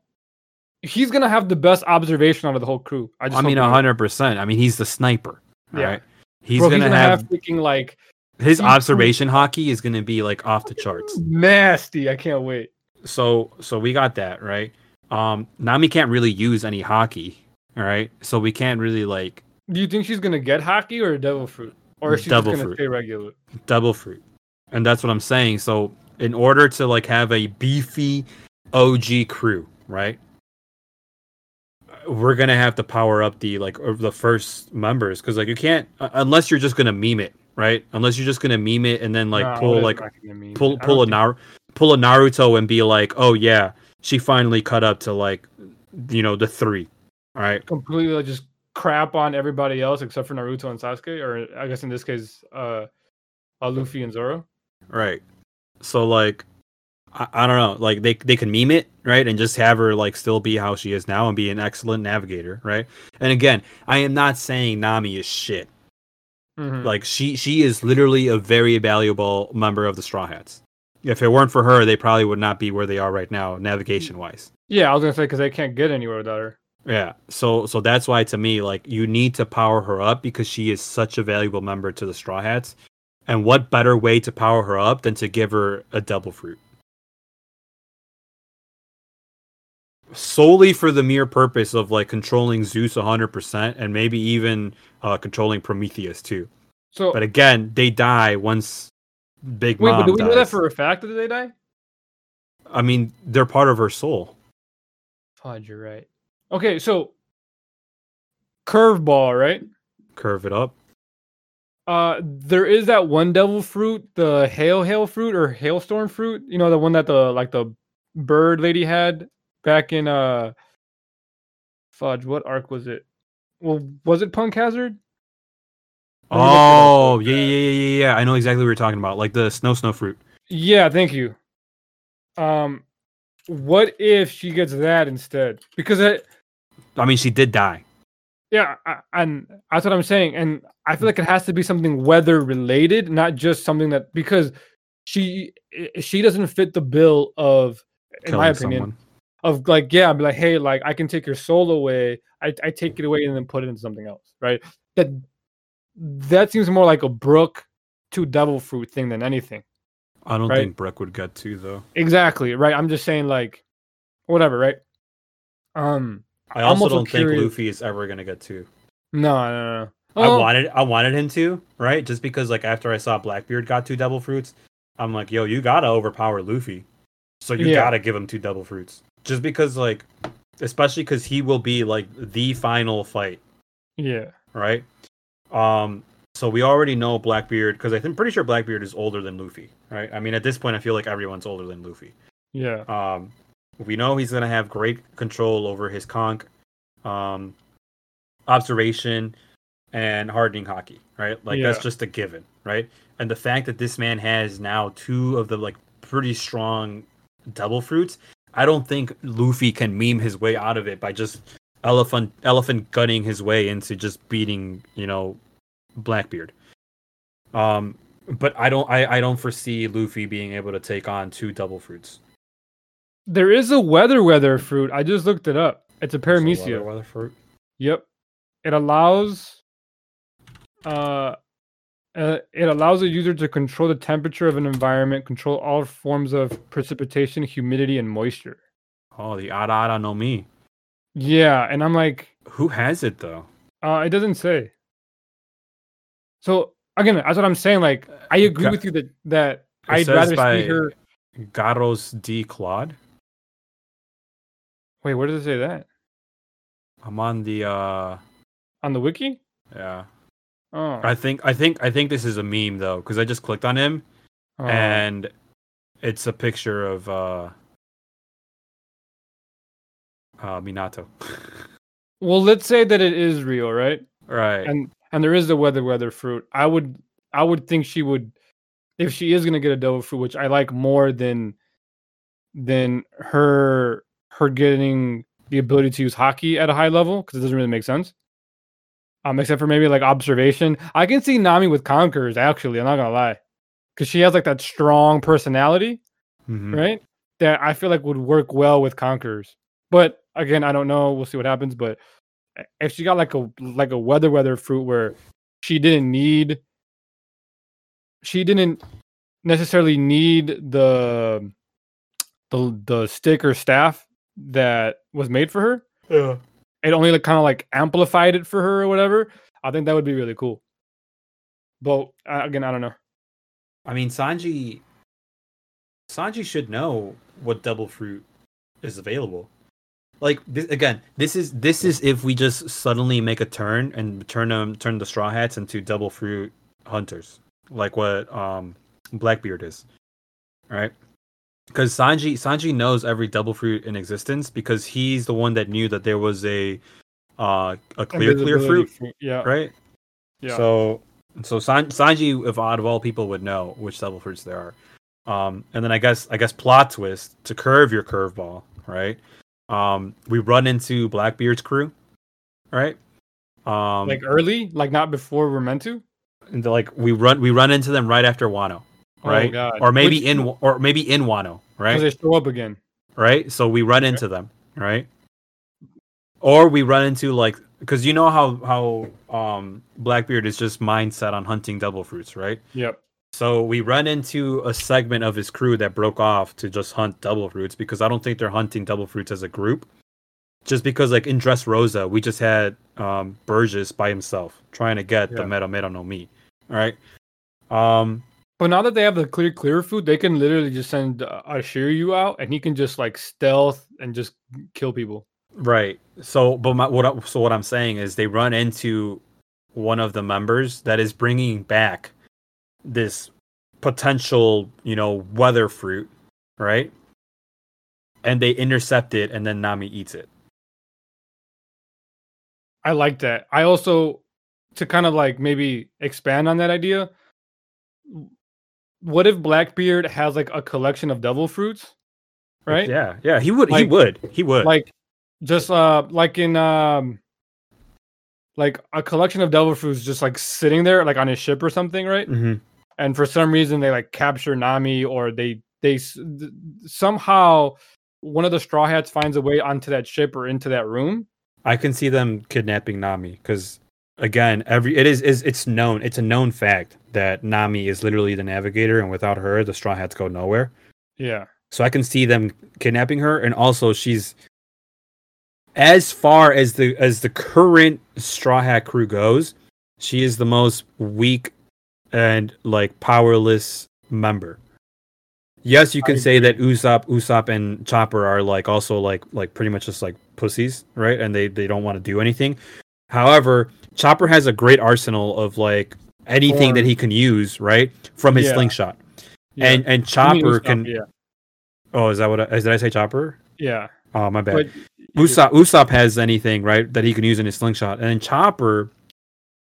Speaker 1: He's gonna have the best observation out of the whole crew. I just
Speaker 2: I mean, hundred percent. I mean, he's the sniper,
Speaker 1: Yeah.
Speaker 2: right? He's
Speaker 1: Bro,
Speaker 2: gonna, have,
Speaker 1: freaking like
Speaker 2: his
Speaker 1: he's-
Speaker 2: observation haki is gonna be like off the charts.
Speaker 1: nasty. I can't wait.
Speaker 2: So, so we got that right. Um, Nami can't really use any haki, all right? So we can't really like
Speaker 1: Do you think she's gonna get haki or devil fruit, or is she
Speaker 2: Devil
Speaker 1: just gonna
Speaker 2: fruit.
Speaker 1: stay regular?
Speaker 2: devil fruit, and that's what I'm saying. So, in order to like have a beefy OG crew, right? We're gonna have to power up the like the first members because like you can't uh, unless you're just gonna meme it, right? Unless you're just gonna meme it and then like
Speaker 1: Nah,
Speaker 2: pull like
Speaker 1: not gonna mean
Speaker 2: pull pull a
Speaker 1: don't
Speaker 2: Nar- pull a Naruto and be like, oh yeah, she finally cut up to like you know the three, all right?
Speaker 1: completely like, just crap on everybody else except for Naruto and Sasuke, or I guess in this case, uh, uh Luffy and Zoro.
Speaker 2: Right. So like I, I don't know, like they they can meme it, right? And just have her like still be how she is now and be an excellent navigator, right? And again, I am not saying Nami is shit.
Speaker 1: Mhm.
Speaker 2: Like she she is literally a very valuable member of the Straw Hats. If it weren't for her, they probably would not be where they are right now, navigation wise.
Speaker 1: yeah, I was gonna say because they can't get anywhere without her.
Speaker 2: Yeah. So so that's why to me, like you need to power her up because she is such a valuable member to the Straw Hats. And what better way to power her up than to give her a devil fruit? solely for the mere purpose of like controlling Zeus 100% and maybe even uh, controlling Prometheus too.
Speaker 1: So
Speaker 2: But again, they die once Big
Speaker 1: wait,
Speaker 2: Mom
Speaker 1: do we know that for a fact that they die?
Speaker 2: I mean, they're part of her soul.
Speaker 1: Fudge, you're right. Okay, so curveball, right?
Speaker 2: Curve it up.
Speaker 1: Uh, there is that one devil fruit, the hail hail fruit or hailstorm fruit. You know, the one that the like the bird lady had back in uh, fudge. What arc was it? Well, was it Punk Hazard? Let me look it up
Speaker 2: Oh, yeah, yeah, yeah, yeah, yeah. I know exactly what you're talking about. Like the snow snow fruit.
Speaker 1: Yeah, thank you. Um, what if she gets that instead? Because it,
Speaker 2: I mean, she did die.
Speaker 1: Yeah, I, and that's what I'm saying. And I feel like it has to be something weather related, not just something that because she she doesn't fit the bill of, in my opinion,
Speaker 2: someone.
Speaker 1: of like yeah, be like hey, like I can take your soul away, I I take it away and then put it into something else, right? That that seems more like a Brook to Devil Fruit thing than anything.
Speaker 2: I don't
Speaker 1: right?
Speaker 2: think Brook would get to though.
Speaker 1: Exactly, right? I'm just saying like whatever, right? Um
Speaker 2: I also don't
Speaker 1: curious-
Speaker 2: think Luffy is ever gonna get two.
Speaker 1: no, no, no.
Speaker 2: I wanted I wanted him to, right? Just because like after I saw Blackbeard got two devil fruits, I'm like, yo, you gotta overpower Luffy. So you
Speaker 1: Yeah.
Speaker 2: gotta give him two devil fruits. Just because like especially because he will be like the final fight,
Speaker 1: yeah.
Speaker 2: right? Um so we already know Blackbeard because I'm pretty sure Blackbeard is older than Luffy, right? I mean at this point I feel like everyone's older than Luffy.
Speaker 1: Yeah.
Speaker 2: Um, we know he's gonna have great control over his conch, um, observation, and hardening haki. Right, like that's just a given, right? And the fact that this man has now two of the like pretty strong devil fruits, I don't think Luffy can meme his way out of it by just elephant elephant gunning his way into just beating you know Blackbeard. Um, but I don't I, I don't foresee Luffy being able to take on two devil fruits.
Speaker 1: There is a weather weather fruit. I just looked it up. It's a
Speaker 2: So weather-
Speaker 1: paramecia.
Speaker 2: weather fruit.
Speaker 1: Yep. It allows uh, uh it allows a user to control the temperature of an environment, control all forms of precipitation, humidity, and moisture.
Speaker 2: Oh, the Ara Ara no Mi.
Speaker 1: Yeah, and I'm like,
Speaker 2: Who has it though?
Speaker 1: uh, it doesn't say. So again, that's what I'm saying. Like, I agree
Speaker 2: Ga-
Speaker 1: with you that that
Speaker 2: It
Speaker 1: I'd rather see her.
Speaker 2: Garos D. Claude.
Speaker 1: Wait, where does it say that
Speaker 2: I'm on the uh
Speaker 1: on the wiki?
Speaker 2: yeah.
Speaker 1: Oh,
Speaker 2: I think I think I think this is a meme though, because I just clicked on him
Speaker 1: oh.
Speaker 2: and it's a picture of uh uh Minato.
Speaker 1: well, let's say that it is real, right?
Speaker 2: right.
Speaker 1: and and there is the weather weather fruit. I would I would think she would if she is gonna get a devil fruit, which I like more than than her her getting the ability to use haki at a high level because it doesn't really make sense. Um, except for maybe like observation. I can see Nami with conquerors actually. I'm not gonna lie, because she has like that strong personality,
Speaker 2: Mhm.
Speaker 1: right? That I feel like would work well with conquerors. But again, I don't know. We'll see what happens. But if she got like a like a weather weather fruit where she didn't need she didn't necessarily need the the the stick or staff that was made for her
Speaker 2: Yeah.
Speaker 1: it only like kind of like amplified it for her or whatever i think that would be really cool but uh, again i don't know
Speaker 2: I mean Sanji Sanji should know what devil fruit is available. Like this, again, this is this is if we just suddenly make a turn and turn them turn the straw hats into devil fruit hunters, like what um Blackbeard is, right? Because Sanji Sanji knows every devil fruit in existence because he's the one that knew that there was a uh a clear clear
Speaker 1: Invisibility
Speaker 2: fruit,
Speaker 1: yeah
Speaker 2: right?
Speaker 1: yeah
Speaker 2: So so San- Sanji, if out of all people, would know which devil fruits there are. Um, and then I guess I guess plot twist to curve your curveball, right? Um, we run into Blackbeard's crew, right? Um,
Speaker 1: like early like not before we're meant to
Speaker 2: and like we run we run into them right after Wano, right?
Speaker 1: God.
Speaker 2: Or maybe
Speaker 1: Which-
Speaker 2: in or maybe in Wano, right?
Speaker 1: because they show up again
Speaker 2: right? So we run into them, right? Or we run into like because you know how how um Blackbeard is just mindset on hunting devil fruits, right?
Speaker 1: yep
Speaker 2: So we run into a segment of his crew that broke off to just hunt devil fruits because I don't think they're hunting devil fruits as a group. Just because like in Dressrosa, we just had um Burgess by himself trying to get the Mera Mera no Mi. All right. Um
Speaker 1: But now that they have the clear clear food, they can literally just send uh, Ashiryu out, and he can just like stealth and just kill people.
Speaker 2: Right. So, but my, what I, so what I'm saying is they run into one of the members that is bringing back this potential, you know, weather fruit, right? And they intercept it, and then Nami eats it.
Speaker 1: I like that. I also to kind of like maybe expand on that idea. What if Blackbeard has like a collection of devil fruits, right?
Speaker 2: Yeah. Yeah. He would. he would. He would.
Speaker 1: Like just uh like in um like a collection of devil fruits just like sitting there like on his ship or something, right?
Speaker 2: Mhm.
Speaker 1: and for some reason they like capture Nami or they they th- somehow one of the straw hats finds a way onto that ship or into that room.
Speaker 2: I can see them kidnapping Nami because again, every it is is it's known. It's a known fact that Nami is literally the navigator, and without her, the Straw Hats go nowhere.
Speaker 1: Yeah.
Speaker 2: So I can see them kidnapping her, and also she's as far as the as the current Straw Hat crew goes, she is the most weak and like powerless member. Yes, you
Speaker 1: I
Speaker 2: can say that Usopp, Usopp, and Chopper are like also like like pretty much just like pussies, right? And they they don't want to do anything. However, Chopper has a great arsenal of like anything that he can use, right, from his
Speaker 1: Yeah.
Speaker 2: slingshot.
Speaker 1: yeah.
Speaker 2: And and Chopper can.
Speaker 1: Yeah.
Speaker 2: Oh, is that what? I, did I say Chopper?
Speaker 1: Yeah.
Speaker 2: Oh, my bad.
Speaker 1: But
Speaker 2: Usopp, Usopp has anything right that he can use in his slingshot, and then Chopper,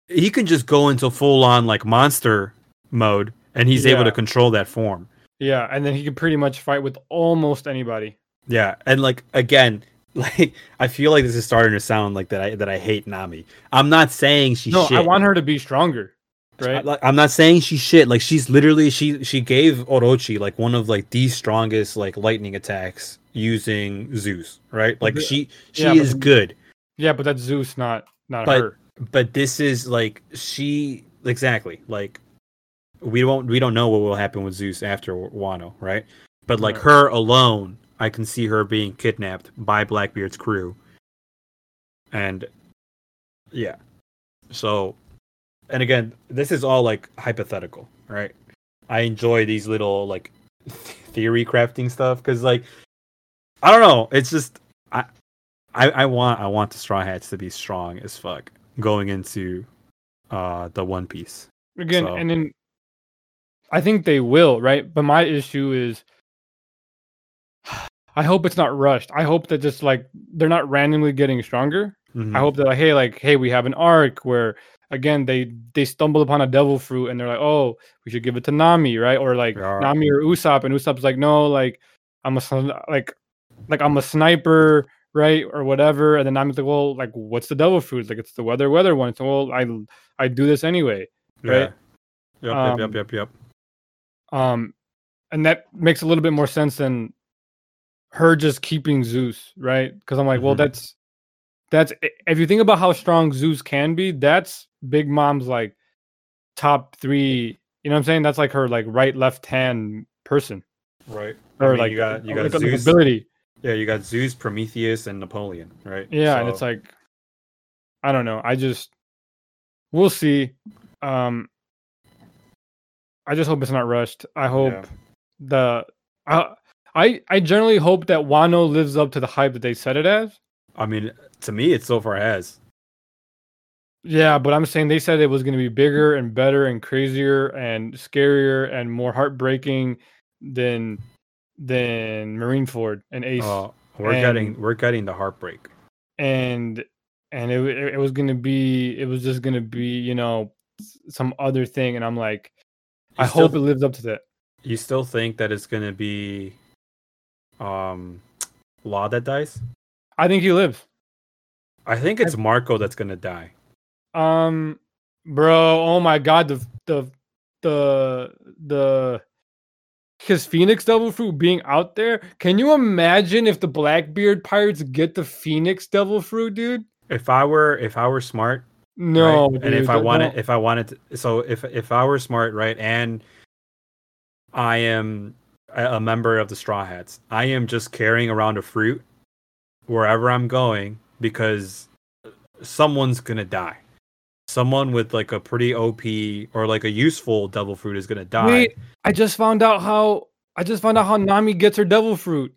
Speaker 2: he can just go into full on like monster mode, and he's able to control that form.
Speaker 1: yeah, and then he can pretty much fight with almost anybody.
Speaker 2: Yeah, and like again, like I feel like this is starting to sound like that. I that I hate Nami. I'm not saying she's
Speaker 1: no,
Speaker 2: shit.
Speaker 1: I want her to be stronger. Right?
Speaker 2: like, I'm not saying she's shit. Like she's literally she she gave Orochi like one of like the strongest like lightning attacks using Zeus. Right? Like she she
Speaker 1: yeah,
Speaker 2: is
Speaker 1: the-
Speaker 2: good.
Speaker 1: yeah, but that's Zeus, not not
Speaker 2: But-
Speaker 1: her.
Speaker 2: but this is like she exactly like we won't we don't know what will happen with Zeus after Wano, right? But like
Speaker 1: Right.
Speaker 2: her alone, I can see her being kidnapped by Blackbeard's crew. And yeah. So and again, this is all like hypothetical, right? I enjoy these little like theory crafting stuff cuz like I don't know, it's just I I I want I want the straw hats to be strong as fuck going into uh the One Piece.
Speaker 1: Again,
Speaker 2: so-
Speaker 1: and then I think they will, right? But my issue is I hope it's not rushed. I hope that just like they're not randomly getting stronger.
Speaker 2: Mhm.
Speaker 1: I hope that like, hey, like, hey, we have an arc where again they they stumble upon a devil fruit and they're like, oh, we should give it to Nami, right? Or like
Speaker 2: Yeah.
Speaker 1: Nami or Usopp, and Usopp's like, no, like I'm a like like I'm a sniper, right, or whatever. And then Nami's like, well, like what's the devil fruit? Like it's the weather weather one. So well, I I do this anyway. right?
Speaker 2: Yep,
Speaker 1: Um,
Speaker 2: yep, yep, yep, yep.
Speaker 1: Um, and that makes a little bit more sense than her just keeping Zeus, right? Because I'm like, well,
Speaker 2: Mhm.
Speaker 1: that's that's if you think about how strong Zeus can be, that's Big Mom's like top three. You know what I'm saying? That's like her like right left hand person,
Speaker 2: Right.
Speaker 1: or
Speaker 2: I mean,
Speaker 1: like
Speaker 2: you got you got Zeus.
Speaker 1: ability.
Speaker 2: Yeah, you got Zeus, Prometheus, and Napoleon, right?
Speaker 1: Yeah, and it's like I don't know. I just we'll see. Um I just hope it's not rushed. I hope
Speaker 2: Yeah.
Speaker 1: the I I I generally hope that Wano lives up to the hype that they set it as.
Speaker 2: I mean, to me, it so far has.
Speaker 1: Yeah, but I'm saying they said it was going to be bigger and better and crazier and scarier and more heartbreaking than than Marineford and Ace.
Speaker 2: Uh, we're
Speaker 1: and-
Speaker 2: getting we're getting the heartbreak.
Speaker 1: and and it it was gonna be it was just gonna be you know some other thing and i'm like i
Speaker 2: still-
Speaker 1: hope it lives up to that
Speaker 2: You still think that it's gonna be, um, Law that dies?
Speaker 1: i think he lives
Speaker 2: I think it's Marco that's gonna die.
Speaker 1: um bro oh my god the the the the his phoenix devil fruit being out there can you imagine if the blackbeard pirates get the phoenix devil fruit dude
Speaker 2: If I were if I were smart,
Speaker 1: no
Speaker 2: right? and if I wanted
Speaker 1: don't-
Speaker 2: if I wanted to, so if if I were smart, right, and I am a member of the Straw Hats. I am just carrying around a fruit wherever I'm going because someone's gonna die. Someone with like a pretty OP or like a useful devil fruit is gonna die.
Speaker 1: Wait, I just found out how I just found out how Nami gets her devil fruit.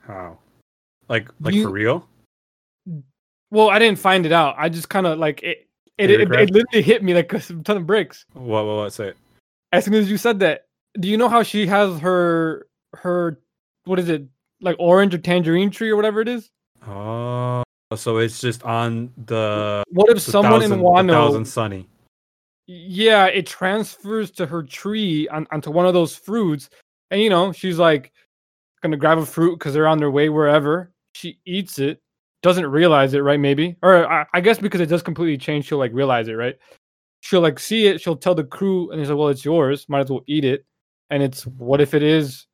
Speaker 2: How? Like like
Speaker 1: You-
Speaker 2: for real?
Speaker 1: Well, I didn't find it out. I just kind of like it. It, it, it literally hit me like a ton of bricks
Speaker 2: What what what say it?
Speaker 1: as soon as you said that. Do you know how she has her her what is it like orange or tangerine tree or whatever it is?
Speaker 2: Oh so it's just on the,
Speaker 1: What if
Speaker 2: the
Speaker 1: someone
Speaker 2: thousand,
Speaker 1: in Wano
Speaker 2: thousand sunny.
Speaker 1: yeah, it transfers to her tree on, onto one of those fruits. And you know, she's like gonna grab a fruit because they're on their way wherever. She eats it, doesn't realize it, right? Maybe, or I, I guess because it does completely change, she'll like realize it, right? She'll like see it, she'll tell the crew, and they say, "Well, it's yours. Might as well eat it." And it's what if it is?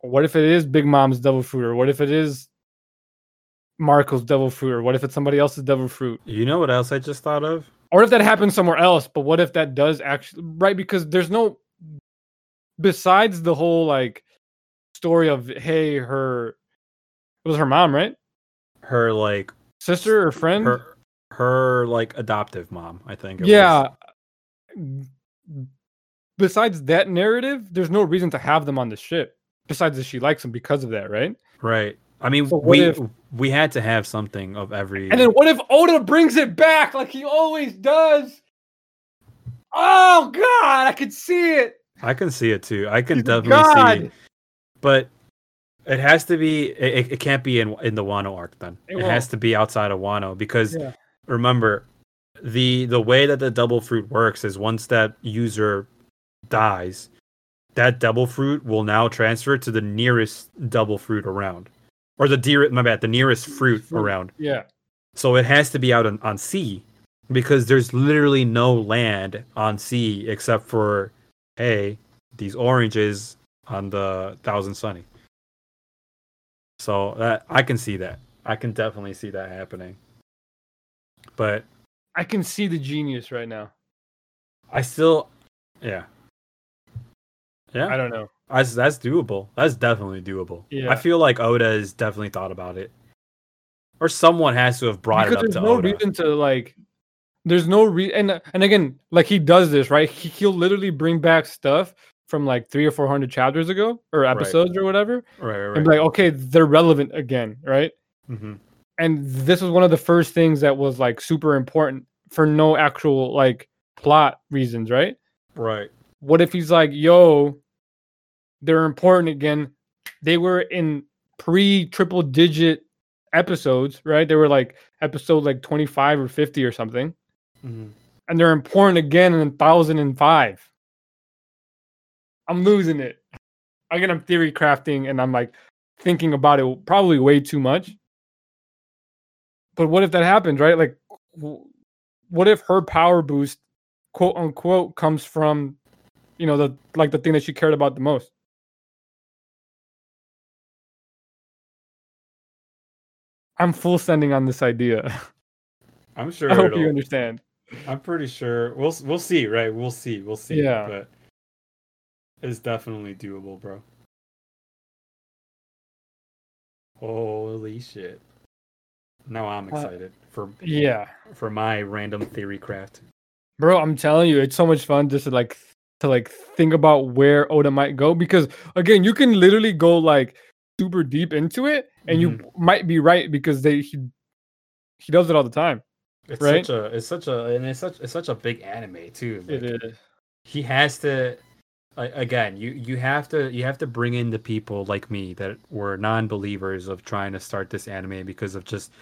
Speaker 1: What if it is Big Mom's devil fruit, or what if it is Marco's devil fruit, or what if it's somebody else's devil fruit?
Speaker 2: You know what else I just thought of?
Speaker 1: or if that happens somewhere else but what if that does actually right because there's no besides the whole like story of hey her it was her mom right
Speaker 2: Her like
Speaker 1: sister or friend
Speaker 2: her her like adoptive mom, I think. it was.
Speaker 1: Besides that narrative there's no reason to have them on the ship besides that she likes them because of that right
Speaker 2: Right. I mean,
Speaker 1: So
Speaker 2: we
Speaker 1: if-
Speaker 2: we had to have something of every.
Speaker 1: and then what if oda brings it back like he always does oh god i can see it
Speaker 2: I can see it too. I can definitely
Speaker 1: god
Speaker 2: see. It. But it has to be. It, it can't be in in the Wano arc. Then
Speaker 1: It
Speaker 2: it, has to be outside of Wano because
Speaker 1: Yeah.
Speaker 2: remember the the way that the devil fruit works is once that user dies, that devil fruit will now transfer to the nearest devil fruit around, or the dear my bad, the nearest fruit
Speaker 1: Fruit.
Speaker 2: around.
Speaker 1: yeah
Speaker 2: So it has to be out on, on sea because there's literally no land on sea except for hey, these oranges on the Thousand Sunny. So that I can see that. I can definitely see that happening. But
Speaker 1: i can see the genius right now
Speaker 2: I still yeah.
Speaker 1: I don't know.
Speaker 2: that's that's doable. That's definitely doable.
Speaker 1: Yeah.
Speaker 2: I feel like Oda has definitely thought about it. Or someone has to have brought
Speaker 1: because
Speaker 2: it up
Speaker 1: there's no
Speaker 2: Oda.
Speaker 1: reason to like. There's no re and and again, like he does this right. He, he'll literally bring back stuff from like three or four hundred chapters ago or
Speaker 2: Right.
Speaker 1: episodes or whatever,
Speaker 2: Right, right,
Speaker 1: and
Speaker 2: right.
Speaker 1: be like, okay, they're relevant again, right?
Speaker 2: hmm
Speaker 1: And this was one of the first things that was like super important for no actual like plot reasons, right?
Speaker 2: Right.
Speaker 1: What if he's like, yo, they're important again. They were in pre triple digit episodes, right? They were like episode like 25 or 50 or something.
Speaker 2: hmm
Speaker 1: And they're important again in 1005. I'm losing it. Again, I'm theory crafting and I'm like thinking about it probably way too much. But what if that happens, right? Like, what if her power boost, quote unquote, comes from, you know, the like the thing that she cared about the most? I'm full sending on this idea.
Speaker 2: I'm sure.
Speaker 1: I hope you understand.
Speaker 2: I'm pretty sure we'll we'll see, right? We'll see, we'll see.
Speaker 1: Yeah.
Speaker 2: but it's definitely doable, bro. Holy shit! Now I'm
Speaker 1: Uh,
Speaker 2: excited for
Speaker 1: Yeah.
Speaker 2: for my random theory craft.
Speaker 1: Bro, I'm telling you, it's so much fun just to like to like think about where Oda might go because again, you can literally go like super deep into it and you mm-hmm. might be right because they he, he does it all the time.
Speaker 2: It's
Speaker 1: Right?
Speaker 2: such a it's such a and it's such it's such a big anime too.
Speaker 1: It
Speaker 2: like,
Speaker 1: is.
Speaker 2: He has to again. You you have to you have to bring in the people like me that were non-believers of trying to start this anime because of just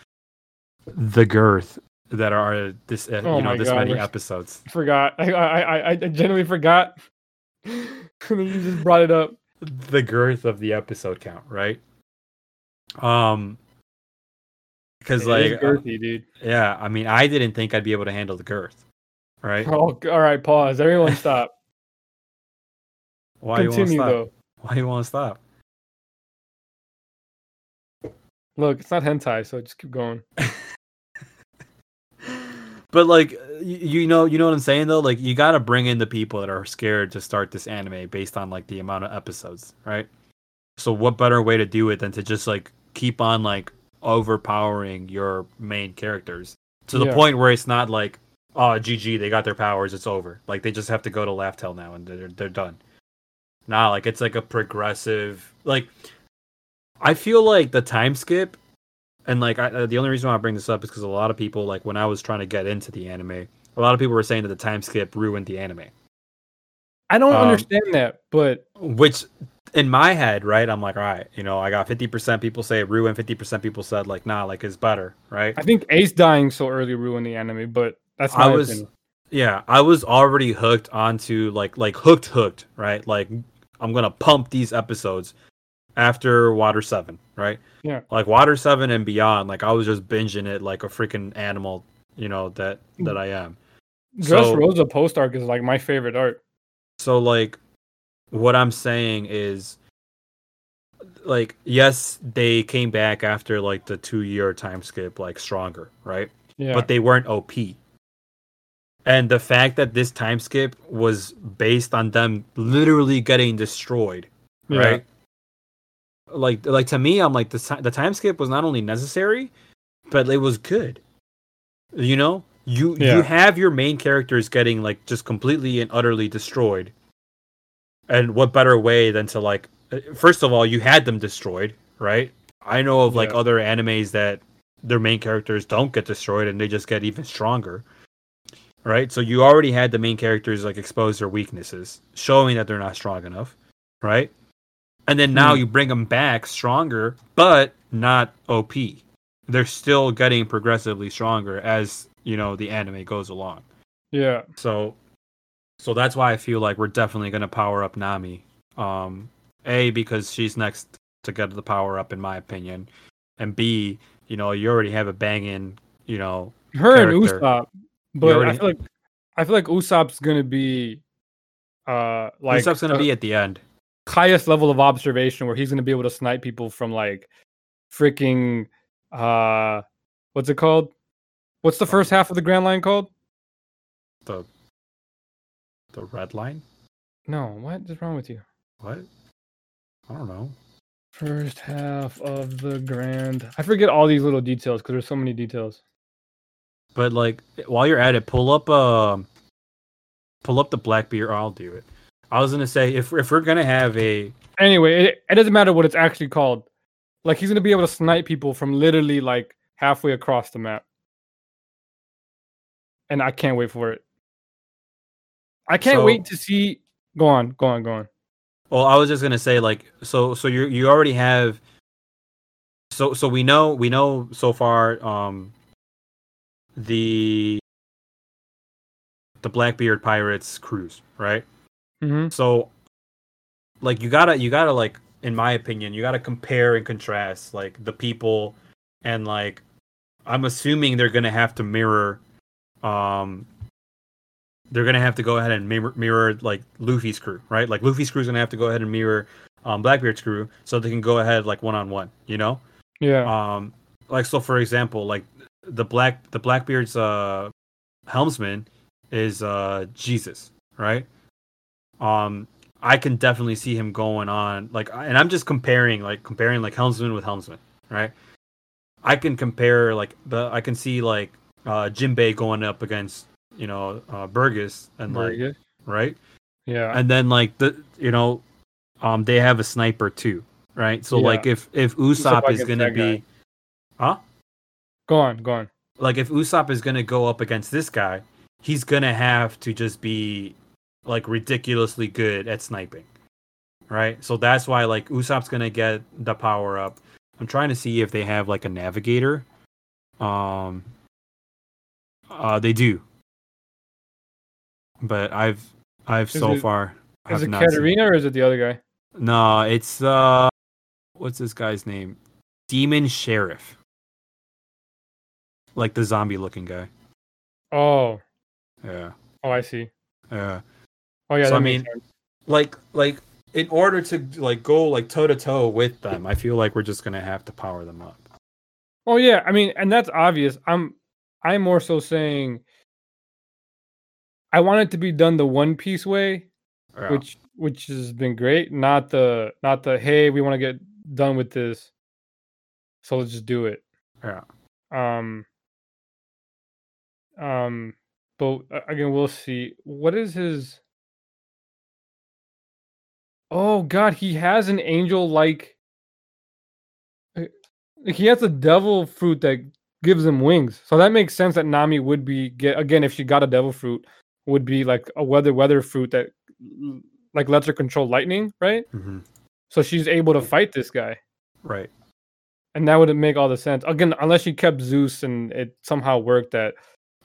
Speaker 2: the girth that are this uh,
Speaker 1: Oh
Speaker 2: you know this
Speaker 1: God,
Speaker 2: many
Speaker 1: we're-
Speaker 2: episodes.
Speaker 1: Forgot. I I I, I genuinely forgot. you just brought it up.
Speaker 2: The girth of the episode count, right? Um, because like
Speaker 1: is
Speaker 2: uh,
Speaker 1: dude.
Speaker 2: yeah, I mean, I didn't think I'd be able to handle the girth, right?
Speaker 1: Oh, all right, pause. Everyone stop.
Speaker 2: Why you want to stop?
Speaker 1: though.
Speaker 2: Why you want to stop?
Speaker 1: Look, it's not hentai, so just keep going.
Speaker 2: But like you, know you know what I'm saying though. Like you got to bring in the people that are scared to start this anime based on like the amount of episodes, right? So what better way to do it than to just like keep on like overpowering your main characters to the
Speaker 1: Yeah.
Speaker 2: point where it's not like oh GG they got their powers it's over like they just have to go to Laugh Tale now and they're they're done. Nah, like it's like a progressive like I feel like the time skip and like I, uh, the only reason why I bring this up is because a lot of people like when I was trying to get into the anime, a lot of people were saying that the time skip ruined the anime.
Speaker 1: I don't
Speaker 2: Um,
Speaker 1: understand that, but
Speaker 2: Which in my head, right, I'm like, all right, you know, I got 50% people say it ruined, 50% people said like, nah, like it's better, right?
Speaker 1: I think Ace dying so early ruined the anime. But that's my
Speaker 2: I was
Speaker 1: opinion.
Speaker 2: yeah, I was already hooked onto like like hooked hooked, right? Like I'm gonna pump these episodes after Water Seven, right?
Speaker 1: Yeah.
Speaker 2: Like Water Seven and beyond, like I was just binging it like a freaking animal, you know, that that I am.
Speaker 1: Dress
Speaker 2: so-
Speaker 1: Rosa post arc is like my favorite art.
Speaker 2: So like what I'm saying is like yes, they came back after like the 2 year time skip like stronger, right?
Speaker 1: Yeah,
Speaker 2: but they weren't OP. And the fact that this time skip was based on them literally getting destroyed,
Speaker 1: yeah.
Speaker 2: right? Like, like to me, I'm like the the time skip was not only necessary, but it was good. You know, you
Speaker 1: Yeah.
Speaker 2: you have your main characters getting like just completely and utterly destroyed, and what better way than to like, uh, first of all, you had them destroyed, right? I know of like
Speaker 1: Yeah.
Speaker 2: other animes that their main characters don't get destroyed and they just get even stronger. Right? So you already had the main characters like expose their weaknesses, showing that they're not strong enough, right? And then now
Speaker 1: Hmm.
Speaker 2: you bring them back stronger, but not OP. They're still getting progressively stronger as, you know, the anime goes along.
Speaker 1: yeah.
Speaker 2: So so that's why I feel like we're definitely going to power up Nami. Um A because she's next to get the power up in my opinion. And B, you know, you already have a banging, you know,
Speaker 1: Her and
Speaker 2: character.
Speaker 1: Usopp, but
Speaker 2: already-
Speaker 1: I feel like I feel like Usopp's gonna be uh like
Speaker 2: Usopp's going to
Speaker 1: the
Speaker 2: be at the end.
Speaker 1: Highest level of observation where he's gonna be able to snipe people from like freaking uh what's it called? What's the first half of the Grand Line called?
Speaker 2: The the red line?
Speaker 1: No, what is wrong with you?
Speaker 2: What? I don't know.
Speaker 1: First half of the Grand. I forget all these little details because there's so many details.
Speaker 2: But like while you're at it, pull up um pull up the Blackbeard. I'll do it. I was gonna say if if we're gonna have a
Speaker 1: Anyway, it, it doesn't matter what it's actually called. Like he's gonna be able to snipe people from literally like halfway across the map. And I can't wait for it. I can't
Speaker 2: So-
Speaker 1: wait to see. Go on, go on, go on.
Speaker 2: Well, I was just gonna say like so so you you already have so so we know we know so far um the the Blackbeard Pirates cruise, right?
Speaker 1: Hmm
Speaker 2: So like you gotta you gotta like in my opinion, you gotta compare and contrast like the people and like I'm assuming they're gonna have to mirror um they're gonna have to go ahead and mirror, mirror like Luffy's crew, right? Like Luffy's crew's gonna have to go ahead and mirror um Blackbeard's crew so they can go ahead like one on one, you know?
Speaker 1: Yeah,
Speaker 2: um like so for example like the black the blackbeard's uh helmsman is uh jesus right um i can definitely see him going on like and i'm just comparing like comparing like helmsman with helmsman right i can compare like the i can see like uh jimbei going up against you know uh burgess and like
Speaker 1: good.
Speaker 2: right
Speaker 1: Yeah,
Speaker 2: and then like the you know um they have a sniper too right so
Speaker 1: Yeah.
Speaker 2: like if if usopp is gonna
Speaker 1: that guy.
Speaker 2: be huh
Speaker 1: go on, go on.
Speaker 2: like if usopp is gonna go up against this guy he's gonna have to just be like ridiculously good at sniping right so that's why like usopp's gonna get the power up i'm trying to see if they have like a navigator um uh they do but i've i've
Speaker 1: Is
Speaker 2: so
Speaker 1: it-
Speaker 2: far
Speaker 1: Is it Katarina or is it the other guy?
Speaker 2: No, it's uh what's this guy's name? Demon Sheriff. Like the zombie looking guy.
Speaker 1: Oh,
Speaker 2: Yeah.
Speaker 1: oh, I see.
Speaker 2: Yeah.
Speaker 1: Oh yeah,
Speaker 2: So, I mean,
Speaker 1: sense.
Speaker 2: Like like in order to like go like toe to toe with them, I feel like we're just gonna have to power them up.
Speaker 1: Oh yeah, I mean, and that's obvious. I'm I'm more so saying I want it to be done the One Piece way,
Speaker 2: Yeah.
Speaker 1: which which has been great. Not the not the hey, we want to get done with this, so let's just do it.
Speaker 2: yeah.
Speaker 1: Um. Um. But uh, again, we'll see. What is his? Oh God, he has an angel like. He has a devil fruit that gives him wings, so that makes sense that Nami would be get again if she got a devil fruit would be like a weather weather fruit that like lets her control lightning, right?
Speaker 2: hmm
Speaker 1: So she's able to fight this guy.
Speaker 2: Right.
Speaker 1: And that would make all the sense. Again, unless she kept Zeus and it somehow worked that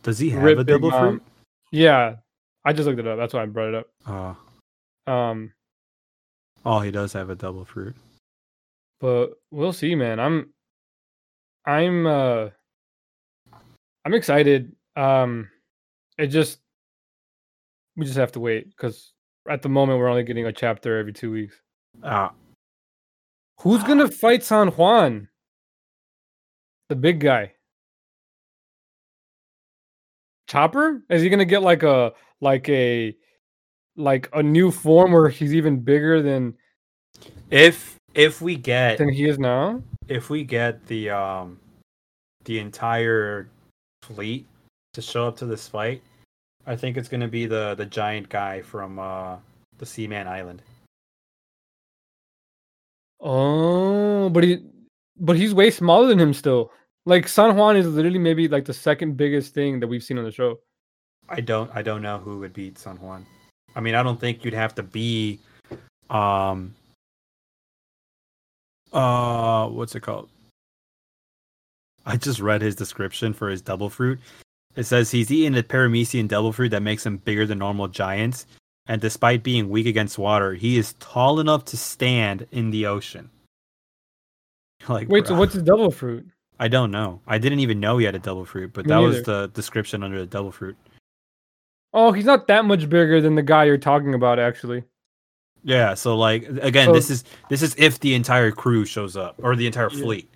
Speaker 2: Does he have a
Speaker 1: Mom.
Speaker 2: fruit?
Speaker 1: Yeah. I just looked it up. That's why I brought it
Speaker 2: Uh,
Speaker 1: up. Um,
Speaker 2: oh, he does have a devil fruit.
Speaker 1: but we'll see, man. I'm I'm uh I'm excited. Um it just we just have to wait because at the moment we're only getting a chapter every two weeks.
Speaker 2: Uh,
Speaker 1: Who's gonna fight San Juan? The big guy. Chopper? Is he gonna get like a like a like a new form where he's even bigger than
Speaker 2: if if we get
Speaker 1: than he is now?
Speaker 2: if we get the um the entire fleet to show up to this fight, I think it's gonna be the the giant guy from uh the Seaman Island.
Speaker 1: Oh, but he but he's way smaller than him still. Like San Juan is literally maybe like the second biggest thing that we've seen on the show.
Speaker 2: I don't I don't know who would beat San Juan. I mean, I don't think you'd have to be um uh what's it called? I just read his description for his devil fruit. It says he's eaten a paramecian devil fruit that makes him bigger than normal giants, and despite being weak against water, he is tall enough to stand in the ocean. Like
Speaker 1: Wait, so what's his devil fruit?
Speaker 2: I don't know. I didn't even know he had a devil fruit, but
Speaker 1: Me
Speaker 2: that was the description under the double fruit.
Speaker 1: Oh, he's not that much bigger than the guy you're talking about, actually.
Speaker 2: Yeah, so like again,
Speaker 1: So-
Speaker 2: this is this is if the entire crew shows up or the entire
Speaker 1: Yeah.
Speaker 2: fleet.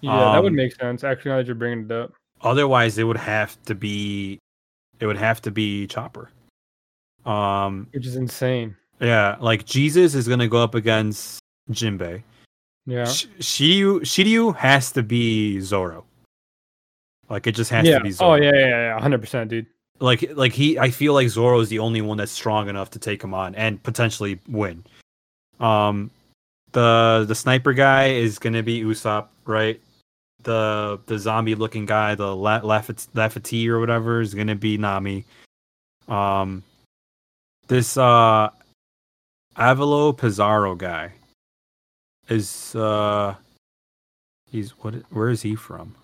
Speaker 1: Yeah, that would
Speaker 2: Um,
Speaker 1: make sense. Actually, now that you're bringing it up.
Speaker 2: Otherwise, it would have to be it would have to be Chopper. Um,
Speaker 1: which is insane.
Speaker 2: yeah, like Jesus is gonna go up against Jinbei.
Speaker 1: Yeah.
Speaker 2: Sh- Shiryu Shiryu has to be Zoro. Like it just has
Speaker 1: yeah.
Speaker 2: to be Zoro.
Speaker 1: Oh yeah, yeah, yeah, hundred percent, dude.
Speaker 2: Like like he I feel like Zoro is the only one that's strong enough to take him on and potentially win. Um the the sniper guy is gonna be Usopp, right? The the zombie looking guy, the La- or whatever, is gonna be Nami. Um this uh Avalo Pizarro guy is uh he's what where is he from?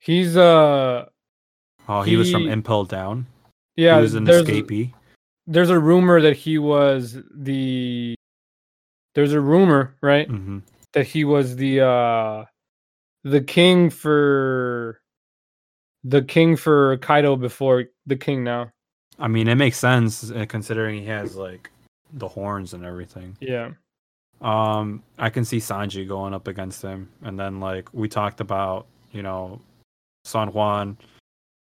Speaker 1: He's uh
Speaker 2: Oh, he, was from Impel Down.
Speaker 1: yeah.
Speaker 2: he was an
Speaker 1: there's,
Speaker 2: escapee.
Speaker 1: there's a rumor that he was the. There's a rumor, right,
Speaker 2: hmm
Speaker 1: that he was the uh the king for the king for Kaido before the king now.
Speaker 2: I mean, it makes sense uh, considering he has like the horns and everything.
Speaker 1: Yeah.
Speaker 2: Um, I can see Sanji going up against him, and then like we talked about, you know, San Juan.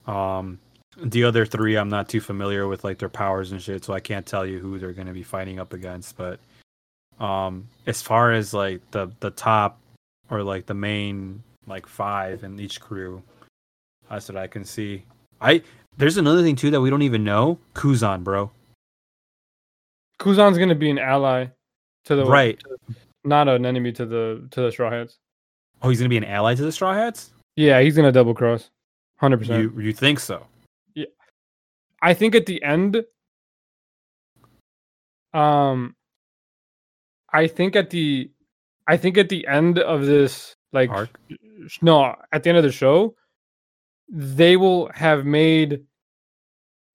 Speaker 2: Um, the other three, I'm not too familiar with like their powers and shit, so I can't tell you who they're gonna be fighting up against. But um, as far as like the the top or like the main like five in each crew, that's what I can see. I there's another thing too that we don't even know. Kuzan, bro.
Speaker 1: Kuzan's gonna be an ally to the
Speaker 2: Right.
Speaker 1: not an enemy to the to the Straw Hats.
Speaker 2: Oh, he's gonna be an ally to the Straw Hats.
Speaker 1: Yeah, he's gonna double cross, hundred percent.
Speaker 2: You you think so?
Speaker 1: Yeah, I think at the end, um, I think at the, I think at the end of this, like,
Speaker 2: Arc?
Speaker 1: no, at the end of the show, they will have made,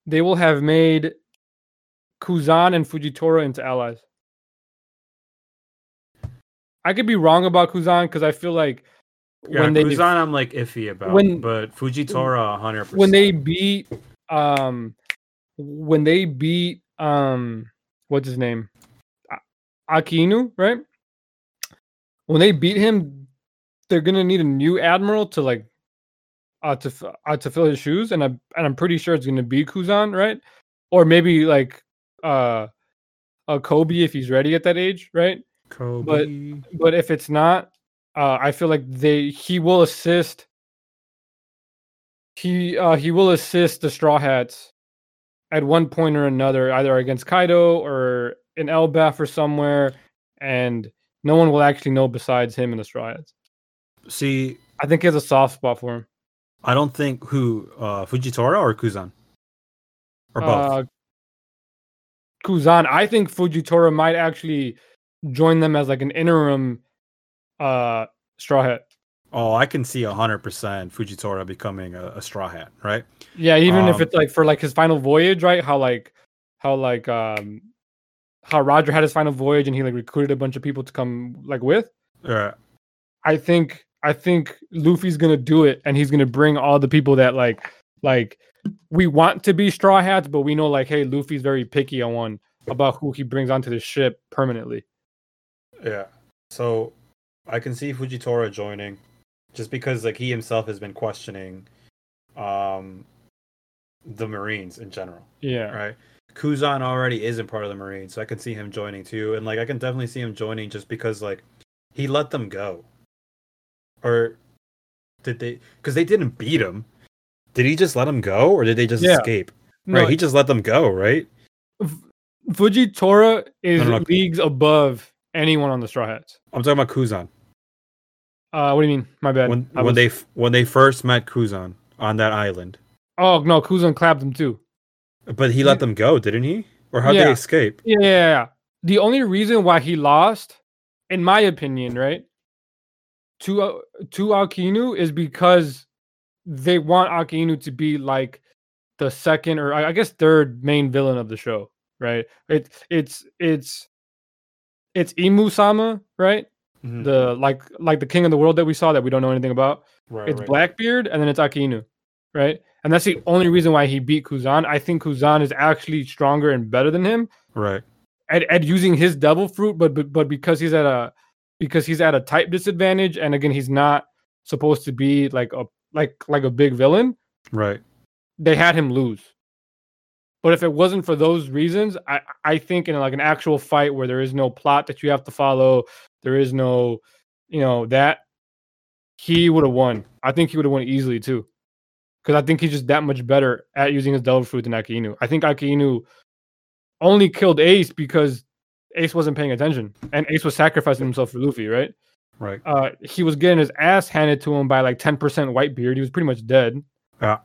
Speaker 1: they will have made Kuzan and Fujitora into allies. I could be wrong about Kuzan because I feel like
Speaker 2: Yeah,
Speaker 1: when they
Speaker 2: Kuzan, I'm like iffy about.
Speaker 1: when-
Speaker 2: but Fujitora, hundred percent.
Speaker 1: when they beat um when they beat um what's his name Akainu, right? When they beat him, they're gonna need a new admiral to like uh, to uh, to fill his shoes, and I and I'm pretty sure it's to be Kuzan, right? Or maybe like uh, a Koby if he's ready at that age, right?
Speaker 2: Koby.
Speaker 1: But but if it's not, uh, I feel like they he will assist. He uh, he will assist the Straw Hats at one point or another, either against Kaido or in Elbaf or somewhere, and no one will actually know besides him and the Straw Hats.
Speaker 2: See,
Speaker 1: I think he has a soft spot for him.
Speaker 2: I don't think who uh Fujitora or Kuzan or both.
Speaker 1: Uh, Kuzan, I think Fujitora might actually join them as like an interim uh Straw Hat.
Speaker 2: oh, I can see hundred percent Fujitora becoming a, a straw hat, right?
Speaker 1: Yeah, even if
Speaker 2: Um,
Speaker 1: it's like for like his final voyage, right? How like how like um how Roger had his final voyage and he like recruited a bunch of people to come like with.
Speaker 2: Yeah.
Speaker 1: I think I think Luffy's gonna do it and he's gonna bring all the people that like like we want to be straw hats, but we know like hey, Luffy's very picky on one about who he brings onto the ship permanently.
Speaker 2: Yeah. So I can see Fujitora joining just because like he himself has been questioning um the Marines in general,
Speaker 1: Yeah.
Speaker 2: right? Kuzan already isn't part of the Marines, so I can see him joining too. And like I can definitely see him joining just because like he let them go. Or did they cuz they didn't beat him. Did he just let them go or did they just
Speaker 1: Yeah.
Speaker 2: escape?
Speaker 1: No,
Speaker 2: right, he just let them go, right?
Speaker 1: Fujitora is
Speaker 2: No, no, no.
Speaker 1: leagues above anyone on the Straw Hats.
Speaker 2: I'm talking about Kuzan.
Speaker 1: Uh, what do you mean? My bad.
Speaker 2: When
Speaker 1: was-
Speaker 2: they when they first met Kuzan on that island.
Speaker 1: oh no, Kuzan clapped him too.
Speaker 2: But he let them go, didn't he? Or how
Speaker 1: Yeah.
Speaker 2: they escape?
Speaker 1: Yeah, yeah, yeah. The only reason why he lost, in my opinion, right, to uh, to Akainu is because they want Akainu to be like the second or I I guess third main villain of the show, right? It it's it's it's Imu Sama, right?
Speaker 2: Mm-hmm.
Speaker 1: The like like the king of the world that we saw that we don't know anything about.
Speaker 2: right,
Speaker 1: it's Blackbeard and then it's Akainu, right? And that's the only reason why he beat Kuzan. I think Kuzan is actually stronger and better than him
Speaker 2: Right.
Speaker 1: at, at using his devil fruit, but, but but because he's at a because he's at a type disadvantage, and again he's not supposed to be like a like like a big villain.
Speaker 2: Right.
Speaker 1: They had him lose. But if it wasn't for those reasons, I I think in like an actual fight where there is no plot that you have to follow, there is no, you know that he would have won. I think he would have won easily too, because I think he's just that much better at using his devil fruit than Akainu. I think Akainu only killed Ace because Ace wasn't paying attention, and Ace was sacrificing himself for Luffy, right?
Speaker 2: Right.
Speaker 1: Uh, he was getting his ass handed to him by like ten percent white beard. He was pretty much dead.
Speaker 2: Yeah.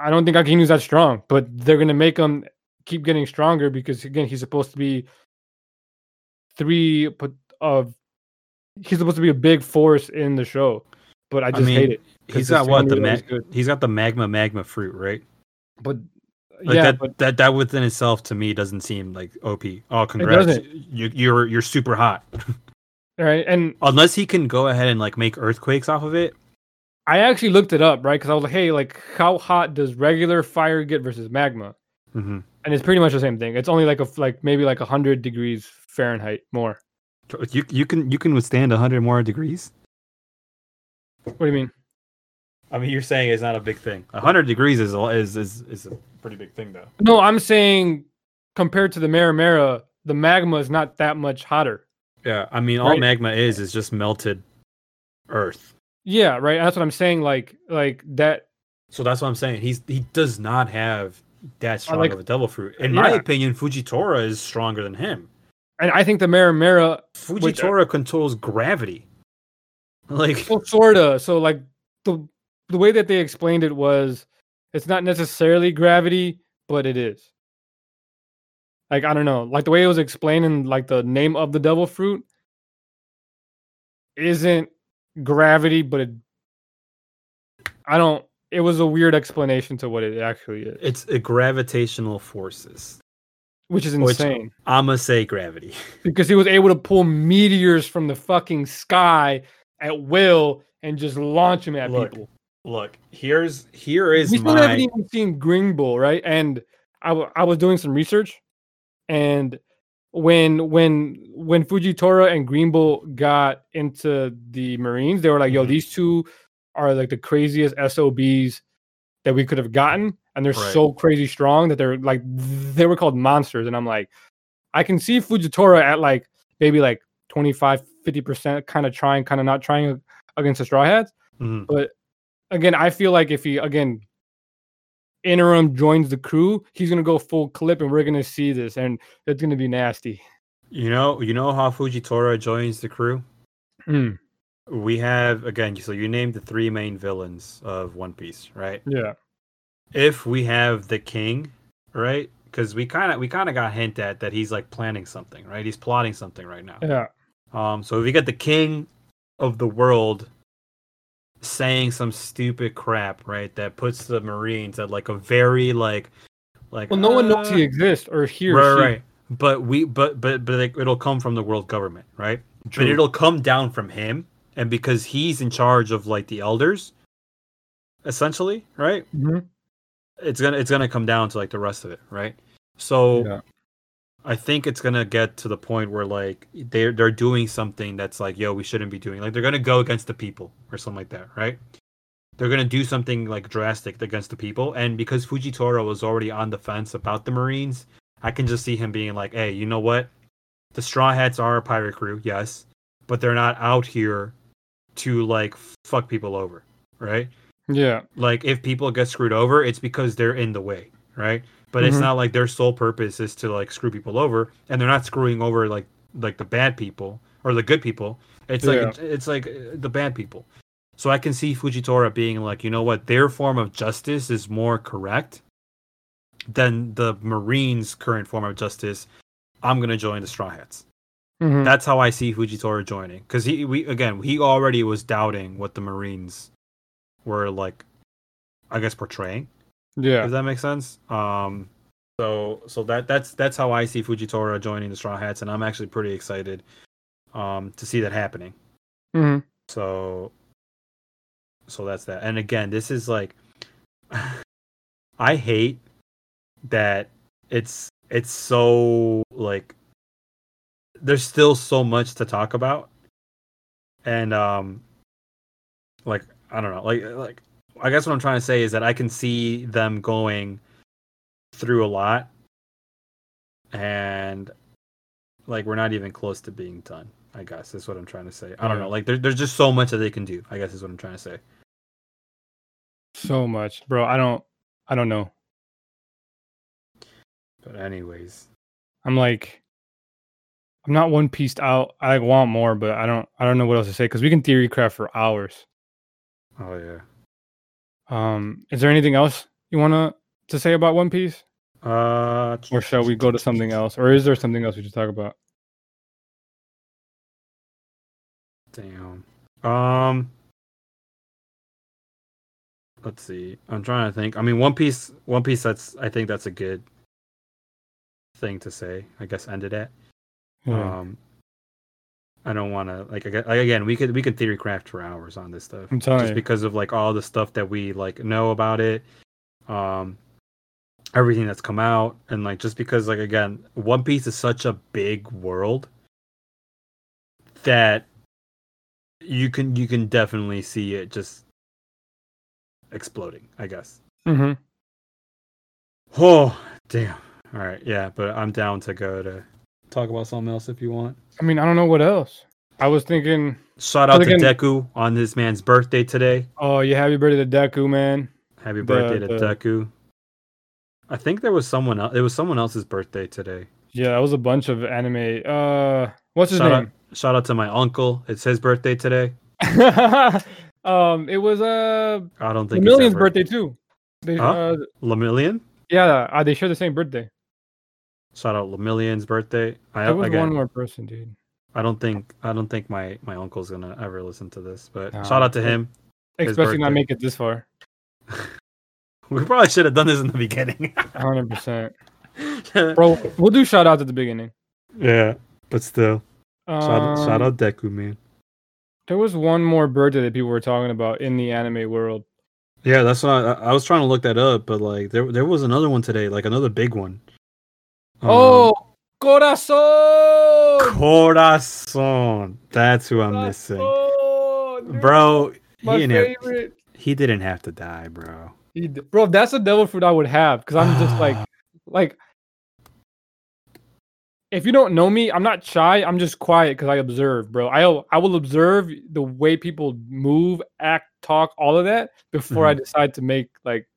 Speaker 1: I don't think Akainu's that strong, but they're gonna make him keep getting stronger because again, he's supposed to be three of he's supposed to be a big force in the show. But I
Speaker 2: I
Speaker 1: just
Speaker 2: mean,
Speaker 1: hate it.
Speaker 2: He's got what the
Speaker 1: Samurai
Speaker 2: ma-
Speaker 1: is good.
Speaker 2: he's got the magma magma fruit, right?
Speaker 1: But
Speaker 2: Like
Speaker 1: yeah,
Speaker 2: that,
Speaker 1: but
Speaker 2: that that within itself to me doesn't seem like OP. Oh, congrats! You, you're you're super hot.
Speaker 1: right, and
Speaker 2: Unless he can go ahead and like make earthquakes off of it.
Speaker 1: I actually looked it up, right? Because I was like, hey, like how hot does regular fire get versus magma?
Speaker 2: Mm-hmm.
Speaker 1: And it's pretty much the same thing. It's only like a like maybe like hundred degrees Fahrenheit more.
Speaker 2: You you can you can withstand hundred more degrees.
Speaker 1: What do you mean?
Speaker 2: I mean, you're saying it's not a big thing. hundred degrees is a- is is is a pretty big thing, though.
Speaker 1: No, I'm saying compared to the Mera Mera, the magma is not that much hotter.
Speaker 2: Yeah, I mean, all
Speaker 1: Right.
Speaker 2: magma is is just melted earth.
Speaker 1: Yeah, right. That's what I'm saying. Like like that.
Speaker 2: So that's what I'm saying. He's he does not have that strong
Speaker 1: like-
Speaker 2: of a devil fruit. In my opinion, Fujitora is stronger than him.
Speaker 1: And I think the Mera Mera,
Speaker 2: Fujitora controls gravity. Like
Speaker 1: well, sorta. So like the the way that they explained it was, it's not necessarily gravity, but it is. Like I don't know, like the way it was explained in like the name of the devil fruit isn't gravity, but it. I don't. It was a weird explanation to what it actually is,
Speaker 2: it's a gravitational forces.
Speaker 1: which is
Speaker 2: Which-
Speaker 1: insane.
Speaker 2: I'ma say gravity.
Speaker 1: because he was able to pull meteors from the fucking sky at will and just launch them at
Speaker 2: Look,
Speaker 1: people.
Speaker 2: Look, here's here is
Speaker 1: we still haven't even seen Green Bull, right? And I, w- I was doing some research, and when when when Fujitora and Green Bull got into the Marines, they were like, "Yo,
Speaker 2: Mhm.
Speaker 1: these two are like the craziest SOBs that we could have gotten, and they're
Speaker 2: Right.
Speaker 1: so crazy strong that they're like they were called monsters. And I'm like, I can see Fujitora at like maybe like 25, 50 percent, kind of trying, kind of not trying against the Straw Hats.
Speaker 2: Mhm.
Speaker 1: But again, I feel like if he again interim joins the crew, he's gonna go full clip, and we're gonna see this, and it's gonna be nasty.
Speaker 2: You know, you know how Fujitora joins the crew.
Speaker 1: Mm,
Speaker 2: We have again. So you named the three main villains of One Piece, right?
Speaker 1: yeah,
Speaker 2: If we have the king, right? Because we kind of we kind of got hint at that he's like planning something, right? He's plotting something right now.
Speaker 1: yeah,
Speaker 2: Um, so if we get the king of the world saying some stupid crap, right, that puts the Marines at like a very like like
Speaker 1: Well, no one knows
Speaker 2: uh,
Speaker 1: he exists or he or
Speaker 2: right,
Speaker 1: she.
Speaker 2: right. But we but but but like, it'll come from the world government, right?
Speaker 1: True.
Speaker 2: But it'll come down from him, and because he's in charge of like the elders, essentially, right?
Speaker 1: Mhm.
Speaker 2: It's gonna it's gonna come down to like the rest of it, right? So
Speaker 1: Yeah.
Speaker 2: I think it's gonna get to the point where like they're they're doing something that's like, yo, we shouldn't be doing. Like they're gonna go against the people or something like that, right? They're gonna do something like drastic against the people, and because Fujitora was already on the fence about the Marines, I can just see him being like, hey, you know what? The Straw Hats are a pirate crew, yes, but they're not out here to like fuck people over, right?
Speaker 1: Yeah,
Speaker 2: like if people get screwed over it's because they're in the way right but it's
Speaker 1: Mhm.
Speaker 2: not like their sole purpose is to like screw people over and they're not screwing over like like the bad people or the good people it's like
Speaker 1: Yeah.
Speaker 2: it's like uh, the bad people so i can see fujitora being like you know what their form of justice is more correct than the marines current form of justice i'm going to join the straw hats
Speaker 1: Mhm.
Speaker 2: that's how i see fujitora joining because he we again he already was doubting what the marines were like i guess portraying
Speaker 1: yeah.
Speaker 2: if that makes sense. Um, so so that that's that's how I see Fujitora joining the Straw Hats, and I'm actually pretty excited um, to see that happening.
Speaker 1: Mhm.
Speaker 2: So so that's that. And again, this is like I hate that it's it's so like there's still so much to talk about, and um, like I don't know, like like I guess what I'm trying to say is that I can see them going through a lot, and like we're not even close to being done. I guess is what I'm trying to say. I don't
Speaker 1: Yeah.
Speaker 2: know, like there, there's just so much that they can do. I guess is what I'm trying to say.
Speaker 1: So much, bro. I don't. I don't know.
Speaker 2: But anyways,
Speaker 1: I'm like, I'm not one pieced out. I like, want more, but I don't. I don't know what else to say because we can theory craft for hours.
Speaker 2: oh yeah.
Speaker 1: Um, is there anything else you want to to say about One Piece,
Speaker 2: Uh,
Speaker 1: or shall we go to something else, or is there something else we should talk about?
Speaker 2: Damn. Um. Let's see. I'm trying to think. I mean, One Piece. One Piece. That's. I think that's a good thing to say. I guess ended at.
Speaker 1: Yeah.
Speaker 2: Um. I don't want to like like again. We could we could theory craft for hours on this stuff. Just because of like all the stuff that we like know about it. Um. Everything that's come out and like just because like again, One Piece is such a big world that you can you can definitely see it just exploding i guess
Speaker 1: Mm-hmm.
Speaker 2: oh damn all right yeah but i'm down to go to talk about something else if you want
Speaker 1: I mean, I don't know what else. I was thinking,
Speaker 2: shout out to
Speaker 1: again-
Speaker 2: deku on this man's birthday today
Speaker 1: oh, yeah, happy birthday to Deku, man.
Speaker 2: happy
Speaker 1: The-
Speaker 2: birthday to
Speaker 1: the-
Speaker 2: deku i think there was someone else it was someone else's birthday today
Speaker 1: Yeah, that was a bunch of anime. Uh, what's his
Speaker 2: shout out
Speaker 1: name?
Speaker 2: shout out to my uncle it's his birthday today
Speaker 1: um, it was uh
Speaker 2: i don't think
Speaker 1: Million's
Speaker 2: it's
Speaker 1: birthday too. They,
Speaker 2: Huh?
Speaker 1: uh,
Speaker 2: lemillion
Speaker 1: yeah, uh, they share the same birthday.
Speaker 2: Shout out lemillion's birthday i
Speaker 1: There was
Speaker 2: again,
Speaker 1: one more person, dude.
Speaker 2: I don't think I don't think my my uncle's gonna ever listen to this, but
Speaker 1: No.
Speaker 2: shout out to him.
Speaker 1: Especially not make it this far.
Speaker 2: We probably should have done this in the beginning.
Speaker 1: hundred percent, bro. We'll do shout outs at the beginning.
Speaker 2: yeah, but still,
Speaker 1: Um,
Speaker 2: shout, out, shout out Deku man.
Speaker 1: There was one more birthday that people were talking about in the anime world.
Speaker 2: Yeah, that's what I, I was trying to look that up, but like there there was another one today, like another big one. Um,
Speaker 1: oh, corazón,
Speaker 2: Corazon. That's who I'm missing, bro.
Speaker 1: My
Speaker 2: have-
Speaker 1: favorite.
Speaker 2: he didn't have to die, bro.
Speaker 1: He bro, that's a devil fruit I would have because I'm just like, like, if you don't know me, I'm not shy. I'm just quiet because I observe, bro. I I will observe the way people move, act, talk, all of that before I decide to make like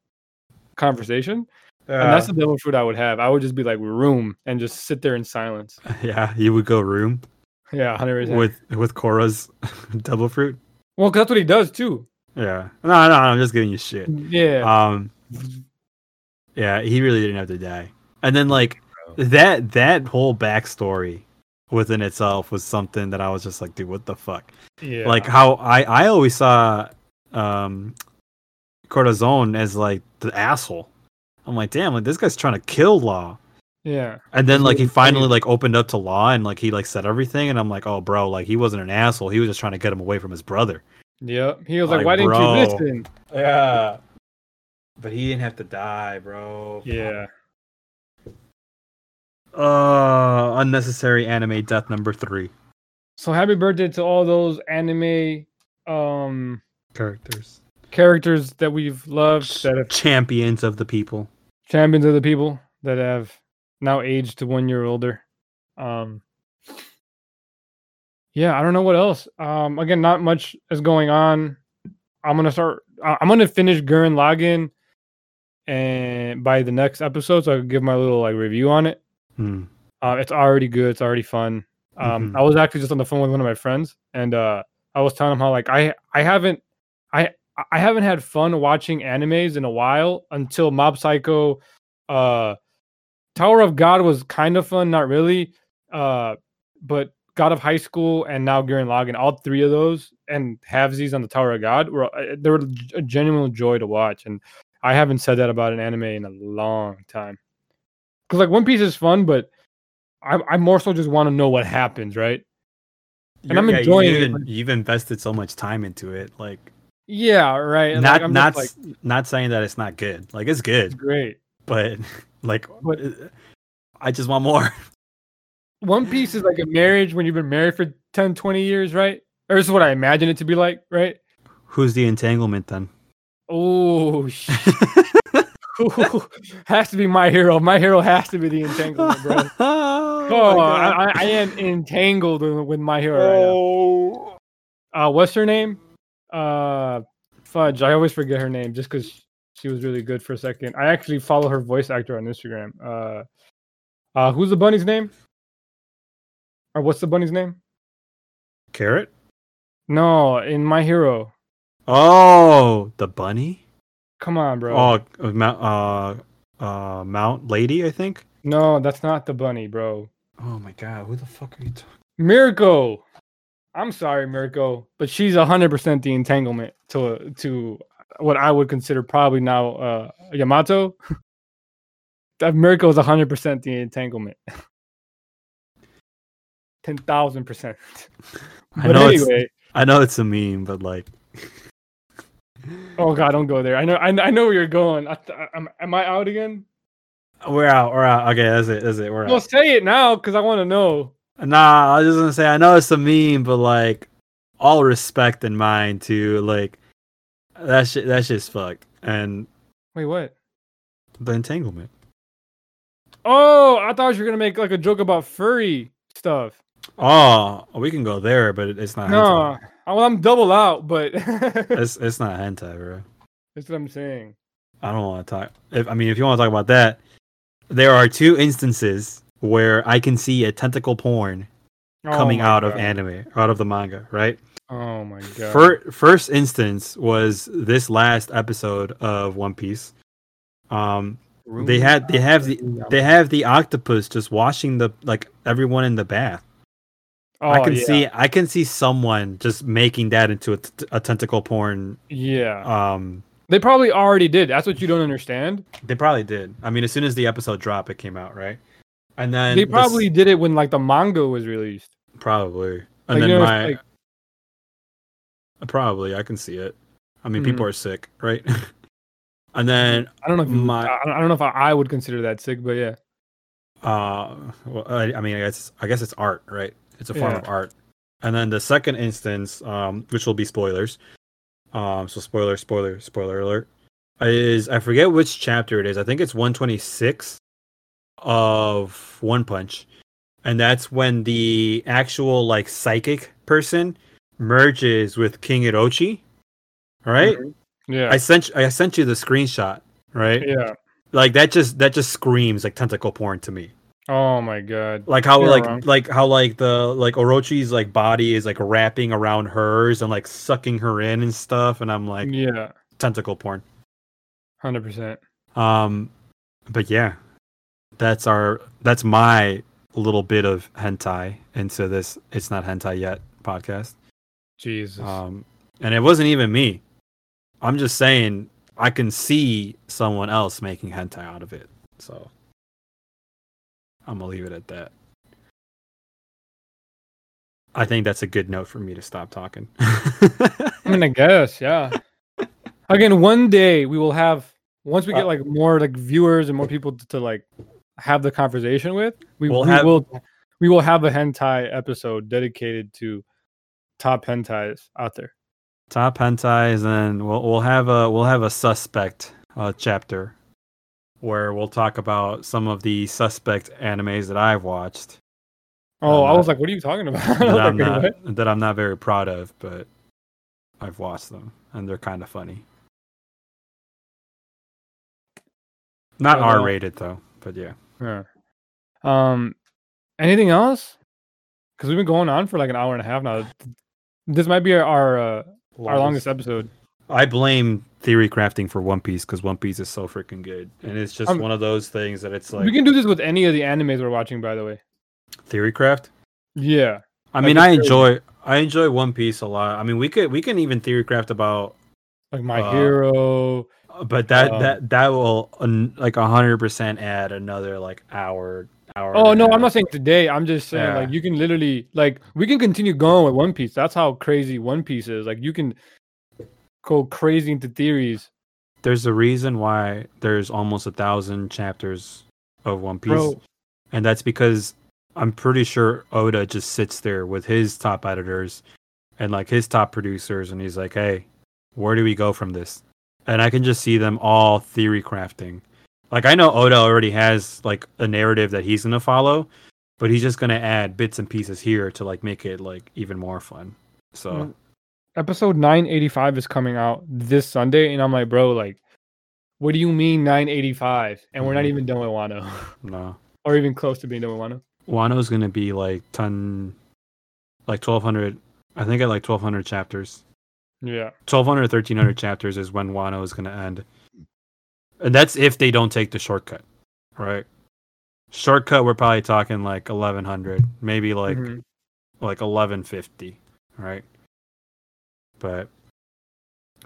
Speaker 1: conversation. And that's the devil fruit I would have. I would just be like room and just sit there in silence.
Speaker 2: yeah, you would go room
Speaker 1: Yeah, hundred percent.
Speaker 2: with with Korra's devil fruit.
Speaker 1: Well, because that's what he does too.
Speaker 2: Yeah, no, no, I'm just giving you shit.
Speaker 1: Yeah.
Speaker 2: Um, yeah, he really didn't have to die. And then like that that whole backstory within itself was something that I was just like, dude, what the fuck?
Speaker 1: yeah.
Speaker 2: Like how I I always saw um Corazon as like the asshole. I'm like, damn, like this guy's trying to kill Law.
Speaker 1: yeah.
Speaker 2: And then like he finally like opened up to Law and like he like said everything and I'm like, oh bro, like he wasn't an asshole. He was just trying to get him away from his brother.
Speaker 1: Yep. He was like,
Speaker 2: Like,
Speaker 1: "Why didn't you listen?"
Speaker 2: Yeah. But he didn't have to die, bro.
Speaker 1: Yeah.
Speaker 2: Uh, unnecessary anime death number three.
Speaker 1: So happy birthday to all those anime um
Speaker 2: Characters.
Speaker 1: Characters that we've loved that have
Speaker 2: Champions of the people.
Speaker 1: champions of the people that have now aged to one year older. Um Yeah, I don't know what else. Um again, not much is going on. I'm gonna start I'm gonna finish Gurren Lagann and by the next episode, so I can give my little like review on it.
Speaker 2: Hmm.
Speaker 1: Uh, it's already good. It's already fun. Um,
Speaker 2: Mhm.
Speaker 1: I was actually just on the phone with one of my friends, and uh, I was telling him how like I I haven't I I haven't had fun watching animes in a while until Mob Psycho, uh, Tower of God was kind of fun, not really, uh, but God of High School and now Gurren Lagann, all three of those and Halvesies on the Tower of God were uh, they were a genuine joy to watch, and I haven't said that about an anime in a long time. Because like One Piece is fun, but I I more so just want to know what happens, right? And I'm
Speaker 2: You're-
Speaker 1: enjoying
Speaker 2: you've,
Speaker 1: it,
Speaker 2: in-
Speaker 1: but-
Speaker 2: you've invested so much time into it. Like
Speaker 1: Yeah, right. and,
Speaker 2: not
Speaker 1: like,
Speaker 2: not s- not saying that it's not good. Like it's
Speaker 1: like,
Speaker 2: good,
Speaker 1: great.
Speaker 2: but like
Speaker 1: But-
Speaker 2: uh, I just want more.
Speaker 1: One Piece is like a marriage when you've been married for 10, 20 years, right? Or this is what I imagine it to be like, right?
Speaker 2: Who's the entanglement then?
Speaker 1: Oh, has to be my hero. My hero has to be the entanglement, bro.
Speaker 2: oh,
Speaker 1: Oh, I, I, am entangled with my hero right
Speaker 2: Oh.
Speaker 1: now. Uh, what's her name? Uh, Fudge. I always forget her name just because she was really good for a second. I actually follow her voice actor on Instagram. Uh, uh, who's the bunny's name? Or what's the bunny's name?
Speaker 2: Carrot?
Speaker 1: No, in My Hero.
Speaker 2: Oh, the bunny?
Speaker 1: Come on, bro.
Speaker 2: Oh, uh, Mount, uh, uh, Mount Lady, I think.
Speaker 1: No, that's not the bunny, bro.
Speaker 2: Oh my god, who the fuck are you talking?
Speaker 1: Mirko. I'm sorry, Mirko, but she's hundred percent the entanglement to to what I would consider probably now uh Yamato. that Mirko is hundred percent the entanglement. Ten thousand percent.
Speaker 2: I
Speaker 1: But
Speaker 2: know it's
Speaker 1: anyway,
Speaker 2: I know it's a meme, but like,
Speaker 1: oh god, don't go there. I know, I, I know where you're going. I, am, am I out again?
Speaker 2: we're out, we're out. Okay, that's it, that's it. We're out.
Speaker 1: Well, say it now because I want to know.
Speaker 2: Nah, I was just gonna say I know it's a meme, but like, all respect in mind to like, that shit, that shit's fucked, and
Speaker 1: Wait, what?
Speaker 2: the entanglement.
Speaker 1: Oh, I thought you were gonna make like a joke about furry stuff.
Speaker 2: Oh, we can go there, but it's not.
Speaker 1: No,
Speaker 2: hentai.
Speaker 1: well, I'm double out, but
Speaker 2: It's it's not hentai, bro.
Speaker 1: That's what I'm saying.
Speaker 2: I don't want to talk. If I mean, if you want to talk about that, there are two instances where I can see a tentacle porn
Speaker 1: Oh
Speaker 2: coming
Speaker 1: my
Speaker 2: out of anime, out of the manga, right?
Speaker 1: Oh my god.
Speaker 2: Fir- first instance was this last episode of One Piece. Um, they had they have the they have the octopus just washing the like everyone in the bath.
Speaker 1: Oh,
Speaker 2: I can
Speaker 1: yeah.
Speaker 2: see I can see someone just making that into a, t- a tentacle porn.
Speaker 1: Yeah,
Speaker 2: Um,
Speaker 1: they probably already did. That's what you don't understand.
Speaker 2: they probably did. I mean, as soon as the episode dropped, it came out, right? And then
Speaker 1: they probably did it when like the manga was released.
Speaker 2: probably,
Speaker 1: Like,
Speaker 2: and then
Speaker 1: you know,
Speaker 2: my
Speaker 1: like-
Speaker 2: probably I can see it. I mean, people
Speaker 1: Mhm.
Speaker 2: are sick, right? and then
Speaker 1: I don't know if
Speaker 2: My-
Speaker 1: I, I don't know if I, I would consider that sick, but yeah.
Speaker 2: uh well I, I mean i guess i guess it's art right it's a form
Speaker 1: Yeah.
Speaker 2: of art and then the second instance um which will be spoilers Um, so spoiler, spoiler, spoiler alert. Is I forget which chapter it is. I think it's 126 of One Punch, and that's when the actual like psychic person merges with King Orochi. Right?
Speaker 1: Yeah.
Speaker 2: I sent I sent you the screenshot. Right?
Speaker 1: yeah.
Speaker 2: Like that just that just screams like tentacle porn to me.
Speaker 1: Oh my god.
Speaker 2: Like how
Speaker 1: You're
Speaker 2: like
Speaker 1: wrong.
Speaker 2: like how like the like Orochi's like body is like wrapping around hers and like sucking her in and stuff, and I'm like
Speaker 1: yeah.
Speaker 2: tentacle porn.
Speaker 1: Hundred percent.
Speaker 2: Um, but yeah, that's our that's my little bit of hentai into this. It's not hentai yet podcast.
Speaker 1: Jesus.
Speaker 2: Um, and it wasn't even me. I'm just saying I can see someone else making hentai out of it. So I'm gonna leave it at that. I think that's a good note for me to stop talking.
Speaker 1: I'm gonna guess, yeah. Again, one day we will have once we get
Speaker 2: Uh,
Speaker 1: like more like viewers and more people to, to, like have the conversation with. We,
Speaker 2: We'll
Speaker 1: we
Speaker 2: have-
Speaker 1: will we will have a hentai episode dedicated to top hentais out there.
Speaker 2: Top hentais, and we'll we'll have a we'll have a suspect uh, chapter where we'll talk about some of the suspect animes that I've watched
Speaker 1: Oh,
Speaker 2: I'm
Speaker 1: I was like, what are you talking about?
Speaker 2: That I'm
Speaker 1: "Wait,
Speaker 2: not that I'm not very proud of, but I've watched them and they're kind of funny. Not. R rated though, but yeah.
Speaker 1: Yeah. Um, anything else? Because we've been going on for like an hour and a half now. This might be our our, uh, our longest episode.
Speaker 2: I blame theory crafting for One Piece because One Piece is so freaking good, and it's just
Speaker 1: Um,
Speaker 2: one of those things that it's like
Speaker 1: we can do this with any of the animes we're watching, by the way.
Speaker 2: theory craft.
Speaker 1: Yeah.
Speaker 2: I
Speaker 1: Like,
Speaker 2: mean, I enjoy I enjoy One Piece a lot. I mean, we could we can even theory craft about,
Speaker 1: Like My
Speaker 2: Uh,
Speaker 1: Hero.
Speaker 2: But that
Speaker 1: Um,
Speaker 2: that that will like hundred percent add another like hour hour.
Speaker 1: Oh no, I'm not saying today. I'm just saying
Speaker 2: Yeah.
Speaker 1: like you can literally like we can continue going with One Piece. That's how crazy One Piece is. Like you can go crazy into theories.
Speaker 2: there's a reason why there's almost a thousand chapters of One Piece,
Speaker 1: Bro,
Speaker 2: and that's because I'm pretty sure Oda just sits there with his top editors and like his top producers, and he's like, "Hey, where do we go from this?" And I can just see them all theory crafting. Like I know Oda already has like a narrative that he's gonna follow, but he's just gonna add bits and pieces here to like make it like even more fun. So
Speaker 1: Mm. episode 985 is coming out this Sunday, and I'm like, bro, like, what do you mean 985? And we're not
Speaker 2: Mhm.
Speaker 1: even done with Wano,
Speaker 2: no.
Speaker 1: or even close to being done with Wano.
Speaker 2: Wano's gonna be like ton, like twelve hundred. I think at like twelve hundred chapters.
Speaker 1: Yeah.
Speaker 2: 1200 1300 chapters is when Wano is gonna end, and that's if they don't take the shortcut, right? Shortcut, we're probably talking like eleven hundred, maybe like
Speaker 1: Mhm.
Speaker 2: like eleven fifty, right? But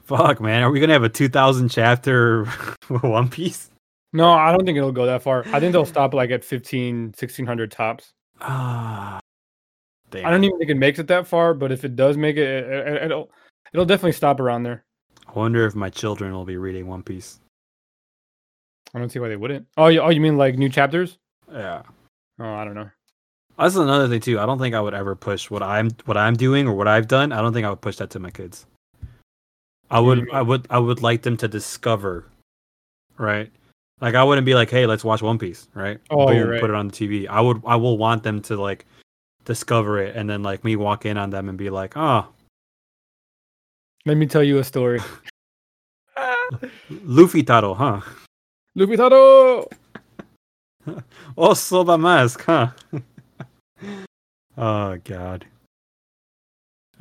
Speaker 2: fuck, man, are we gonna have a two thousand chapter One Piece?
Speaker 1: No, I don't think it'll go that far. I think they'll stop like at 15, 1600 tops.
Speaker 2: Ah, damn.
Speaker 1: I don't even think it makes it that far, but if it does make it, it, it it'll it'll definitely stop around there.
Speaker 2: I wonder if my children will be reading One Piece.
Speaker 1: I don't see why they wouldn't. Oh, you, oh, you mean like new chapters?
Speaker 2: Yeah.
Speaker 1: Oh, I don't know.
Speaker 2: That's another thing too. I don't think I would ever push what I'm what I'm doing or what I've done. I don't think I would push that to my kids. I
Speaker 1: What do you
Speaker 2: would mm-hmm. I would I would like them to discover, right? Like I wouldn't be like, hey, let's watch One Piece, right?
Speaker 1: Oh, you're right.
Speaker 2: Put it on the TV. I would I will want them to like discover it and then like me walk in on them and be like, oh,
Speaker 1: Let me tell you a story.
Speaker 2: Luffy Taro, huh?
Speaker 1: Luffy Taro.
Speaker 2: Oh, Soba Mask, huh? oh God.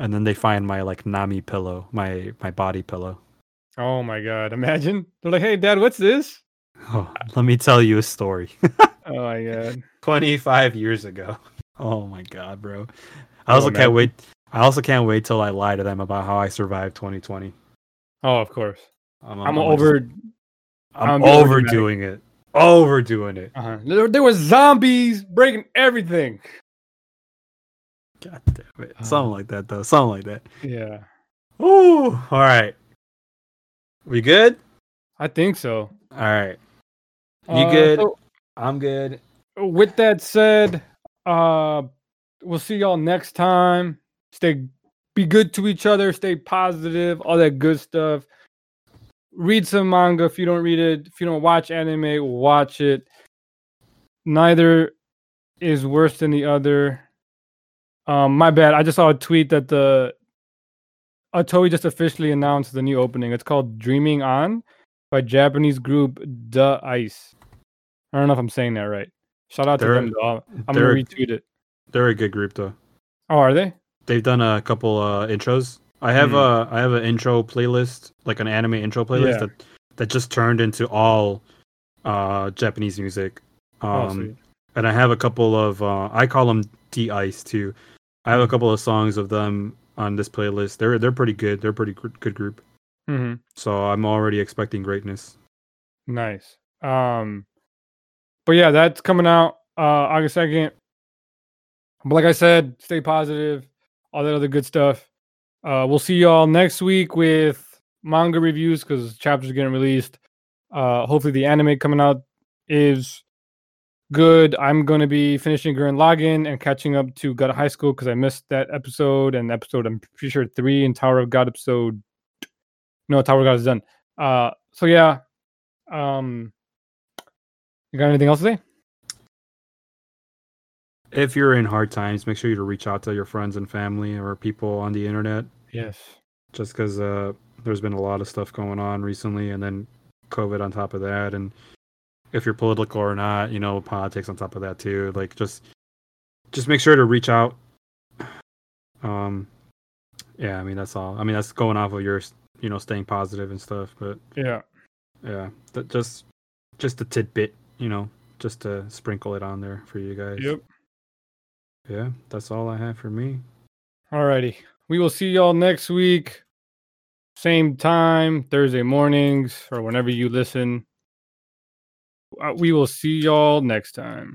Speaker 2: And then they find my like Nami pillow, my my body pillow.
Speaker 1: Oh my god! Imagine they're like, "Hey, Dad, what's this?"
Speaker 2: Oh, let me tell you a story.
Speaker 1: Oh my god!
Speaker 2: 25 years ago. Oh my god, bro. I
Speaker 1: Oh,
Speaker 2: like,
Speaker 1: man.
Speaker 2: can't wait. I also can't wait till I lie to them about how I survived 2020.
Speaker 1: Oh, of course.
Speaker 2: I'm,
Speaker 1: I'm,
Speaker 2: I'm
Speaker 1: over.
Speaker 2: just- I'm,
Speaker 1: I'm
Speaker 2: overdoing it. Overdoing it.
Speaker 1: Uh-huh. There, there was zombies breaking everything.
Speaker 2: God damn it. Something like that though. Something like that.
Speaker 1: Yeah,
Speaker 2: Ooh. All right. We good?
Speaker 1: I think so.
Speaker 2: All right. You
Speaker 1: Uh,
Speaker 2: good?
Speaker 1: so
Speaker 2: I'm good.
Speaker 1: with that said, uh, we'll see y'all next time. Stay be good to each other, stay positive, all that good stuff. Read some manga if you don't read it. If you don't watch anime, watch it. Neither is worse than the other. Um, my bad. I just saw a tweet that the Toei just officially announced the new opening. It's called Dreaming On by Japanese group Da-iCE. I don't know if I'm saying that right. Shout out
Speaker 2: They're-
Speaker 1: to them. Though. I'm gonna retweet it.
Speaker 2: They're a good group though.
Speaker 1: Oh, are they?
Speaker 2: They've done a couple uh intros. I have
Speaker 1: Hmm.
Speaker 2: a I have an intro playlist, like an anime intro playlist
Speaker 1: Yeah.
Speaker 2: that that just turned into all uh Japanese music.
Speaker 1: Oh,
Speaker 2: Um
Speaker 1: sweet.
Speaker 2: and I have a couple of uh I call them Da-iCE too. I have a couple of songs of them on this playlist. They're they're pretty good. They're a pretty gr- good group.
Speaker 1: hmm
Speaker 2: So I'm already expecting greatness.
Speaker 1: Nice. Um, but yeah, that's coming out uh August second. But like I said, stay positive, all that other good stuff. Uh, we'll see y'all next week with manga reviews because chapters are getting released. Uh, hopefully the anime coming out is good. I'm going to be finishing Gurren Lagann and catching up to God High School because I missed that episode and episode I'm pretty sure three and Tower of God episode. No, Tower of God is done. Uh, so yeah. Um, you got anything else to say?
Speaker 2: If you're in hard times, make sure you to reach out to your friends and family or people on the internet.
Speaker 1: Yes.
Speaker 2: just because uh, there's been a lot of stuff going on recently, and then COVID on top of that, and if you're political or not, you know, politics on top of that too. Like just, just make sure to reach out. Um, yeah, I mean that's all. I mean that's going off of your, you know, staying positive and stuff. But
Speaker 1: Yeah.
Speaker 2: yeah, that just, just a tidbit, you know, just to sprinkle it on there for you guys.
Speaker 1: Yep.
Speaker 2: Yeah, that's all I have for me.
Speaker 1: Alrighty. We will see y'all next week. Same time, Thursday mornings, or whenever you listen. Uh, We will see y'all next time.